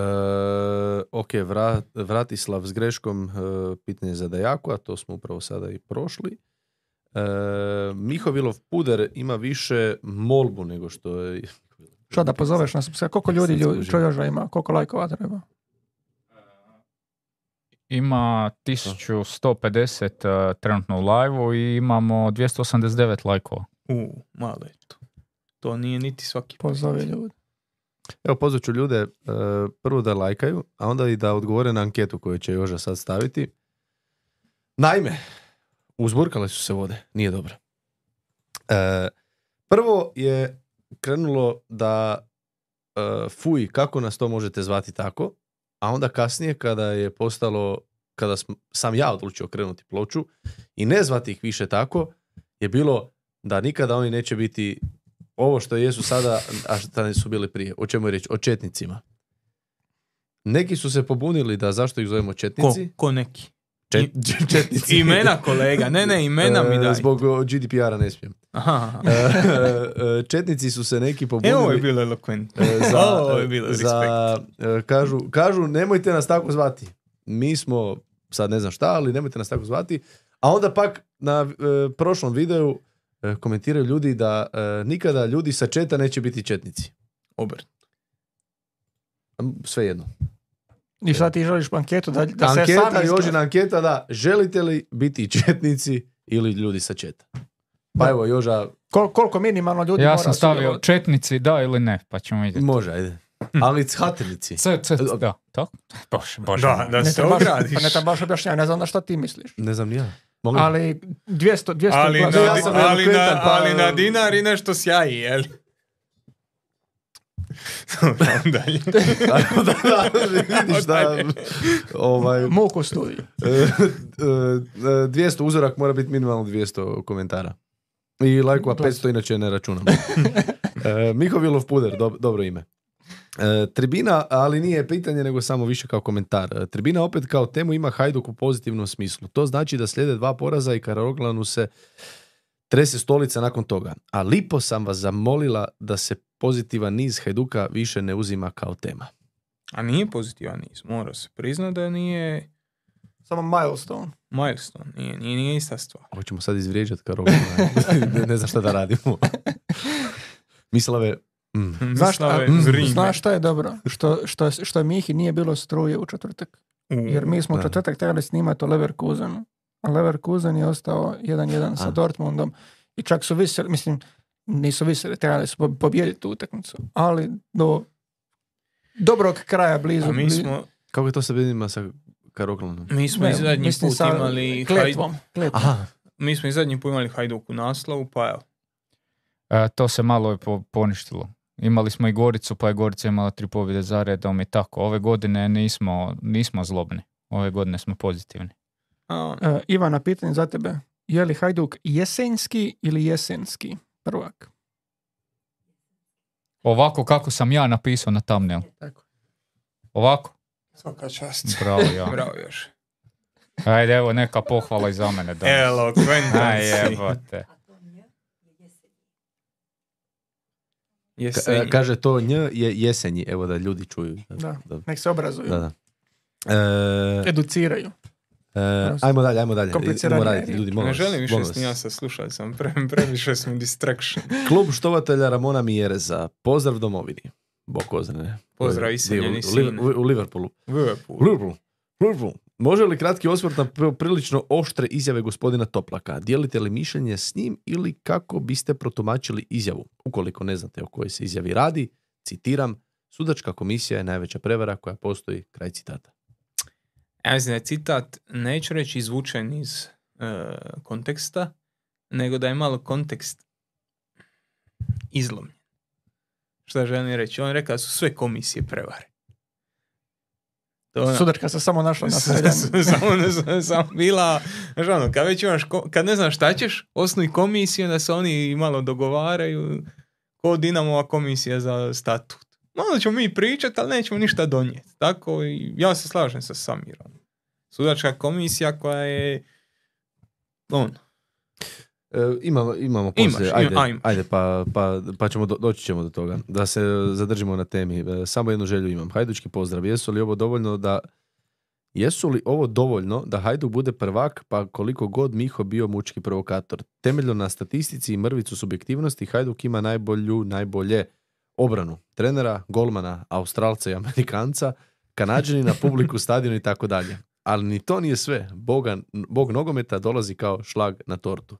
ok, Vra- Vratislav s greškom, e, pitanje za Dajaku, a to smo upravo sada i prošli. E, Mihovilov puder ima više molbu nego što je... Šta da pozoveš nas? Koliko ljudi, Sad ljudi skužim. čo Joža ima? Koliko lajkova treba? Ima 1150 uh, trenutno u live i imamo 289 lajkova. U, malo je to. To nije niti svaki. Pozovi ljudi. Evo, pozvat ću ljude e, prvo da lajkaju, a onda i da odgovore na anketu koju će Joža sad staviti. Naime, uzburkale su se vode, nije dobro. E, prvo je krenulo da e, fuj, kako nas to možete zvati tako, a onda kasnije kada je postalo, kada sam ja odlučio krenuti ploču i ne zvati ih više tako, je bilo da nikada oni neće biti ovo što jesu sada, a što su bili prije. O čemu je riječ? O četnicima. Neki su se pobunili da zašto ih zovemo Ko, četnici. ko neki. Čet- četnici. Imena kolega, ne ne, imena mi E, daj. Zbog GDPR-a ne smijem. Aha. E, e, četnici su se neki pobunili. E, ovo je bilo elokventno. e, za, Ovo je bilo za, kažu, kažu nemojte nas tako zvati. Mi smo, sad ne znam šta, ali nemojte nas tako zvati. A onda pak na prošlom videu komentiraju ljudi da nikada ljudi sa četa neće biti četnici. Obrt. Sve jedno. I sad ti želiš anketu da, da se anketa, sami Jožina anketa da, želite li biti četnici ili ljudi sa četa? Pa Da. evo, Joža, Kol- koliko minimalno ljudi Ja mora sam stavio sudjelovati? četnici da ili ne, pa ćemo vidjeti. može, ajde. Ali hatenici. C, c, c, da. Tako? Bože, bože. Da, da Ne se ogradiš. pa ne trebaš objašnjavati, ne znam na šta ti misliš. Ne znam ja. Molim? Ali 200, 200 Ali, na. Ja sam ali, na, pa- ali na dinar i nešto sjaji, jel? Dalje. Ajmo da, da, vidiš da, ovaj, Muku studiju. e, e, 200 uzorak mora biti minimalno 200 komentara. I lajkova 500 inače ne računam. E, Mihovilov puder, dob- dobro ime. E, tribina, ali nije pitanje, nego samo više kao komentar. E, tribina opet kao temu ima Hajduk u pozitivnom smislu. To znači da slijede dva poraza i Kararoglanu se trese stolica nakon toga. A lipo sam vas zamolila da se pozitivan niz Hajduka više ne uzima kao tema. A nije pozitivan niz, mora se priznat da nije Samo milestone. milestone, nije, nije, nije ista stvar. Hoćemo sad izvrijeđati Kararoglanu. ne, ne znam šta da radimo. Mislave, mm, Znaš šta, mm, znaš šta je dobro? Što, što, što Mihi nije bilo struje u četvrtak. Jer mi smo u četvrtak trebali snimati o Leverkusenu. A Leverkusen je ostao 1-1 sa A. Dortmundom. I čak su viseli, mislim, nisu viseli, trebali su po- pobijediti tu utakmicu. Ali do dobrog kraja blizu. A mi blizu- smo, kako je to sa vidima sa Karoglanom? mi smo ne, i zadnji put sa imali kletvom. Aha, mi smo i zadnji put imali Hajduk u naslovu, pa evo. E, to se malo je po- poništilo. Imali smo i Goricu, pa je Gorica imala tri pobjede za redom i tako. Ove godine nismo, nismo zlobni. Ove godine smo pozitivni. A, E, Ivana, pitanje za tebe. Je li Hajduk jesenski ili jesenski prvak? Ovako kako sam ja napisao na thumbnail. Tako. Ovako? svaka čast. Bravo, ja. Bravo još. Ajde, evo neka pohvala i za mene danas. Elokventan Aj, si. jebote. Ka- Jesenji. e, kaže to nj je jesenji, evo da ljudi čuju. Da. da. Nek se obrazuju. da, da. E, Educiraju. E, ajmo dalje, ajmo dalje. Idemo raditi, ljudi, molim Ne želim više sa slušali sam, pre, previše smo distraction. Klub štovatelja Ramona Mijereza. Pozdrav domovini. Bog ozrene. Pozdrav, iseljeni u, u, u Liverpoolu. Liverpool. Liverpool. Liverpool. Može li kratki osvrt na pr- prilično oštre izjave gospodina Toplaka? Dijelite li mišljenje s njim ili kako biste protumačili izjavu? Ukoliko ne znate o kojoj se izjavi radi, citiram, sudačka komisija je najveća prevara koja postoji, kraj citata. Ja mislim da je citat, neću reći izvučen iz e, konteksta, nego da je malo kontekst izlomljen. Šta želim reći? On je rekao da su sve komisije prevare. Ono- Sudačka se samo našla na samo, samo bila, ono, kad već imaš, ko- kad ne znaš šta ćeš, osnuj komisiju, da se oni malo dogovaraju, ko Dinamova komisija za statut. Malo ćemo mi pričati, ali nećemo ništa donijeti. Tako i ja se slažem sa Samirom. Sudačka komisija koja je on, E, imamo, imamo poslije, ima- ajde, a, imaš. ajde pa, pa, pa ćemo do- doći ćemo do toga. Da se zadržimo na temi. E, samo jednu želju imam. Hajdučki pozdrav. Jesu li ovo dovoljno da Jesu li ovo dovoljno da Hajduk bude prvak, pa koliko god Miho bio mučki provokator? Temeljno na statistici i mrvicu subjektivnosti, Hajduk ima najbolju, najbolje obranu. Trenera, golmana, Australca i Amerikanca, Kanađanina, publiku, stadion i tako dalje. Ali ni to nije sve. Boga, bog nogometa dolazi kao šlag na tortu.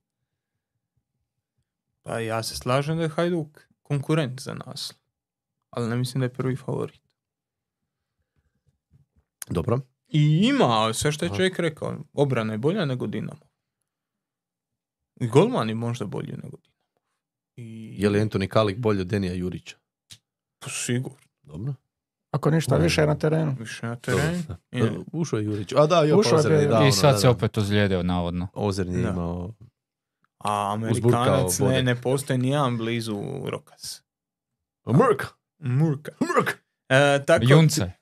pa ja se slažem da je Hajduk konkurent za nas. Ali ne mislim da je prvi favorit. Dobro. I ima sve što je čovjek rekao. Obrana je bolja nego Dinamo. I golman je možda bolji nego Dinamo. I... Je li Antoni Kalik bolji od Denija Jurića? Pa sigurno. Dobro. Ako ništa više je na terenu. Više na terenu. Ušao je Jurić. A da, jo, Ušao je, da, I sad da, se opet ozlijedio, navodno. Ozerni je imao... A Amerikanac ne, ne postoji nijedan blizu Rokas. Mrk! Murka. Mrk! E, tako, Junce.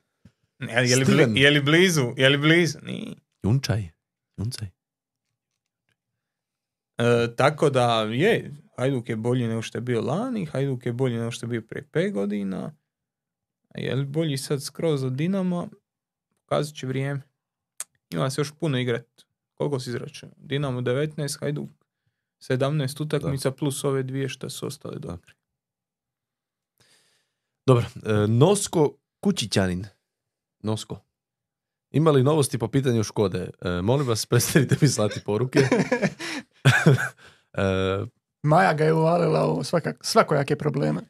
Je, je, li Steven. bli, je li blizu? Je li blizu? Nije. Junčaj. Juncaj. E, tako da je, Hajduk je bolji nego što je bio lani, Hajduk je bolji nego što je bio prije 5 godina. Je li bolji sad skroz od Dinama? Pokazat će vrijeme. Ima se još puno igrat. Koliko si izračunao? Dinamo 19, Hajduk 17 utakmica plus ove dvije što su ostale do. Dobro, e, Nosko Kučićanin. Nosko. Ima li novosti po pitanju Škode? E, molim vas, prestanite mi slati poruke. E, Maja ga je uvalila u svakak, svakojake probleme.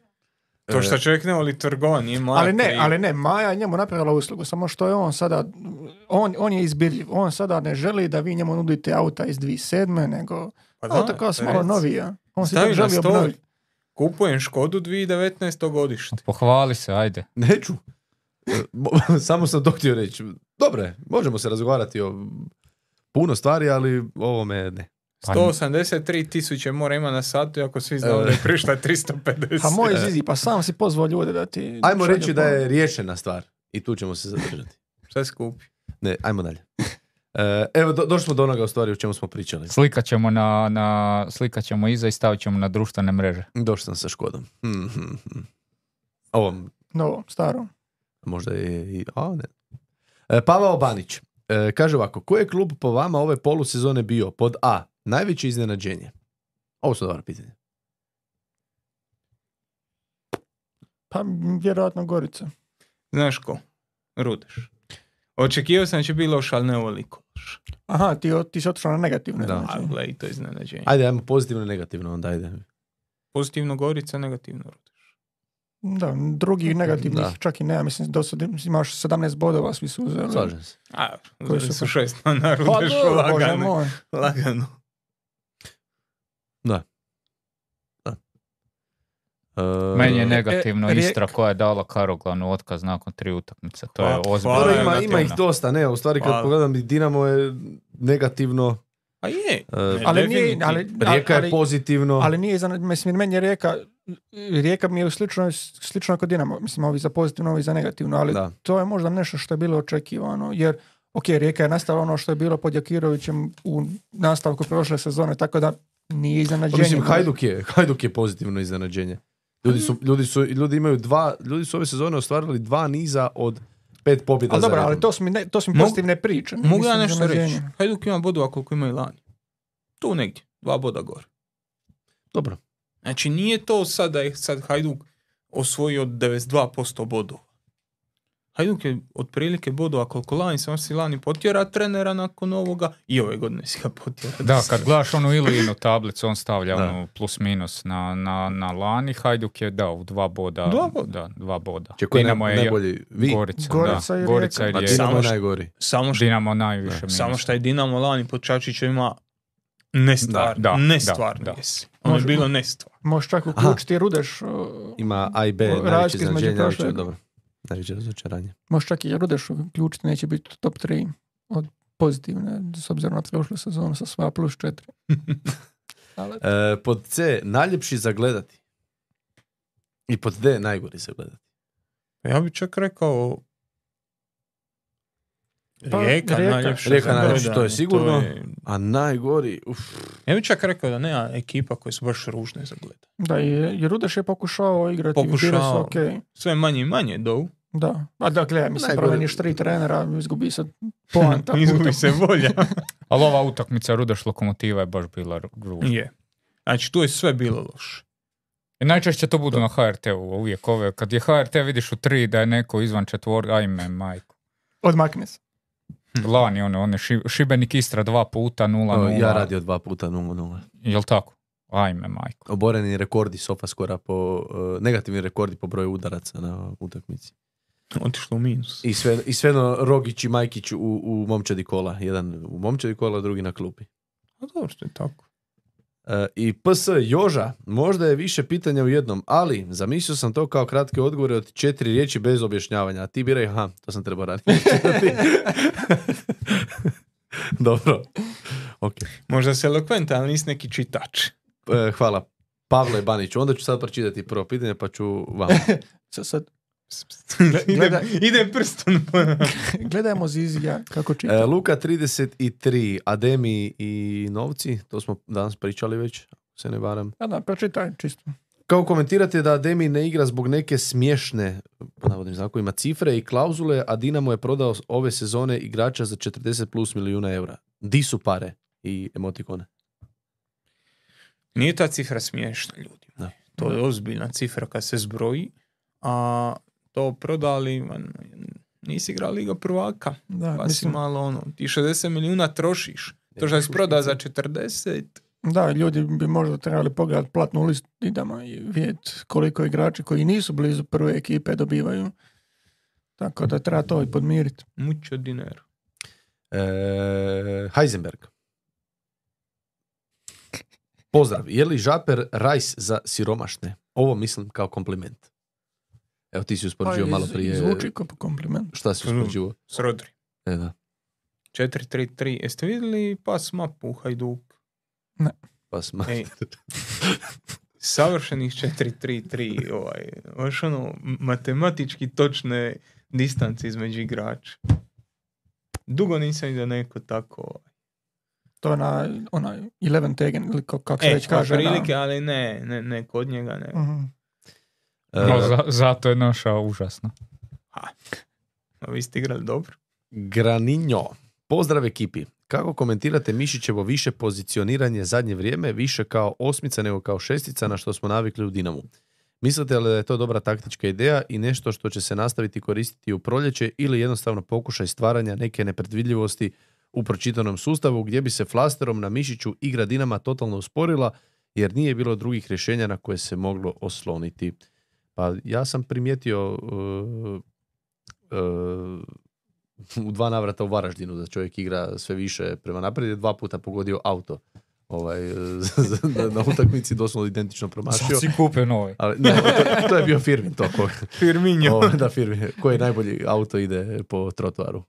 To što čovjek ne voli nije moja Ali ne, kriva. ali ne, Maja je njemu napravila uslugu, samo što je on sada, on, on je izbirljiv. On sada ne želi da vi njemu nudite auta iz 2007. nego Pa auto da, kao su malo novija. On se na želi obnoviti. Kupujem Škodu 2019. godište. Pohvali se, ajde. neću. E, mo- Samo sam to htio reći. Dobre, možemo se razgovarati o puno stvari, ali ovo me ne. Pa 183 tisuće mora ima na satu, ako svi znamo da je prišla 350. A moj zizi, pa sam si pozvao ljude da ti... Ajmo reći da je riješena stvar. I tu ćemo se zadržati. Šta si kupi? Ne, ajmo dalje. E, evo, do, došli smo do onoga u stvari o čemu smo pričali. Slikat ćemo, na, na, slikat ćemo iza i stavit ćemo na društvene mreže. Došli sam sa Škodom. Hmm, hmm, hmm. Ovo Novo, staro. možda je i... A, ne. E, Pavao Banić. E, kaže ovako, koji je klub po vama ove polusezone bio? Pod A. Najveće iznenađenje. Ovo su dobra pitanja. Pa vjerojatno Gorica. Znaš ko? Rudeš. Očekivao sam da će biti loš, ali ne ovoliko loš. Aha, ti, ti si otišao na negativne. Da. A, znači. gle, i to je iznenađenje. Ajde, ajmo pozitivno i negativno, onda ajde. Pozitivno Gorica, negativno Rudeš. Da, drugih negativnih Da. čak i nema. Mislim, do sad imaš 17 bodova, svi su uzeli. Slažem se. A, uzeli su su pa- šest na Pa dobro, bože lagano. Lagano. E, Meni je negativno e, Istra koja je dala Karoglanu otkaz nakon tri utakmice. To je Hvala- ozbiljno. ima, ima ih dosta, ne, u stvari kad Hvala. pogledam i Dinamo je negativno, A je. e, Ali nije, ali, Rijeka ali, je pozitivno. ali nije za, mislim, meni je Rijeka, Rijeka mi je u sličnoj, slično kod Dinamo, mislim, ovi za pozitivno, ovi za negativno, ali Da. to je možda nešto što je bilo očekivano, jer ok, Rijeka je nastavila ono što je bilo pod Jakirovićem u nastavku prošle sezone, tako da nije Pa iznenađenje. Mislim, Hajduk je, Hajduk je pozitivno iznenađenje. Ljudi su, ljudi su, ljudi imaju dva, ljudi su ove sezone ostvarili dva niza od pet pobjeda Ali za dobro, ali to su mi, ne, to su mi Mogu- pozitivne priče. Mogu ja Mislim, nešto reći? Hajduk ima bodova koliko ima i lani. Tu negdje. Dva boda gore. Dobro. Znači nije to sad da je sad Hajduk osvojio 92% bodova. Hajduk je otprilike bodova koliko lani sam si lani potjera trenera nakon ovoga i ove godine si ga potjera. Da, kad gledaš onu Ilijinu tablicu, on stavlja Da. onu plus minus na, na, na lani. Hajduk je dao dva boda. Dva boda. Da, dva boda. Če ko je Dinamo je najbolji? Vi? Gorica, Gorica da. i Gorica i Rijeka. Dinamo Samo je što- najgori. Samo što, Dinamo najviše minusa. samo što je Dinamo lani pod Čačićem ima nestvarno. Da, da, nestvarno da, da. jesi. Ono je bilo nestvarno. Možeš čak uključiti Rudeš, o, Ima A i B, najveće dobro. Najveće razočaranje. možeš čak i Rudeš uključiti, neće biti top 3 od pozitivne, s obzirom na prošlu sezonu sa sva plus 4. Ali, E, pod C, najljepši za gledati. I pod D, najgori za gledati. Ja bih čak rekao Pa, Rijeka, Rijeka. najljepša Rijeka najljepša, to je sigurno. je- A najgori, uf. Ja bih čak rekao da nema ekipa koje su baš ružne za gledanje. da, i, Rudeš je pokušao igrati, Pokušao. su okej. Sve manje i manje do. Da, a da, gledaj, mislim, Najgore- promeniš tri trenera, izgubi se poanta. Izgubi se volja. Ali ova utakmica Rudeš Lokomotiva je baš bila ru- ružna. je. Znači tu je sve bilo loše. I najčešće to budu na HRT-u uvijek ove. Kad je HRT vidiš u tri da je neko izvan četvor, ajme majku. Odmakne se. Lani ono, one Ši- Šibenik Istra dva puta, nula, O, nula. ja radio dva puta 0-0. Jel tako? Ajme majku. Oboreni rekordi Sofaskora po, e, negativni rekordi po broju udaraca na utakmici. Otišlo u minus. I sve, i svejedno Rogić i Majkić u, u momčadi kola. Jedan u momčadi kola, drugi na klupi. A dobro što je tako. E, I PS Joža, možda je više pitanja u jednom, ali zamislio sam to kao kratke odgovore od četiri riječi bez objašnjavanja. A ti biraj, aha, to sam trebao raditi. Dobro. Ok. Možda se elokventan, ali nisi neki čitač. E, hvala. Pavle Baniću, onda ću sad pročitati prvo pitanje, pa ću vam. Sad, sad idem, gleda- idem prstom. gledajmo Zizija kako čita. E, Luka 33, Ademi i Novci, to smo danas pričali već, se ne varam. Da, da, pročitaj čisto. Kako komentirate da Ademi ne igra zbog neke smiješne, navodnim znakovima, cifre i klauzule, a Dinamo je prodao ove sezone igrača za 40 plus milijuna eura. Di su pare i emotikone? Nije ta cifra smiješna ljudima. Da. To je ozbiljna cifra kad se zbroji, a to prodali, man, nisi igrao Liga prvaka, Da, pa si mislim, malo ono, ti 60 milijuna trošiš. To što si proda za 40, da, ljudi bi možda trebali pogledati platnu listu idama i vidjeti koliko igrači koji nisu blizu prve ekipe dobivaju. Tako da treba to i podmiriti. mucho dinero. E, Heisenberg. Pozdrav. Je li žaper rajs za siromašne? Ovo mislim kao kompliment. Evo ti si uspoređivao malo iz- prije. Zvuči kao kompliment. Šta si uspoređivao? S Rodri. E, da. 4-3-3. Jeste vidjeli pas mapu u Hajduk? Pa smo. Ej, savršenih 4-3-3. Ovaj, baš ono, matematički točne distance između igrača. Dugo nisam vidio neko tako. ovaj. To je na onaj 11 tegen ili kako, se E, već kaže. na- prilike, ali ne, ne, ne kod njega, ne. Mhm. E, No, za- zato je našao užasno. A vi ste igrali dobro. Graninjo. Pozdrav ekipi. Kako komentirate Mišićevo više pozicioniranje zadnje vrijeme, više kao osmica nego kao šestica na što smo navikli u Dinamu? Mislite li da je to dobra taktička ideja i nešto što će se nastaviti koristiti u proljeće ili jednostavno pokušaj stvaranja neke nepredvidljivosti u pročitanom sustavu gdje bi se flasterom na Mišiću igra Dinama totalno usporila jer nije bilo drugih rješenja na koje se moglo osloniti. Pa ja sam primijetio uh, uh, u dva navrata u Varaždinu da čovjek igra sve više prema naprijed je dva puta pogodio auto ovaj, na, na utakmici doslovno identično promašio. Sad si kupio novi. Ali, ne, to, to je bio Firmin to. Ko, Firmino. o, da, Firmin. Koji najbolji auto ide po trotoaru?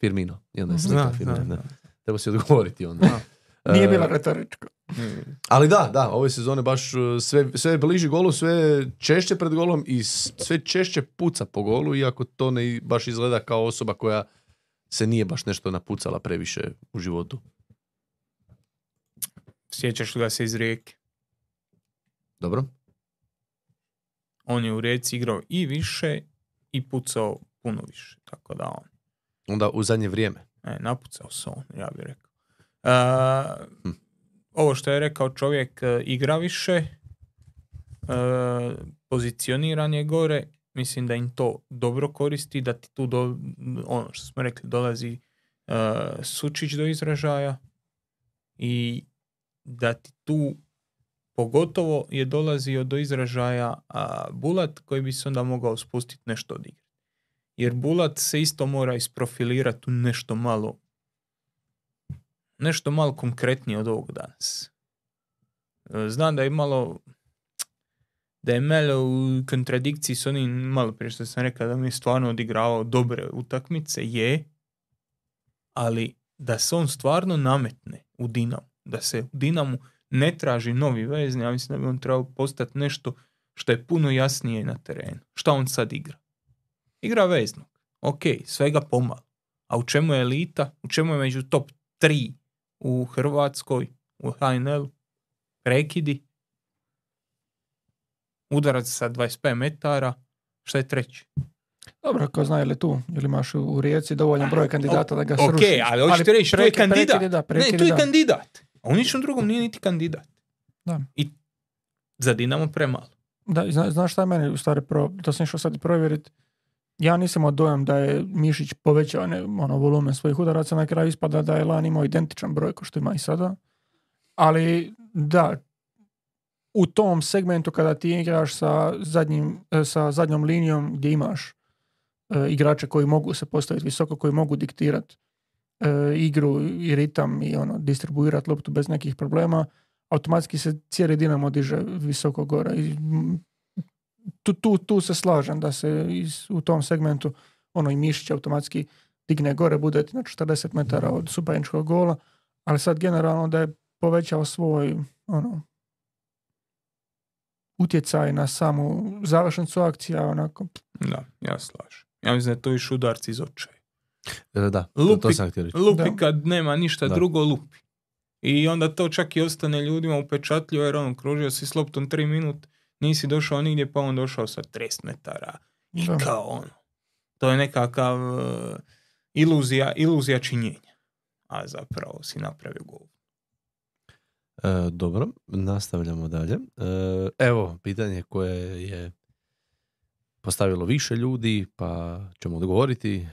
Firmino. I onda je slika Zna, Firmina. Treba si odgovoriti onda. Nije E, bila retorička. Ali da, da, ove sezone baš uh, sve, sve bliži golu, sve češće pred golom i sve češće puca po golu, iako to ne baš izgleda kao osoba koja se nije baš nešto napucala previše u životu. Sjećaš li ga se iz rijeke? Dobro? On je u rijeci igrao i više i pucao puno više. Tako da on, Onda u zadnje vrijeme. e, napucao se on, ja bih rekao. A, Hm. Ovo što je rekao čovjek, e, igra više, e, pozicioniran je gore, mislim da im to dobro koristi, da ti tu, do, ono što smo rekli, dolazi e, Sučić do izražaja i da ti tu pogotovo je dolazio do izražaja Bulat koji bi se onda mogao spustiti nešto od igre. Jer Bulat se isto mora isprofilirati u nešto malo nešto malo konkretnije od ovog danas. E, Znam da je malo da je malo u kontradikciji s onim malo prije što sam rekao da mi je stvarno odigravao dobre utakmice, je, ali da se on stvarno nametne u Dinamu, da se u Dinamu ne traži novi vezni, ja mislim da bi on trebao postati nešto što je puno jasnije na terenu. Šta on sad igra? Igra veznog. Ok, svega pomalo. A u čemu je elita? U čemu je među top 3 u Hrvatskoj, u HNL? Prekidi. Udarac sa 25 metara. Šta je treći? Dobro, ko zna je li tu, ili imaš u Rijeci dovoljan broj kandidata da ga Ok, sruši. ali hoćete reći, to je kandidat. prekidi da, ne, to je da. kandidat. A u ničem drugom nije niti kandidat. Da. I za Dinamo premalo. Da, i zna, znaš šta je meni u stvari pro, to sam išao sad provjeriti. Ja nisam imao dojam da je Mišić povećao ne, ono, volumen svojih udaraca, na kraju ispada da je Lan imao identičan broj kao što ima i sada. Ali da, u tom segmentu kada ti igraš sa, zadnjim, e, sa zadnjom linijom gdje imaš e, igrače koji mogu se postaviti visoko, koji mogu diktirati e, igru i ritam i ono, distribuirati loptu bez nekih problema, automatski se cijeli Dinamo diže visoko gore. I, tu, tu, tu se slažem da se iz, u tom segmentu ono i Mišić automatski digne gore, bude na 40 metara od suparničkog gola, ali sad generalno da je povećao svoj ono, utjecaj na samu završnicu akcija, onako, Da, ja slažem. Ja mislim da je to iš udarci iz očaja. E, Da, to, Lupi- to sam htio reći. Lupi Da. kad nema ništa Da. drugo, lupi. I onda to čak i ostane ljudima upečatljivo jer ono, kružio si s loptom 3 minut, nisi došao nigdje pa on došao sa 30 metara. I Da. kao ono. To je nekakav e, iluzija, iluzija činjenja. A zapravo si napravio gol. E, dobro, nastavljamo dalje. E, evo, pitanje koje je postavilo više ljudi, pa ćemo odgovoriti. E,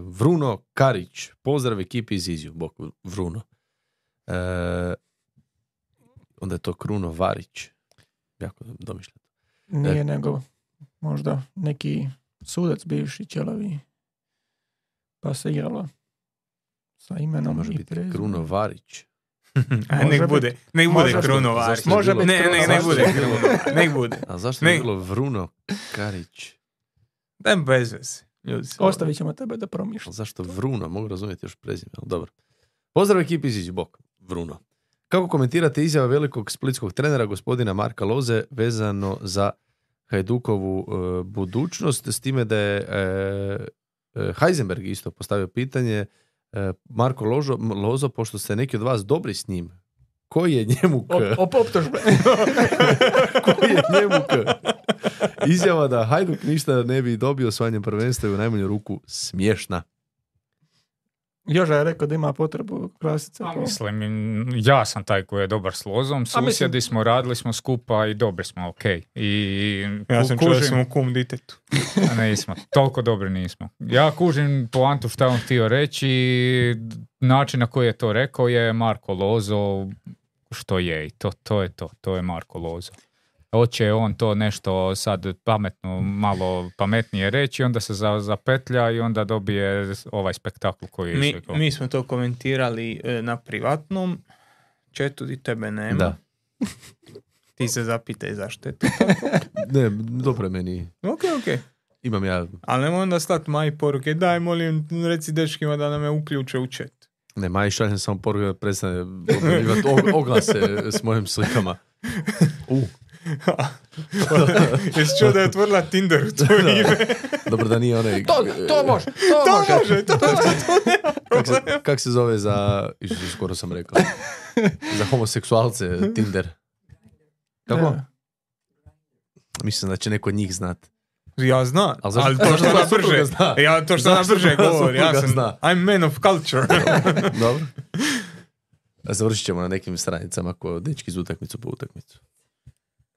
Vruno Karić, pozdrav ekipi iz Iziju, bok Vruno. E, onda je to Kruno Varić. Jako domišljeno. Nije nego možda neki sudac bivši ćelavi pa se igralo sa imenom Može i biti prezimenom. Kruno Varić. A nek bude, nek bude. Kruno Varić. Može biti Ne, ne, Varić. bude Kruno. Nek bude. A zašto Ne. je bilo Vruno Karić? Daj bez veze. Ljudi Ostavit ćemo tebe da promišljaš. Zašto Vruno? Mogu razumjeti još prezime, ali dobro. Pozdrav ekipi iz bok. Vruno. Kako komentirate izjava velikog splitskog trenera gospodina Marka Loze vezano za Hajdukovu e, budućnost, s time da je e, e, Heisenberg isto postavio pitanje e, Marko Ložo, M- Lozo, pošto ste neki od vas dobri s njim, koji je njemu k? Op, op, koji je njemu k? Izjava da Hajduk ništa ne bi dobio osvajanjem prvenstva je u najmanju ruku smiješna. Joža je rekao da ima potrebu klasice. A po- mislim, ja sam taj koji je dobar s lozom, mislim- susjedi smo, radili smo skupa i dobri smo, ok. I Ja sam čuo da kužim- sam u kum ditetu. A nismo, toliko dobri nismo. Ja kužim poantu šta je on htio reći, način na koji je to rekao je Marko Lozo, što je i to, to je to, to je Marko Lozo. Hoće on to nešto sad pametno, malo pametnije reći, onda se za, zapetlja i onda dobije ovaj spektakl koji je Mi, mi smo to komentirali e, na privatnom četu di tebe nema. Da. Ti se zapitaj zašto je to tako. Ne, dobro je meni. ok, ok. Imam ja, Ali nemoj onda slati maji poruke, daj molim, reci dečkima da nam me uključe u chat. ne, Maji šaljem samo poruke da prestane oglase s mojim slikama. U, Jesi čuo da je otvorila Tinder u tvoje ime? dobro da nije onaj... To, to može, to, To može. može, to može. Kak se, kak se zove za... Isuse, skoro sam rekao. Za homoseksualce Tinder. Kako? Da. Mislim da će neko od njih znat. Ja znam, Ali ali, zašto- to što supruga brže, zna? ja to što Zašto brže govori, ja sam, zna? I'm man of culture. Dobro. Završit ćemo na nekim stranicama ko dečki iz utakmicu po utakmicu.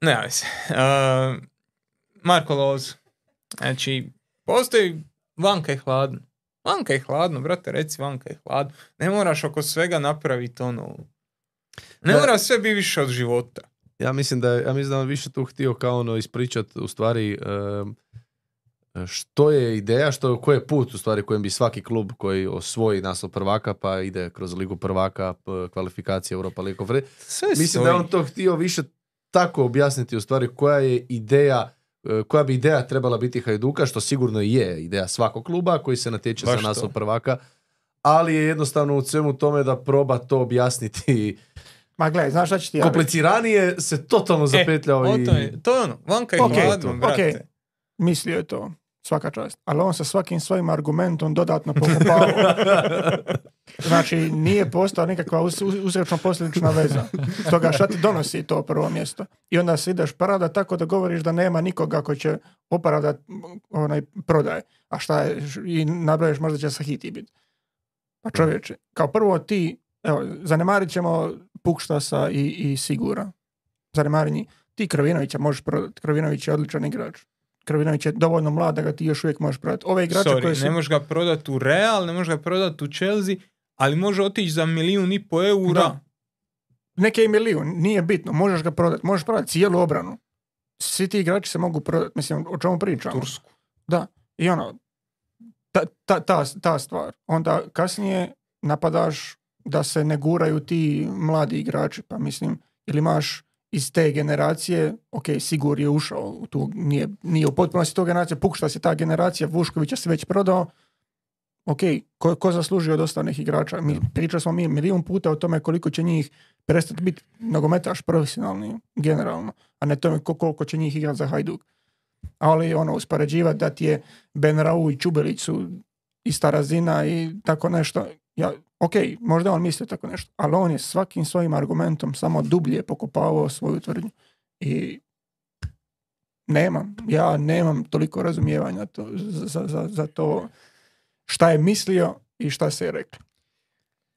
Ne, ali se. Uh, Marko Loz. Znači, postoji vanka je hladno. Vanka je hladno, brate, reci vanka je hladno. Ne moraš oko svega napraviti ono... Ne Da. mora sve biti više od života. Ja mislim da ja mislim da on više tu htio kao ono ispričat u stvari em, što je ideja, što, koji je put u stvari kojem bi svaki klub koji osvoji naslov prvaka pa ide kroz ligu prvaka, kvalifikacije Europa League of Re- Sve Mislim da stoji. on to htio više tako objasniti u stvari koja je ideja e, koja bi ideja trebala biti Hajduka, što sigurno i je ideja svakog kluba koji se natječe Baš za to. naslov prvaka, ali je jednostavno u svemu tome da proba to objasniti Ma gledaj, znaš šta ću ti kompliciranije, se totalno zapetljao E, i... to, je, to je ono, vanka je Ok, hladno, brate. Mislio je to, svaka čast. Ali on sa svakim svojim argumentom dodatno pokopavao. Znači, nije postala nikakva us- uzročno-posljedična veza. Stoga šta ti donosi to prvo mjesto? I onda se ideš pravda tako da govoriš da nema nikoga ko će opravdat onaj prodaje. A šta je, i nabraviš možda će Sahiti biti. Pa čovječe, kao prvo ti, evo, zanemarit ćemo Pukštasa i, i Sigura. Zanemari njih. Ti Krovinovića možeš prodati. Krovinović je odličan igrač. Krovinović je dovoljno mlad da ga ti još uvijek možeš prodati. Ove igrače Sorry, koji su... ne možeš ga prodati u Real, ne možeš ga prodati u Chelsea, ali može otići za milijun i po eura. Da. Neke i milijun, nije bitno, možeš ga prodati, možeš prodati cijelu obranu. Svi ti igrači se mogu prodati, mislim, o čemu pričamo? Tursku. Da, i ono, ta, ta, ta, ta stvar. Onda kasnije napadaš da se ne guraju ti mladi igrači, pa mislim, ili imaš iz te generacije, ok, Sigur je ušao, tu, nije, nije u potpunosti to generacija, Pukšta se ta generacija, Vuškovića se već prodao, ok, ko, ko zaslužio od ostalih igrača? Mi, pričali smo mi milijun puta o tome koliko će njih prestati biti nogometaš profesionalni, generalno, a ne tome ko- koliko će njih igrati za Hajduk. Ali ono, uspoređivati da ti je Ben Rau i Čubelić su ista razina i tako nešto. Ja, ok, možda on misli tako nešto, ali on je svakim svojim argumentom samo dublje pokopavao svoju tvrdnju. I nemam, ja nemam toliko razumijevanja to, za, za, za to šta je mislio i šta se je reklo.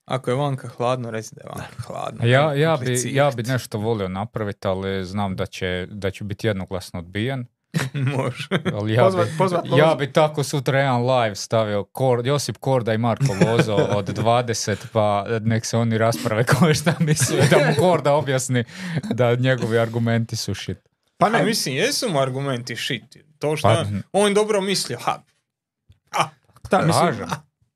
Ako je vanka hladno, reci da je vanka hladno. Ja, ja, bi, ja bi nešto volio napraviti, ali znam da će, da ću biti jednoglasno odbijen. Može. Ali ja, Pozvat- bi, pozvat ja bi tako sutra jedan live stavio Kor, Josip Korda i Marko Lozo od 20, pa nek se oni rasprave ko je šta misle, da mu Korda objasni da njegovi argumenti su shit. Pa A ne, mislim, jesu mu argumenti shit. To što Pa- on dobro mislio. Ha, da, mislim,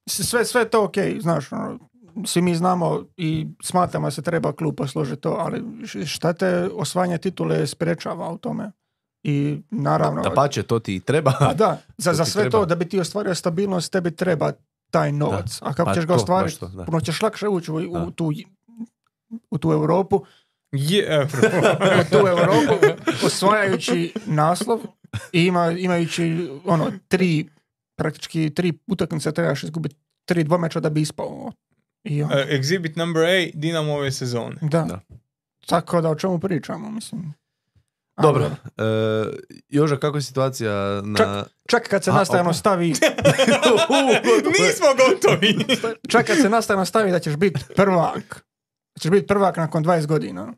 sve, sve to ok, znaš, ono, svi mi znamo i smatramo da se treba klub posložiti to, ali šta te osvajanje titule sprečava u tome? I naravno... Da pače, to ti treba. A da, za, za sve treba. to da bi ti ostvario stabilnost, tebi treba taj novac. A kako Pa ćeš ga ostvariti? da. Puno ćeš lakše ući u, u Da. tu, u tu Europu, je, u tu Europu osvajajući naslov i ima, imajući ono, tri, praktički tri utakmice trebaš izgubiti tri dvomeča da bi ispao. I ono, Uh, exhibit number 8, Dinamo ove sezone. da. da. Tako da o čemu pričamo, mislim. Dobro. E, Joža, kako je situacija na... Čak- Čak kad se A, nastavno opa. stavi, Nismo gotovi. čak kad se nastavno stavi da ćeš biti prvak. Da ćeš biti prvak nakon 20 godina.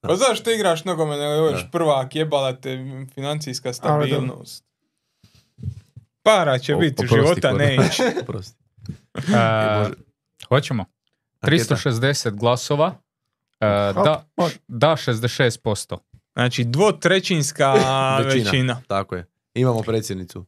Pa zašto igraš nogome, Da. prvak, jebala te financijska stabilnost. Para će O- biti, oprosti, života neće. Oprosti. E, može. hoćemo. Anketa. 360 glasova. E, da, da 66%. Znači, dvotrećinska Većina. većina. Tako je. Imamo predsjednicu.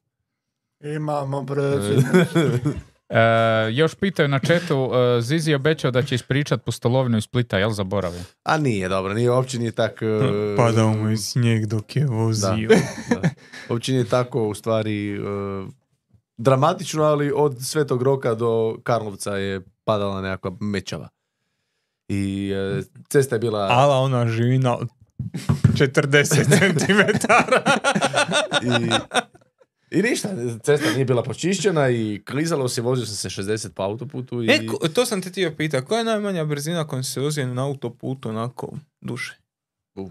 Imamo predsjednicu. E, još pitaju na četu, e, Zizi je obećao da će ispričat pustolovinu iz Splita, jel zaboravio? A nije dobro, nije, uopće nije tak... e, Padao mu je snijeg dok je vozio. da. Uopće nije tako, u stvari, e, dramatično, ali od Svetog Roka do Karlovca je padala nekakva mečava. I e, cesta je bila... Ala ona živi na 40 cm. I, I ništa, cesta nije bila počišćena i klizalo se, vozio sam se 60 po autoputu i... E, ko- to sam te htio pitati. Koja je najmanja brzina kojom se vozi na autoputu onako duše? u-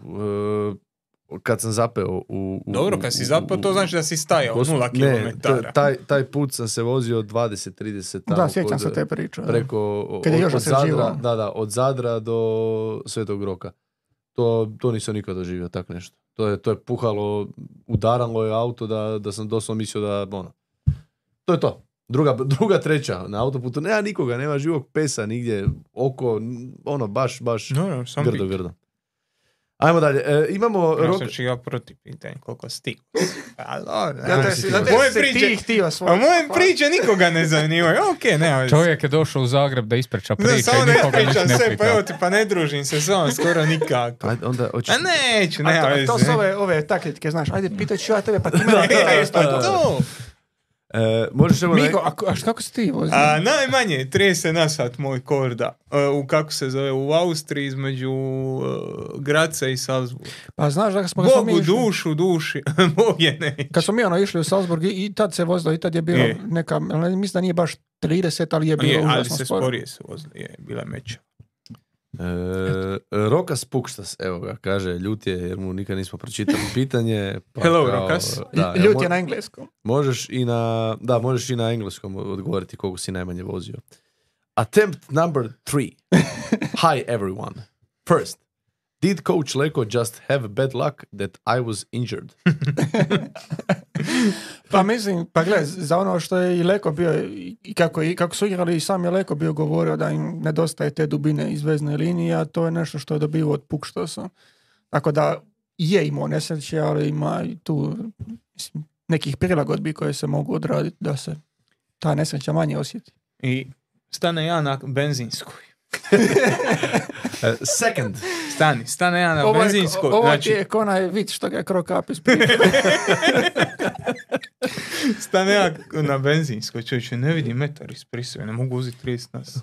e, kad sam zapeo u... u- Dobro, kad si zapao, to znači da si stajao Kos- 0 Ne, km. t- taj, taj put sam se vozio 20-30 tamo. da, sjećam se te priče. Preko, od, Kad je Joža od Zadra, da, da, od Zadra do Svetog Roka. To, to nisam nikad doživio, tak nešto. To je, to je puhalo, udaralo je auto da, da sam doslovno mislio da, ono, to je to. Druga, druga treća na autoputu, nema nikoga, nema živog pesa nigdje, oko, ono, baš, baš No, no, grdo, grdo. Ajmo dalje, e, imamo Ja rok... sam ću ja protiv pitanja koliko si A dobro, Zato ja. si, zato Moje priče- ti htio svoj. A moje priče nikoga ne zanimaju. Ok, nema veze. Čovjek je došao u Zagreb da ispriča Da, priče samo i ne nikoga niš pričam ne sve, pa evo ti, pa ne družim se s vama skoro nikako. Ajde, onda, hoćeš... A neću, A nema to, to su ove, ove taktike, znaš, ajde pitat ću ja tebe, pa ti mene E, pa pa to. E, možeš evo... Migo, a, a kako si ti vozio? A najmanje 30 na sat moj korda. E, U kako se zove, u Austriji između uh, Graca i Salzburg. Pa znaš da smo, mi Bogu išli, dušu duši. Boje neće. kad smo mi ono išli u Salzburg i, i tad se vozilo, i tad je bilo Je. neka, mislim da nije baš 30, ali je bilo Je, ali se sporije se vozili, je, bila meća. E, Roka Spukštas, evo ga, kaže, ljut je jer mu nikad nismo pročitali pitanje. Pa Hello, kao, Rokas. Da, Ljut mo- je na engleskom. Možeš i na, da, možeš i na engleskom odgovoriti koliko si najmanje vozio. Attempt number three. Hi everyone. First, did coach Leko just have bad luck that I was injured? Pa mislim, pa gle, za ono što je i Leko bio i kako, i kako su igrali i sam je Leko bio govorio da im nedostaje te dubine iz vezne linije, a to je nešto što je dobio od Pukštosa. Tako da je imao nesreće, ali ima i tu mislim, nekih prilagodbi koje se mogu odraditi da se ta nesreća manje osjeti. I stane ja na benzinskoj. Second, Stani, stane ja na Ovo, je, benzinskoj. ovo znači, ti je ko onaj vic što ga je krokap stane ja na benzinskoj, čovječe, ne vidim metar iz prisve, ne mogu uzeti 30 nas.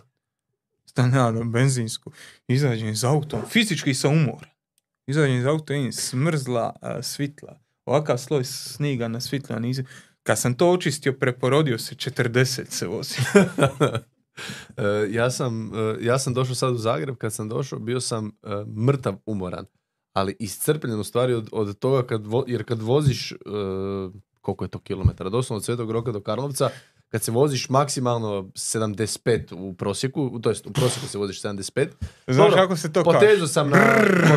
Stane ja na benzinsku, izađem iz autom, fizički sam umoran. Izađem iz auta i smrzla a, svitla. Ovakav sloj sniga na svitla nizu. Kad sam to očistio, preporodio se, 40 se vozi. e, ja, sam, e, ja sam došao sad u Zagreb, kad sam došao bio sam e, mrtav umoran, ali iscrpljen u stvari od, od toga, kad vo- jer kad voziš, koliko je to kilometara, doslovno od Svetog Roka do Karlovca, kad se voziš maksimalno 75 u prosjeku, to jest u prosjeku se voziš 75. Znaš Dobro, kako se to? Potezo sam, na,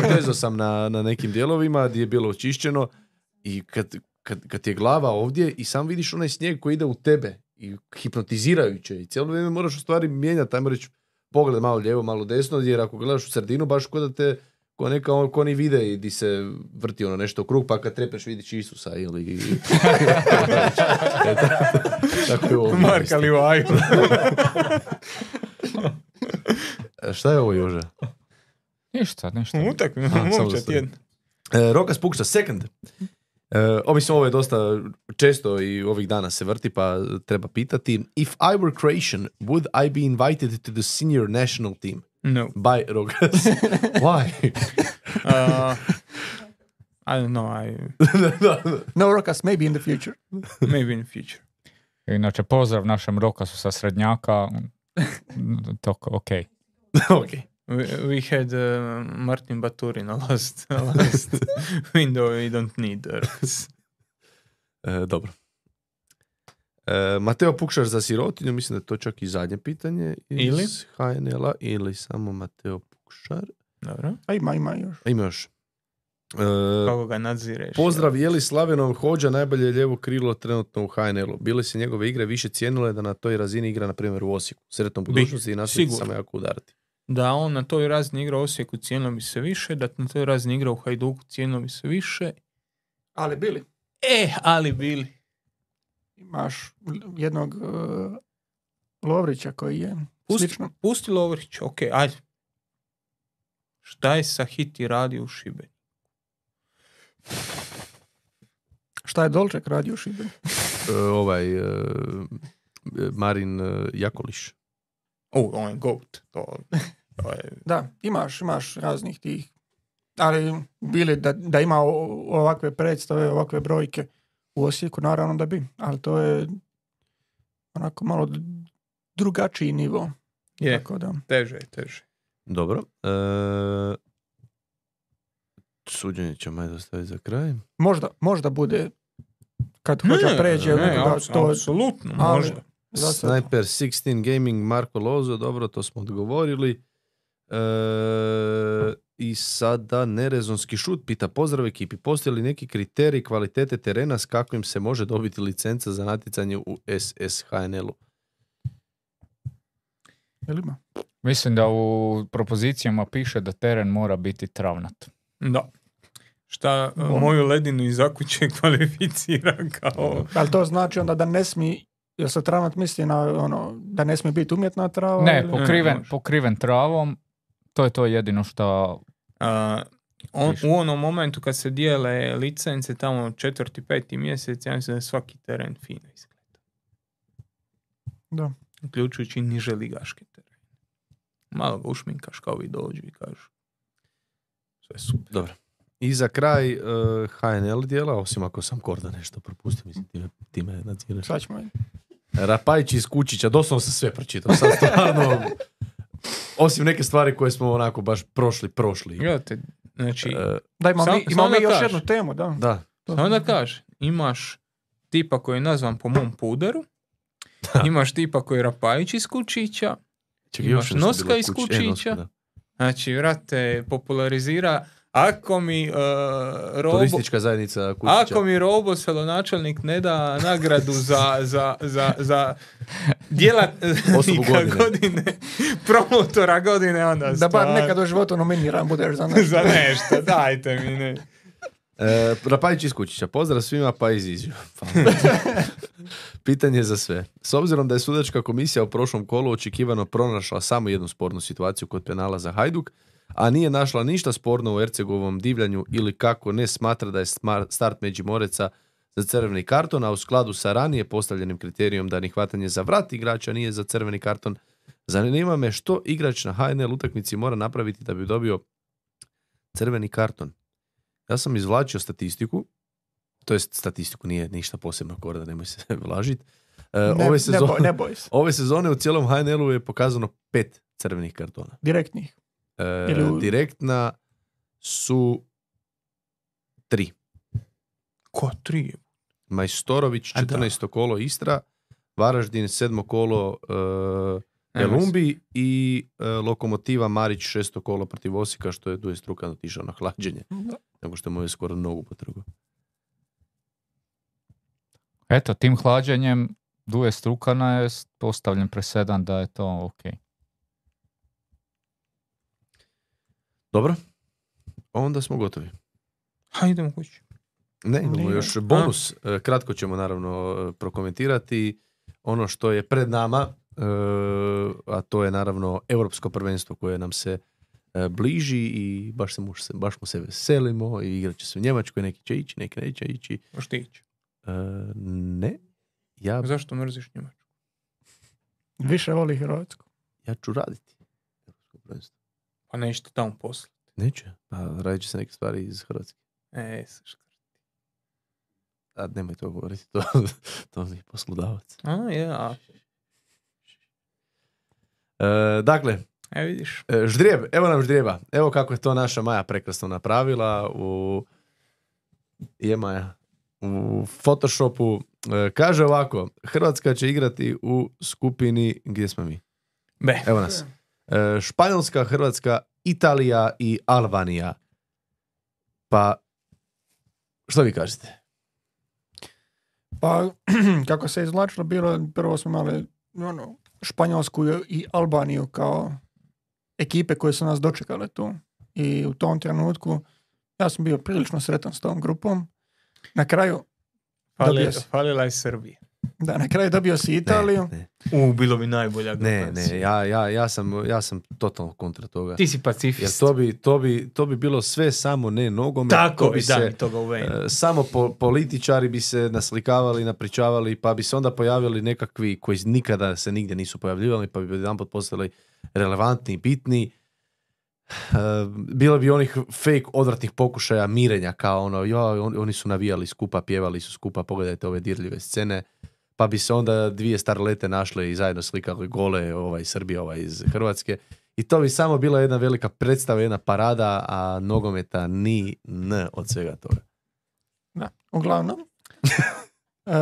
potezo sam na, na nekim dijelovima gdje je bilo očišćeno i kad, kad, kad je glava ovdje i sam vidiš onaj snijeg koji ide u tebe i hipnotizirajuće i cijelo vrijeme moraš u stvari mijenjati, ajmo reći, pogled malo lijevo, malo desno, jer ako gledaš u sredinu, baš kod da te ko neka ko oni vide i di se vrti ono nešto u krug, pa kad trepeš vidiš Isusa ili... Tako je ovo. Marka Livaju. E, Šta je ovo, Jože? Ništa, ništa. Utak, momčad jedan. Rokas Pukša, second. E, o, mislim, ovo je dosta često i ovih dana se vrti, pa treba pitati. If I were Croatian, would I be invited to the senior national team? No. By Rokas. Why? Uh, I don't know, I, No Rokas, maybe in the future. maybe in future. Inače, pozdrav našem Rokasu sa Srednjaka. Toko, ok. ok. We, we had uh, Martin Baturin last, last window, we don't need. E, dobro. E, Mateo Pukšar za sirotinju, mislim da je to čak i zadnje pitanje iz Ili? HNL-a, ili samo Mateo Pukšar. Dobro. A ima, ima još. A Ima još. E, Kako ga nadzireš? Pozdrav, je li Slavenov hođa najbolje ljevo krilo trenutno u HNL-u? Bile se njegove igre više cijenile da na toj razini igra, na primjer, u Osijeku. Sretnom budućnosti i nastaviti samo jako udarati. Da on na toj razini igra u Osijeku cijenilo bi se više, da na toj razini igra u Hajduku cijenilo bi se više. Ali bili. E, ali bili. Imaš jednog uh, Lovrića koji je Pusti, slično. pusti Lovrić, ok, ajde. Šta je sa Hiti radio u Šibeniku? Šta je Dolček radio u Šibenu? E, ovaj, e, Marin Jakoliš. O, on je GOAT. To. Da, imaš, imaš raznih tih. Ali bili da, da ima o- ovakve predstave, ovakve brojke u Osijeku, naravno da bi. Ali to je onako malo drugačiji nivo. Je, Tako da. teže je, teže. Dobro. E, suđenje ćemo ajde ostaviti za kraj. Možda, možda bude kad hoća pređe ne, nekoga, apsu- to apsolutno, ali- možda. Sniper 16 Gaming, Marko Lozo, dobro, to smo odgovorili. E, I sada nerezonski šut pita pozdrav ekipi. Postoji li neki kriterij kvalitete terena s kakvim se može dobiti licenca za natjecanje u SSHNL-u? Jel ima? Mislim da u propozicijama piše da teren mora biti travnat. Da. Šta Bom. moju ledinu iz akuće kvalificira kao... Ali to znači onda da ne smije, jel se travnat misli na ono, da ne smije biti umjetna trava? Ne, ili- pokriven, pokriven travom, to je to jedino što... A, on, u onom momentu kad se dijele licence, tamo četvrti, peti mjesec, ja mislim da je svaki teren fino izgleda. Da. Uključujući i niže ligaške terene. Malo ga ušminkaš kao vi dođu i kažu. Sve super. Dobro. I za kraj e, HNL dijela, osim ako sam Korda nešto propustio, mislim, time, time nadziraš. Sad ćemo Rapajić iz Kučića, doslovno sam sve pročitao. Sad stvarno, osim neke stvari koje smo onako baš prošli, prošli. Gledajte, znači, E, Da, imamo Sam- mi, imamo mi još jednu temu, da. da, samo da kaže, imaš tipa koji je nazvan po mom puderu, imaš tipa koji je Rapajić iz Kučića, Čekaj, Imaš Noska iz Kučić- Kučića. E, Noska. Znači, vrate, popularizira ako mi uh, robo, Turistička zajednica Kučića. ako mi robo načelnik ne da nagradu za, za, za, za djelatnika godine. godine, promotora godine, onda Da bar nekad u životu nominiran budeš za nešto. za nešto, dajte mi ne. E, Rapajić iz Kučića, pozdrav svima pa iz Iziju. Pitanje za sve. S obzirom da je sudačka komisija u prošlom kolu očekivano pronašla samo jednu spornu situaciju kod penala za Hajduk, a nije našla ništa sporno u Ercegovom divljanju ili kako ne smatra da je start Međimoreca za crveni karton, a u skladu sa ranije postavljenim kriterijom da ni hvatanje za vrat igrača nije za crveni karton, zanima me što igrač na HNL utakmici mora napraviti da bi dobio crveni karton. Ja sam izvlačio statistiku, to jest statistiku nije ništa posebno korda, nemoj se vlažit. E, Ne, ove, ne, sezone, boj, ne boj se. ove sezone u cijelom HNL-u je pokazano pet crvenih kartona. Direktnih. E, Direktna su tri. Ko tri? Majstorović, A da. 14. kolo Istra, Varaždin, sedmo kolo uh, Nema Elumbi i e, Lokomotiva Marić šesto kolo protiv Osijeka, što je Duje Strukan otišao na hlađenje. Da. Nego što mu je skoro nogu potrgao. Eto, tim hlađenjem Duje Strukana je postavljen presedan da je to ok. Dobro, onda smo gotovi. Hajdemo kući. Ne, imamo Nije. još bonus. E, Kratko ćemo naravno e, prokomentirati ono što je pred nama, e, a to je naravno europsko prvenstvo koje nam se bliži i baš, se mu, se- baš mu se veselimo i igrat će se u Njemačkoj, neki će ići, neki neće ići. Možeš ti ići. E, ne, ja, Zašto mrziš Njemačku? Više voli Hrvatsku. ja ću raditi. Europsko prvenstvo. Pa nećete tamo poslati. Neće, pa radit će se neke stvari iz Hrvatske. E, saš- A nemoj to govoriti, to, to mi je poslodavac. a je, a, E, dakle, e vidiš. E, Ždrijeb, evo nam ždrijeba. Evo kako je to naša Maja prekrasno napravila u je Maja u Photoshopu. E, kaže ovako, Hrvatska će igrati u skupini, gdje smo mi? Be. Evo nas. E, Španjolska, Hrvatska, Italija i Albanija. Pa, što vi kažete? Pa, kako se izvlačilo, bilo, prvo smo imali ono, Španjolsku i Albaniju kao ekipe koje su nas dočekale tu. I u tom trenutku ja sam bio prilično sretan s tom grupom. Na kraju, Fali, si. falila je Srbija. Da, na kraju dobio si Italiju. Ne, ne, U, bilo bi najbolja ne, grupacija. ne, ja, ja, ja, sam, ja sam totalno kontra toga. Ti si Jer pacifist. to bi, to, bi, to bi bilo sve samo ne nogomet. Tako to bi da se, toga uvejim. E, samo po- političari bi se naslikavali, napričavali, pa bi se onda pojavili nekakvi koji nikada se nigdje nisu pojavljivali, pa bi jedanput postali relevantni, bitni. E, bilo bi onih fake odvratnih pokušaja mirenja kao ono, jo, on- oni su navijali skupa, pjevali su skupa, pogledajte ove dirljive scene. Pa bi se onda dvije starlete našle i zajedno slikali gole, ovaj Srbija, ovaj iz Hrvatske. I to bi samo bila jedna velika predstava, jedna parada, a nogometa ni n od svega toga. Da, uglavnom. E,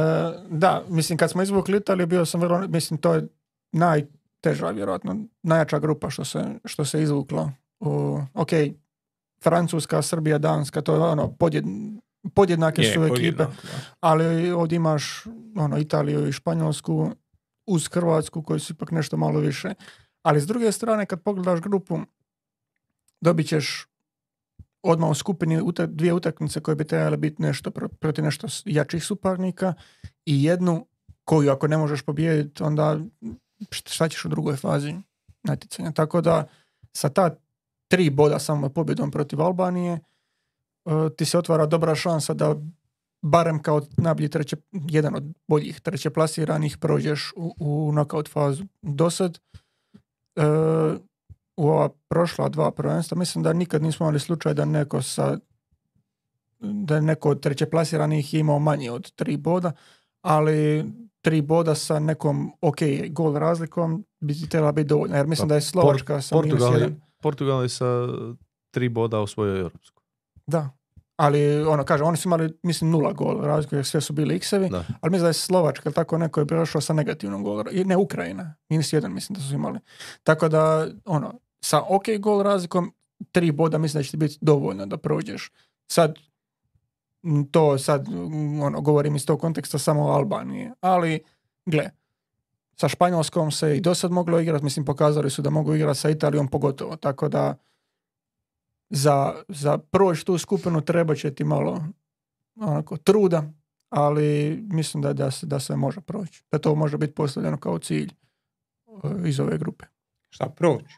da, mislim, kad smo izvukli Italiju, bio sam vrlo, mislim, to je najteža, vjerojatno, najjača grupa što se, što se izvuklo. U, ok, Francuska, Srbija, Danska, to je ono, podjed, podjednake Je, su ekipe, da. ali ovdje imaš ono, Italiju i Španjolsku uz Hrvatsku koji su ipak nešto malo više. Ali s druge strane, kad pogledaš grupu, dobit ćeš odmah u skupini dvije utakmice koje bi trebale biti nešto pro- protiv nešto jačih suparnika i jednu koju ako ne možeš pobijediti, onda št- šta ćeš u drugoj fazi natjecanja. Tako da sa ta tri boda samo pobjedom protiv Albanije ti se otvara dobra šansa da barem kao najbolji treće, jedan od boljih treće plasiranih prođeš u, u knockout fazu. Do sad e, u ova prošla dva prvenstva mislim da nikad nismo imali slučaj da neko sa da je neko od treće plasiranih imao manje od tri boda, ali tri boda sa nekom ok gol razlikom bi trebala biti dovoljna. Jer mislim Pa, da je Slovačka sa minus Portugal, je, jedan. Portugal je sa tri boda osvojio europsku. Da. Ali, ono, kaže, oni su imali, mislim, nula gol razlike, jer sve su bili x-evi, Da. ali mislim da je Slovačka, ili tako neko je prošao sa negativnom gol, i ne Ukrajina, minus jedan mislim da su imali. Tako da, ono, sa ok gol razlikom, tri boda mislim da će ti biti dovoljno da prođeš. Sad, to sad, ono, govorim iz tog konteksta samo o Albaniji, ali, gle, sa Španjolskom se i do sad moglo igrati, mislim, pokazali su da mogu igrati sa Italijom pogotovo, tako da, za, za proći tu skupinu treba će ti malo onako truda, ali mislim da, da, se, da se može proći. Da to može biti postavljeno kao cilj e, iz ove grupe. Šta proći?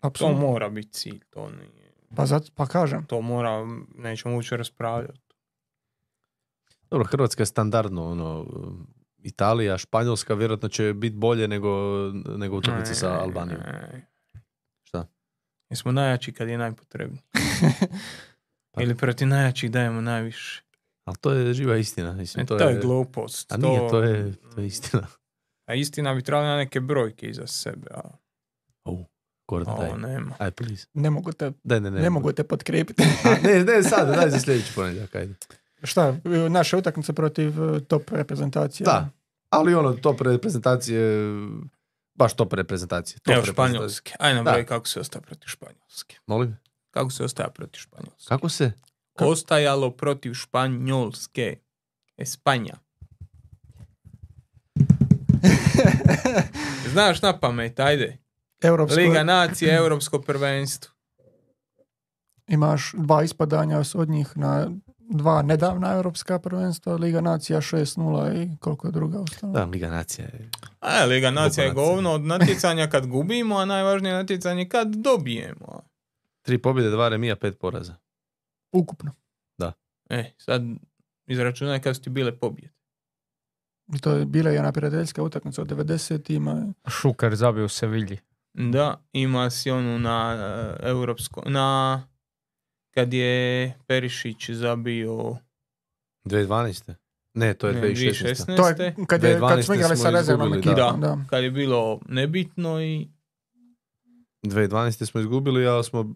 To Apsolutno. mora biti cilj. To, nije, Pa, zato, pa kažem. to mora, nećemo uopće raspravljati. Dobro, Hrvatska je standardno, ono, Italija, Španjolska vjerojatno će biti bolje nego, nego utakmice sa Albanijom. Ne. Šta? Mi smo najjači kad je najpotrebniji. Pa- Ili protiv najjačih dajemo najviše. Ali to je živa istina. Mislim, E, to, to, je, je glupost. A nije, to je, to je istina. A istina bi trebala na neke brojke iza sebe, a Oh, Gordon, daj. nema. Aj, please. Ne mogu te, Daj, ne, ne. ne mogu te potkrijepiti. A, ne, ne, sad, daj za sljedeći ponedjeljak, ajde. Šta, naše utakmice protiv e, top reprezentacije? Da. Ali ono, top reprezentacije, baš top reprezentacije. Top Evo. Španjolske. Aj na Da. broj kako se ostaje protiv Španjolske. Molim? Kako se ostaje protiv Španjolske? Kako se? Ostajalo protiv Španjolske. Espanja. Znaš na pamet, ajde. Europsko, Liga nacije, europsko prvenstvo. imaš dva ispadanja od njih na dva nedavna europska prvenstva, Liga nacija 6-0 i koliko je druga ostala. Da, Liga nacija je. A, Liga nacija je govno od natjecanja kad gubimo, a najvažnije natjecanje kad dobijemo. Tri pobjede, dva remija, pet poraza. Ukupno. E, sad izračunaj kad su ti bile pobjede. I to je bila jedna prijateljska utakmica od 90-ima. Šuker zabio u Sevilji. Da, ima si onu na e, europsko, na kad je Perišić zabio 2012. Ne, to je ne, 2016. 2016. To je kad, je, 2012 kad smo igrali sa rezervnom ekipom. da. Da. kad je bilo nebitno i 2012. smo izgubili, ali smo bili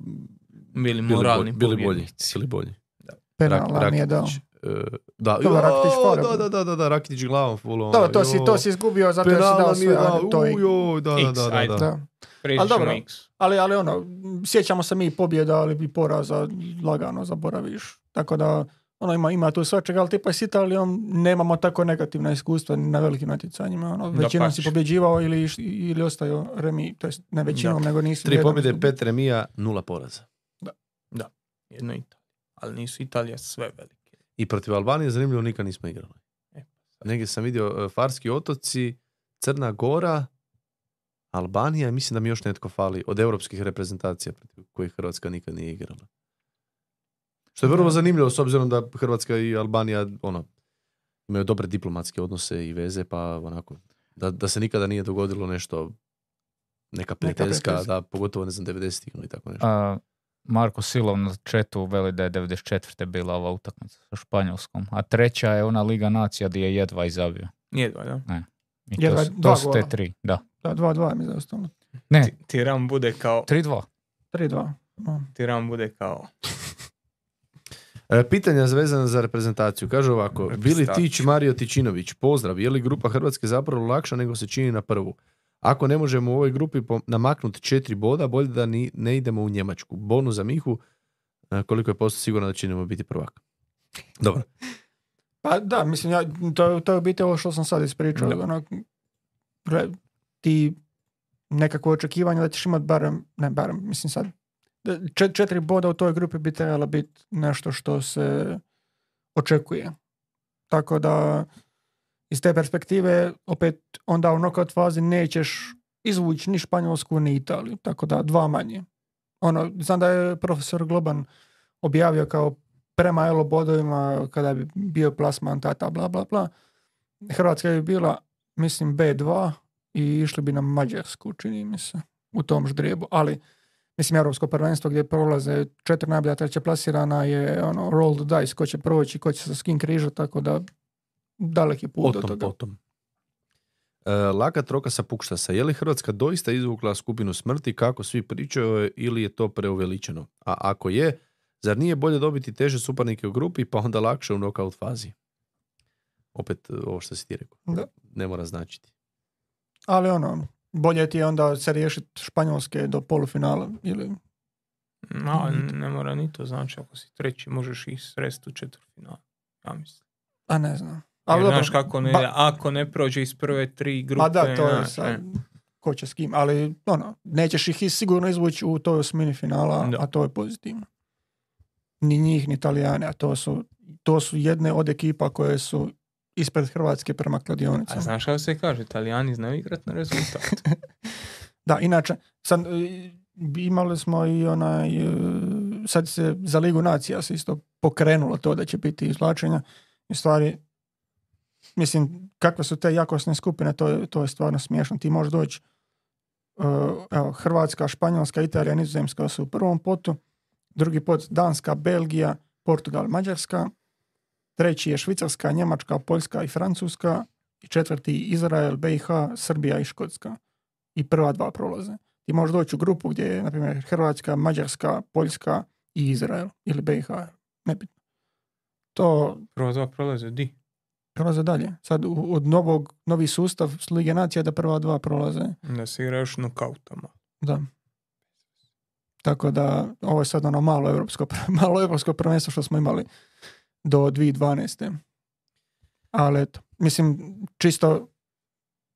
bili, moralni bolji, bili bolji. Bili bolji. Penala mi je dao. e, da, Rakitić da, da, da, da, da, Rakitić glavom full Dobro, to si, to si izgubio zato jer si dao sve. to je- da, da, da, da, da. da. Ali dobro. ćemo X. Ali, ali ono, sjećamo se mi pobjeda, ali i poraza lagano zaboraviš. Tako da, ono, ima, ima tu svačega, ali tipa s Italijom nemamo tako negativna iskustva na velikim natjecanjima. Ono, većinom si pobjeđivao ili, ili ostaju remi, to jest ne većinom, nego nisi Tri pobjede, pet remija, nula poraza. Jedno Italija. Ali nisu Italija sve velike. I protiv Albanije zanimljivo nikad nismo igrali. E, Negdje sam vidio e, Farski otoci, Crna Gora, Albanija, i mislim da mi još netko fali od europskih reprezentacija protiv kojih Hrvatska nikad nije igrala. Što je vrlo zanimljivo s obzirom da Hrvatska i Albanija ono, imaju dobre diplomatske odnose i veze, pa onako, da, da se nikada nije dogodilo nešto neka prijateljska, da pogotovo ne znam 90-ih ili tako nešto. A, Marko Silov na četu veli da je 94. bila ova utakmica sa Španjolskom. A treća je ona Liga nacija gdje je jedva izabio. Jedva, da. I Jedva to, dva to su te tri, da. Da, 2-2 mi je zaostalo. Ne, Ti- Tiran bude kao 3-2. 3-2. No. Tiran bude kao E, pitanja vezana za reprezentaciju. Kaže ovako, Bili. Tić, Mario Tičinović, pozdrav. Je li grupa Hrvatske zapravo lakša nego se čini na prvu? Ako ne možemo u ovoj grupi namaknuti četiri boda, bolje da ni, ne idemo u Njemačku. Bonus za Mihu, e, koliko je posto sigurno da ćemo biti prvak. Dobro. Pa da, mislim, ja, to, to je u biti ovo što sam sad ispričao. Da. Ono, ti nekako očekivanje da ćeš imat barem, ne barem, mislim sad, čet- četiri boda u toj grupi bi trebalo biti nešto što se očekuje. Tako da, iz te perspektive, opet onda u knockout fazi nećeš izvući ni Španjolsku ni Italiju. Tako da, dva manje. Ono, znam da je profesor Globan objavio kao prema elo bodovima kada bi bio plasman tata bla bla bla Hrvatska bi bila mislim B2 i išli bi na Mađarsku čini mi se u tom ždrijebu ali mislim europsko prvenstvo gdje prolaze četiri najbolja treća plasirana je ono rolled dice ko će proći ko će se s kim križati tako da daleki put do Potom, toga potom. E, laka troka sa Pukštasa. Je li Hrvatska doista izvukla skupinu smrti kako svi pričaju ili je to preuveličeno? A ako je, zar nije bolje dobiti teže suparnike u grupi pa onda lakše u knockout fazi? Opet e, ovo što si ti rekao. Da. Ne mora značiti. ali ono bolje ti je onda se riješiti Španjolske do polufinala ili Ma, ne mora ni to znači, ako si treći možeš ih sresti u četvrtfinalu. Ja mislim. a ne znam Jer ali dobro, znaš kako ne, ba- ako ne prođe iz prve tri grupe. Pa da, to je znaš, sad, e. ko će s kim, ali ono, nećeš ih sigurno izvući u toj osmini finala, Da. a to je pozitivno. Ni njih, ni Italijane, a to su, to su jedne od ekipa koje su ispred Hrvatske prema A kladionicama. znaš kako se kaže, Italijani znaju igrat na rezultat. Da, inače, sad, e, imali smo i onaj, e, sad se za Ligu nacija se isto pokrenulo to da će biti izvlačenja. I stvari, mislim, kakve su te jakosne skupine, to je, to je stvarno smiješno. Ti možeš doći, e, evo, Hrvatska, Španjolska, Italija, Nizozemska su u prvom potu, drugi pot Danska, Belgija, Portugal, Mađarska, treći je Švicarska, Njemačka, Poljska i Francuska, i četvrti Izrael, BiH, Srbija i Škotska i prva dva prolaze. Ti možeš doći u grupu gdje je, na primjer, Hrvatska, Mađarska, Poljska i Izrael ili BiH, nebitno. To, Prvo dva prolaze, di? prolaze dalje. Sad od novog, novi sustav s Lige Nacija da prva dva prolaze. Da se igra još nokautama. Da. Tako da ovo je sad ono malo europsko, malo europsko prvenstvo što smo imali do 2012. Ali eto, mislim, čisto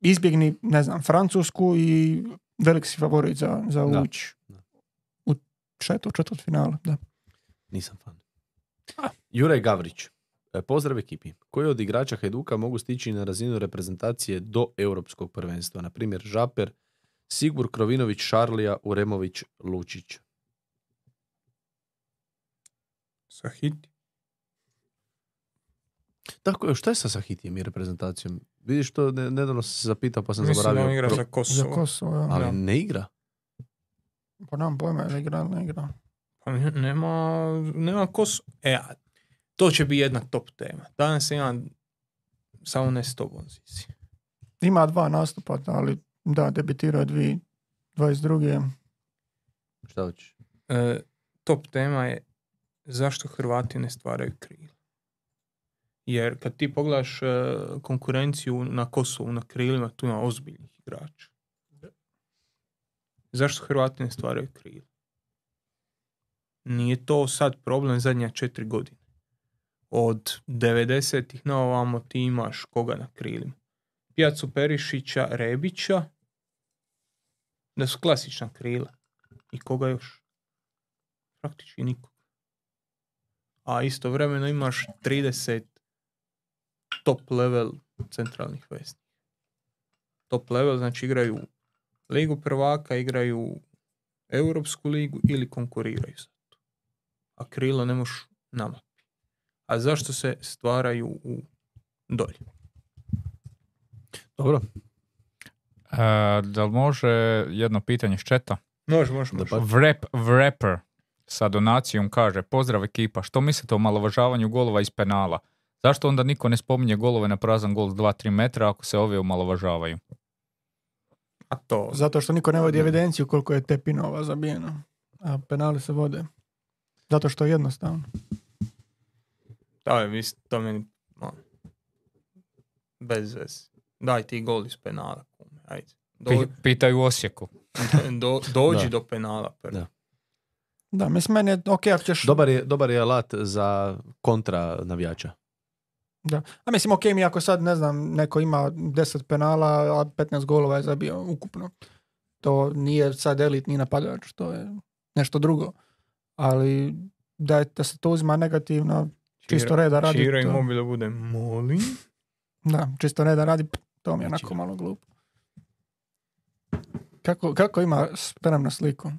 izbjegni, ne znam, Francusku i velik si favorit za, za Da. uć Da. u četvrt, četvrt finale. Da. Nisam fan. Juraj Gavrić. E, Pozdrav ekipi. Koji od igrača Hajduka mogu stići na razinu reprezentacije do europskog prvenstva? Na primjer Žaper, Sigur Krovinović, Šarlija, Uremović, Lučić. Sahiti. Tako je, šta je sa Sahitijem i reprezentacijom? Vidiš to, ne, nedavno sam se zapitao pa sam Mislim da on zaboravio. igra Pro- za Za Kosovo. Kosovo, ja. Ali Da. ne igra. Pa nam pojma, je li igra ne igra. Pa ne- nema, nema Kosovo. E, to će biti jedna top tema. Danas imam samo ne s tobom, Zizi. Ima dva nastupa, ali da, debitirao je 2022. Šta hoćeš? E, top tema je zašto Hrvati ne stvaraju krila. Jer kad ti pogledaš e, konkurenciju na Kosovu, na krilima, tu ima ozbiljnih igrača. Zašto Hrvati ne stvaraju krila? Nije to sad problem zadnja četiri godine. Od 90-ih na ovamo ti imaš koga na krilima. Pjacu Perišića, Rebića, da su klasična krila. I koga još? Praktički nikog. A istovremeno imaš 30 top level centralnih vesnika. Top level znači igraju ligu prvaka, igraju Europsku ligu ili konkuriraju za to. A krilo ne možeš na mapi. A zašto se stvaraju u dolje? Dobro. E, da li može jedno pitanje s četa? Može, može, može. Pa- Vrep, Vrapper sa donacijom kaže Pozdrav ekipa, što mislite o malovažavanju golova iz penala? Zašto onda niko ne spominje golove na prazan gol s 2-3 metra ako se ove omalovažavaju? A to, Zato što niko ne vodi evidenciju koliko je te pinova zabijeno. A penali se vode. Zato što je jednostavno. da je, mislim, to meni, ono, bez veze. Daj ti gol iz penala, ajde. Do, Pi- pitaju u Osijeku. do- dođi Da. do penala prvo. Da. Da, mislim, meni je ok ako ćeš... Dobar je, dobar je alat za kontra navijača. Da. A mislim, ok mi ako sad, ne znam, neko ima 10 penala, a 15 golova je zabio ukupno. To nije sad elitni napadač, to je nešto drugo. Ali da, je, da se to uzima negativno, čisto reda radi. Čira i to- bude, molim. Da, čisto reda radi, to mi je onako Znači- malo glupo. Kako, kako ima sprem na sliku?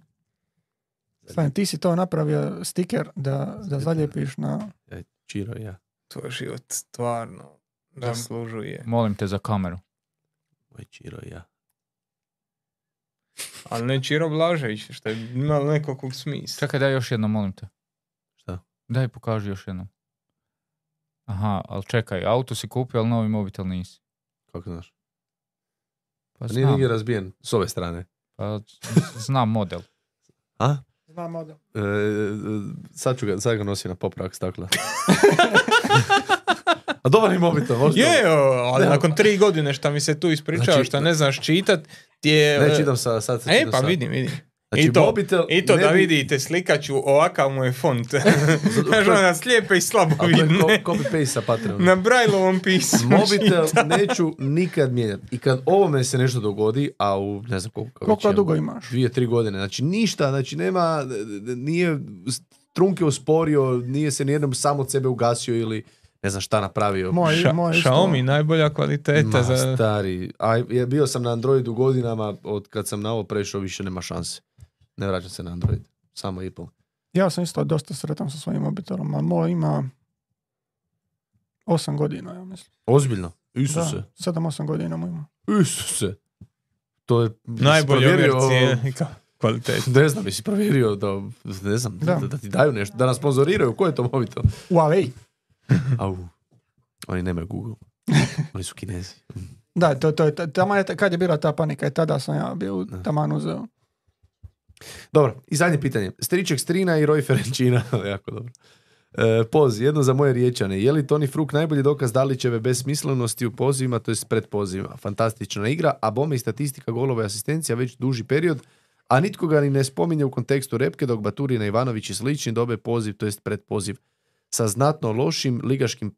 Stani, ti si to napravio stiker da, da zaljepiš na... E, Čiro ja. Tvoj život stvarno zaslužuje. Molim te za kameru. Moj Čiro ja. Ali ne Čiro Blažević, što je imalo nekakvog smisla. Čekaj, daj još jednom, molim te. Šta? Daj, pokaži još jednom. Aha, ali čekaj, auto si kupio, ali novi mobitel nisi. Kako znaš? Pa Nije nigdje razbijen s ove strane. pa znam model. A? Znam model. E, e, sad, ću ga, sad ga nosi na popravak stakla. A dobar je mobitel, možda? Je, o, ali Ne, nakon tri godine šta mi se tu ispričava, Znači- šta ne znaš čitat, ti je... Ne, čitam sa, sad se E, pa sa- vidim, vidim. Znači, I to, mobitel I to da bi- vidite, slikaću, ovakav mu je font. Znaš, ona slijepe i slabo vidne. ko- copy-paste sa Patreona. Na Brajlovom pismu. Mobitel neću nikad mijenjati. I kad ovome se nešto dogodi, a u ne znam koliko... Koliko dugo imaš? Dvije, tri godine. Znači ništa, znači nema, nije trunke usporio, nije se nijednom sam od sebe ugasio ili ne znam šta napravio. Moj, Ša- moj. Xiaomi, najbolja kvaliteta Ma, za... stari. A ja bio sam na Androidu godinama, od kad sam na ovo prešao više nema šanse. Ne vraćam se na Android. Samo Apple. Ja sam isto dosta sretan sa svojim mobitelom, a moj ima 8 godina, ja mislim. Ozbiljno. Isuse. Da, 7-8 godina mu ima. Isuse. To je... Najbolji provjerio- kvalitete. Ne znam, jesi provjerio da, ne znam, da. Da. da ti daju nešto, da nas sponzoriraju, ko je to mobitel? Huawei. Au, oni nemaju Google. Oni su kinezi. Da, to, to je, ta- taman je, kad je bila ta panika i tada sam ja bio taman uzeo. Dobro, i zadnje pitanje. Striček Strina i Roy Ferenčina, jako dobro. E, poz, jedno za moje riječane. Je li Toni Fruk najbolji dokaz Dalićeve besmislenosti u pozivima, to je pred pozivima? Fantastična igra, a bome i statistika golova i asistencija već duži period, a nitko ga ni ne spominje u kontekstu repke, dok Baturina, Ivanović i slični dobe poziv, to jest pred poziv sa znatno lošim ligaškim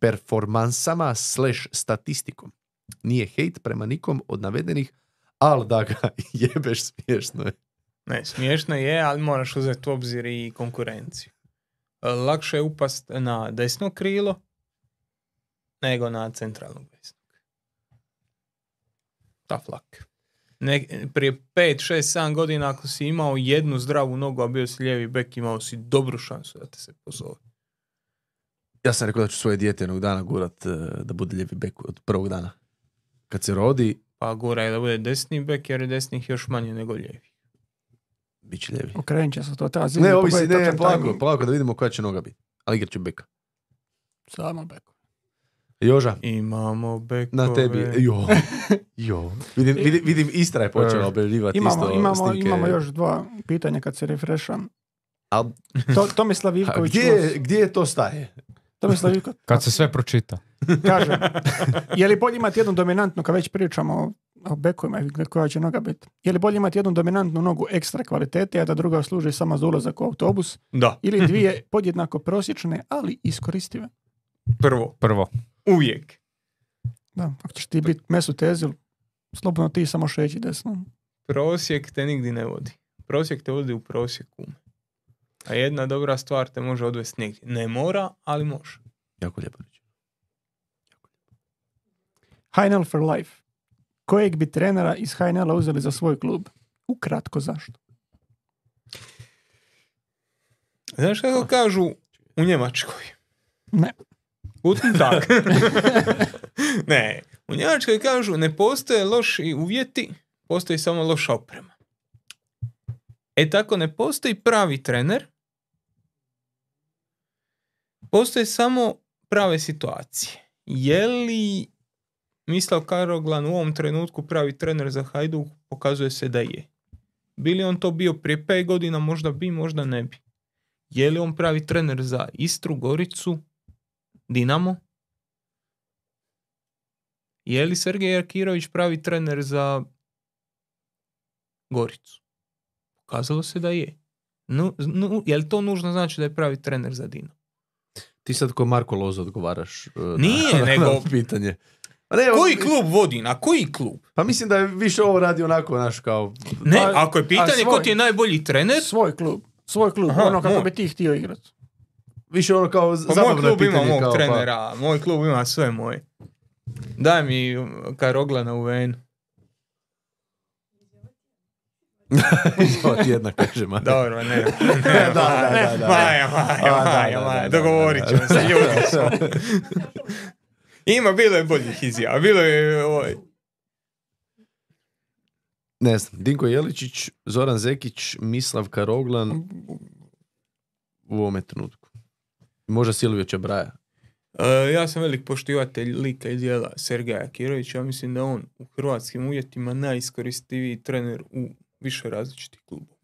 performansama slash statistikom. Nije hejt prema nikom od navedenih, ali da ga jebeš smiješno je. Ne, smiješno je, ali moraš uzeti u obzir i konkurenciju. E, Lakše je upast na desno krilo nego na centralnog desnog. Tough luck. Ne, prije 5, 6, 7 godina ako si imao jednu zdravu nogu, a bio si lijevi bek, imao si dobru šansu da te se pozove. Ja sam rekao da ću svoje dijete jednog dana gurat e, da bude lijevi bek od prvog dana. Kad se rodi, Pa gura je da bude desni bek, jer je desnih još manje nego lijevi. Bit će lijevi. Okrenut će se to. Zimi Ne, ovisi, pogledati ne, polako, timing. polako da vidimo koja će noga biti. Ali igrat će beka. Samo beko. Joža, Imamo bekove. na tebi. Jo, jo. Vidim, vidim, vidim Istra je počela E, objavljivati Imamo, isto imamo, snimke. imamo još dva pitanja kad se refresham. Al- To, Tomislav a Ivković gdje, je- gdje je to staje? Tomislav Ivković Kad se sve pročita. kaže, je li bolje imati jednu dominantnu, kad već pričamo o, o bekovima i koja će noga biti, je li bolje imati jednu dominantnu nogu ekstra kvalitete, a da druga služi samo za ulazak u autobus, Da, ili dvije podjednako prosječne, ali iskoristive? prvo. Prvo. Uvijek. Da, ako ćeš ti biti mesu tezil, slobodno ti samo šeći desno. Prosjek te nigdje ne vodi. Prosjek te vodi u prosjeku. A jedna dobra stvar te može odvesti negdje. Ne mora, ali može. Jako lijepo reći. For life. Kojeg bi trenera iz HNL-a uzeli za svoj klub? Ukratko zašto? Znaš kako kažu u Njemačkoj? Ne. Guten Tag. ne, u Njemačkoj kažu ne postoje loši uvjeti, postoji samo loša oprema. E tako ne postoji pravi trener, postoje samo prave situacije. Je li Mislav Karoglan u ovom trenutku pravi trener za Hajduk? Pokazuje se da je. Bili on to bio prije 5 godina, možda bi, možda ne bi. Je li on pravi trener za Istru, Goricu, Dinamo? Je li Sergej Jakirović pravi trener za Goricu? Pokazalo se da je. Nu, nu, je li to nužno znači da je pravi trener za Dinamo? Ti sad ko Marko Lozo odgovaraš e, na, Nije, na nego- pitanje. Pa, ne, Koji klub vodi? Na koji klub? Pa mislim da je više ovo radi onako, naš kao... Ne, A- ako je pitanje a ko svoj- ti je najbolji trener, Svoj klub. Svoj klub, Aha, ono kako moj. bi ti htio igrati. Više ono kao pa moj klub ima mog kao, pa- trenera, moj klub ima sve moje. Daj mi Karoglana u venu. Pa, tjedna kaže ma. Dobro, ne. ne Da, da, da, da. Maja, Maja, Maja, Maja, dogovorit ćemo se, ljudi. Ima, bilo je boljih izjava, bilo je ovaj, Ne znam, Dinko Jeličić, Zoran Zekić, Mislav Karoglan u ovome trenutku. Možda Silvio Čabraja. E, ja sam velik poštivatelj lika i dijela Sergeja Kirovića. Ja mislim da on u hrvatskim uvjetima najiskoristiviji trener u više različitih klubova.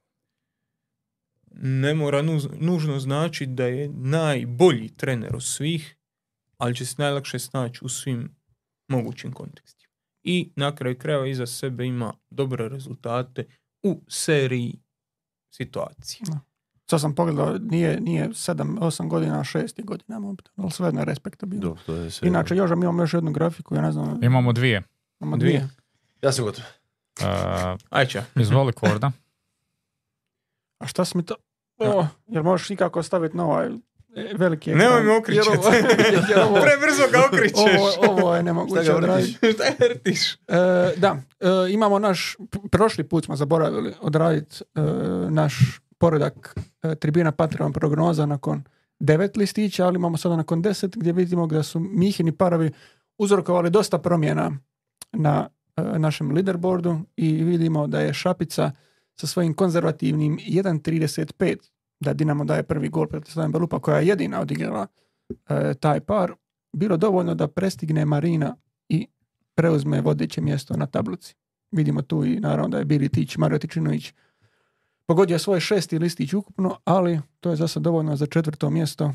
Ne mora nužno znači da je najbolji trener od svih, ali će se najlakše snaći u svim mogućim kontekstima. I na kraju krajeva iza sebe ima dobre rezultate u seriji situacije. Sad sam pogledao, nije, nije 7-8 godina, a 6 godina, ali svejedno je respektabilno. Dobro, to je sve. Inače, Joža, mi imamo još jednu grafiku, ja ne znam, Imamo dvije. imamo Dvije. dvije. Ja sam gotov. Uh, Ajča. izvoli Korda. A šta si mi to... O, jel možeš ikako staviti na ovaj veliki ekran? Nemoj me okričati. Jer ovo- jer ovo- Prebrzo ga okričeš. Ovo, ovo je Šta nemoguće ga odraditi. vrtiš? Šta vrtiš? E, da, e, imamo naš, prošli put smo zaboravili odraditi e, naš poredak e, tribina Patreon prognoza nakon devet listića, ali imamo sada nakon deset gdje vidimo da su Mihini parovi uzrokovali dosta promjena na e, našem leaderboardu i vidimo da je Šapica sa svojim konzervativnim 1.35 da Dinamo daje prvi gol protiv Slaven Belupa koja je jedina odigrala e, taj par, bilo dovoljno da prestigne Marina i preuzme vodeće mjesto na tablici. Vidimo tu i naravno da je Bili Tić, Mario Tičinović pogodio svoj šesti listić ukupno, ali to je za sad dovoljno za četvrto mjesto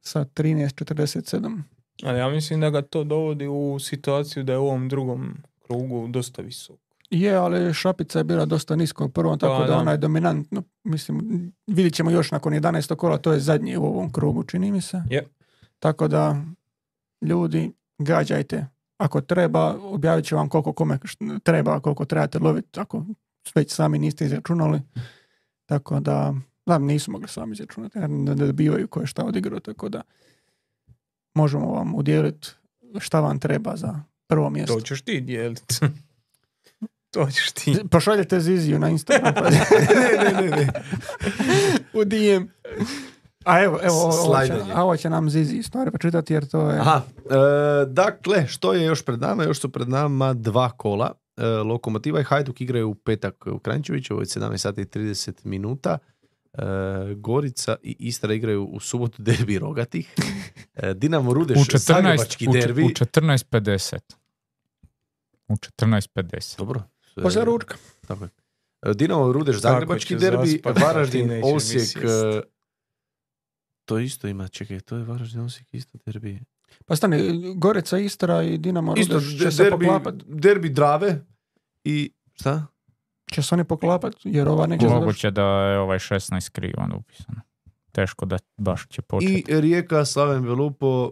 sa 13.47. Ali ja mislim da ga to dovodi u situaciju da je u ovom drugom krugu dosta visok. Je, ali Šapica je bila dosta nisko u prvom, tako Pa, da da. ona je dominantno. Mislim, vidjet ćemo još nakon 11. kola, to je zadnji u ovom krugu, čini mi se. Je. Tako da, ljudi, gađajte. Ako treba, objavit ću vam koliko kome treba, koliko trebate loviti, ako već sami niste izračunali. Tako da, da, nisu mogli sami izračunati, jer ne dobivaju ko je šta odigrao, tako da možemo vam udjeliti šta vam treba za prvo mjesto. To ćeš ti dijeliti. to ćeš ti. Pošaljete Ziziju na Instagram. Pa... ne, ne, ne, ne. u DM. A evo, evo ovo, ovo, će, ovo će nam Zizi stvari pročitati jer to je... Aha, e, dakle, što je još pred nama? Još su pred nama dva kola. E, Lokomotiva i Hajduk igraju u petak u Kranjčeviću, ovo je 17 sati i 30 minuta. E, Gorica i Istra igraju u subotu derbi rogatih. E, Dinamo Rudeš, U 14, Zagrebački derbi. u 14.50. U 14.50. Dobro. Poslije ručka. Tako je. E, Dinamo Rudeš, Zagrebački derbi, Varaždin, Osijek. e, To isto ima, čekaj, to je Varaždin, Osijek, isto derbi. Pa stani, Gorica, Istra i Dinamo Isto, Rudeš će se derbi, poklapat. derbi Drave i šta? Će se oni poklapat jer ova neće završiti. Moguće da je ovaj 16 krivo onda upisano. Teško da baš će početi. I Rijeka, Slaven Velupo,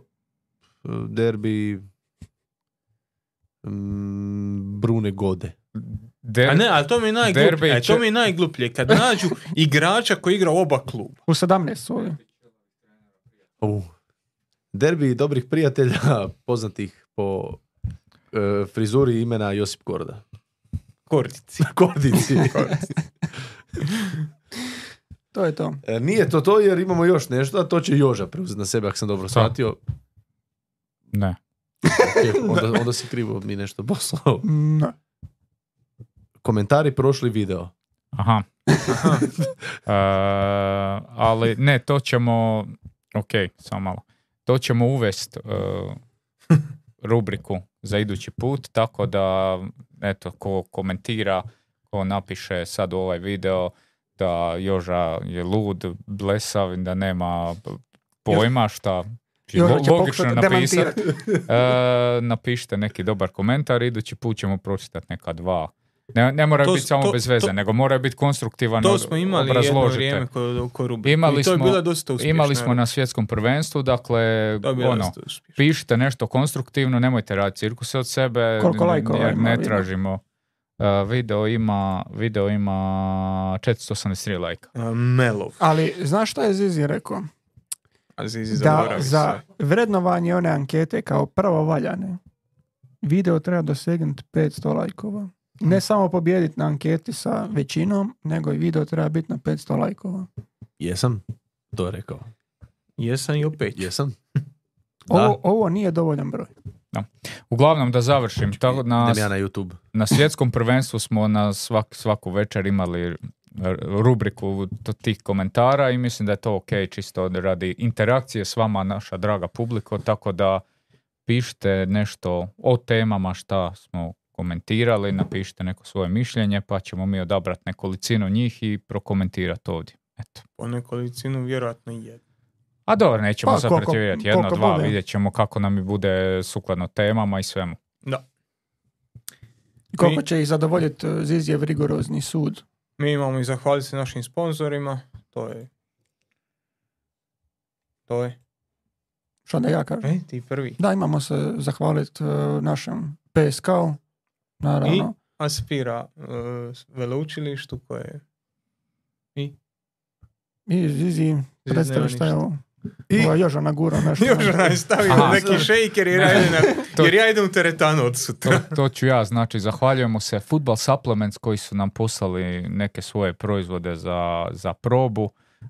e, derbi mm, Brune Gode. Der- A ne, ali to mi je najgluplje. Će- to mi je najgluplje. Kad nađu igrača koji igra u oba kluba. U 17 su ovi. Uh. Derbi dobrih prijatelja, poznatih po e, frizuri imena Josip Korda. Kordici. Kordici. To je to. E, nije to to jer imamo još nešto, a to će Joža preuzeti na sebe ako sam dobro shvatio. Ne. Ok, onda, onda si krivo mi nešto poslao. Ne. Komentari prošli video. Aha. E, ali ne, to ćemo, ok, samo malo. To ćemo uvest e, rubriku za idući put, tako da, eto, ko komentira, ko napiše sad u ovaj video da Joža je lud, blesav, da nema pojma šta Joža će logično napisati. E, napišite neki dobar komentar, idući put ćemo pročitati neka dva. Ne, ne mora To biti samo to- bez veze, to- nego mora biti konstruktivan. To smo imali jedno vrijeme ko, ko. Imali I to je smo- bila dosta uspješna. Imali smo na svjetskom prvenstvu, dakle, je ono, pišite nešto konstruktivno, nemojte raditi cirkuse od sebe, Koliko n- lajkova jer ne tražimo. E, video ima video ima 483 lajka. Melov. Ali znaš šta je Zizi rekao? A Zizi Da za sve. vrednovanje one ankete kao prvo valjane video treba dosegnuti 500 lajkova. Ne samo pobijediti na anketi sa većinom, nego i video treba biti na 500 lajkova. Jesam? To je rekao. Jesam i opet. Jesam? Ovo, ovo nije dovoljan broj. Uglavnom da završim, tako na, ja na YouTube. na svjetskom prvenstvu smo na svak, svaku večer imali r- rubriku tih komentara i mislim da je to ok čisto radi interakcije s vama naša draga publiko, tako da pišite nešto o temama šta smo komentirali, napišite neko svoje mišljenje pa ćemo mi odabrati nekolicinu njih i prokomentirati ovdje. Eto. Po nekolicinu vjerojatno i jedno. A dobro, nećemo Pa, sad koliko- pretjerivati jedno, koliko dva, bude. vidjet ćemo kako nam i bude sukladno temama i svemu. Koliko Mi- će ih zadovoljiti eh, Zizijev rigorozni sud. Mi imamo i zahvaliti se našim sponzorima. To je... To je... Što da ja kažem? E, ti prvi. Da, imamo se zahvaliti eh, našem PSK-u, naravno. Aspira uh, veleučilištu koje... I Zizi, predstavi šta je ovo. I- Ovo je Joža nagurao nešto. Još nam je stavio Aha. neki šejker jer ja idem, na, To- jer ja idem u teretanu od sutra. To, to ću ja, znači zahvaljujemo se Football Supplements koji su nam poslali neke svoje proizvode za, za probu. E,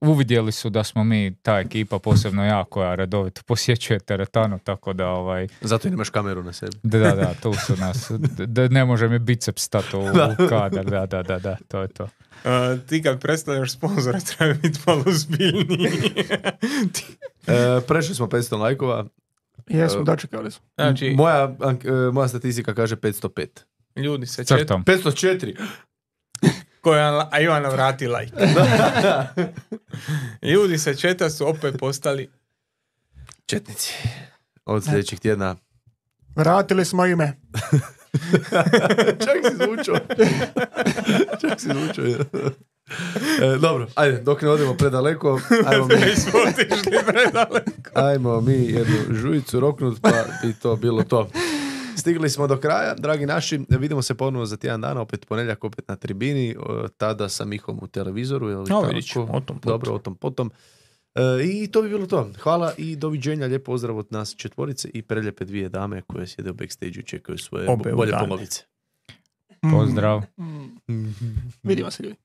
uvidjeli su da smo mi ta ekipa, posebno ja koja redovito posjećuje teretanu, tako da ovaj, Zato i nemaš kameru na sebi. da, da, da, tu su nas, da ne može mi biceps stati u, u kadar, da, da, da, da, to je to. Uh, ti kad predstavljaš sponzora treba biti malo zbiljniji. Ti- E, prešli smo 500 lajkova. Jesmo, dočekali smo. znači, Moja, e, moja statistika kaže 505. ljudi se čet... Crtom. 504. koja a Ivana vrati like. Ljudi sa četa su opet postali Četnici. Od sljedećeg tjedna. Vratili smo ime. Čak si zvučao. Čak si zvučao. E, dobro, ajde, dok ne odemo predaleko, ajmo mi, Već smo otišli predaleko. ajmo mi jednu žujicu roknut, pa bi to bilo to. Stigli smo do kraja, dragi naši, vidimo se ponovo za tjedan dana, opet ponedjeljak, opet na tribini, o, tada sa Mihom u televizoru, je li No, tako? ćemo, o tom potom. Dobro, o tom potom. E, I to bi bilo to. Hvala i doviđenja, lijep pozdrav od nas četvorice i preljepe dvije dame koje sjede u backstage i čekaju svoje Obe bolje polovice. Pozdrav. Mm. Vidimo se ljudi.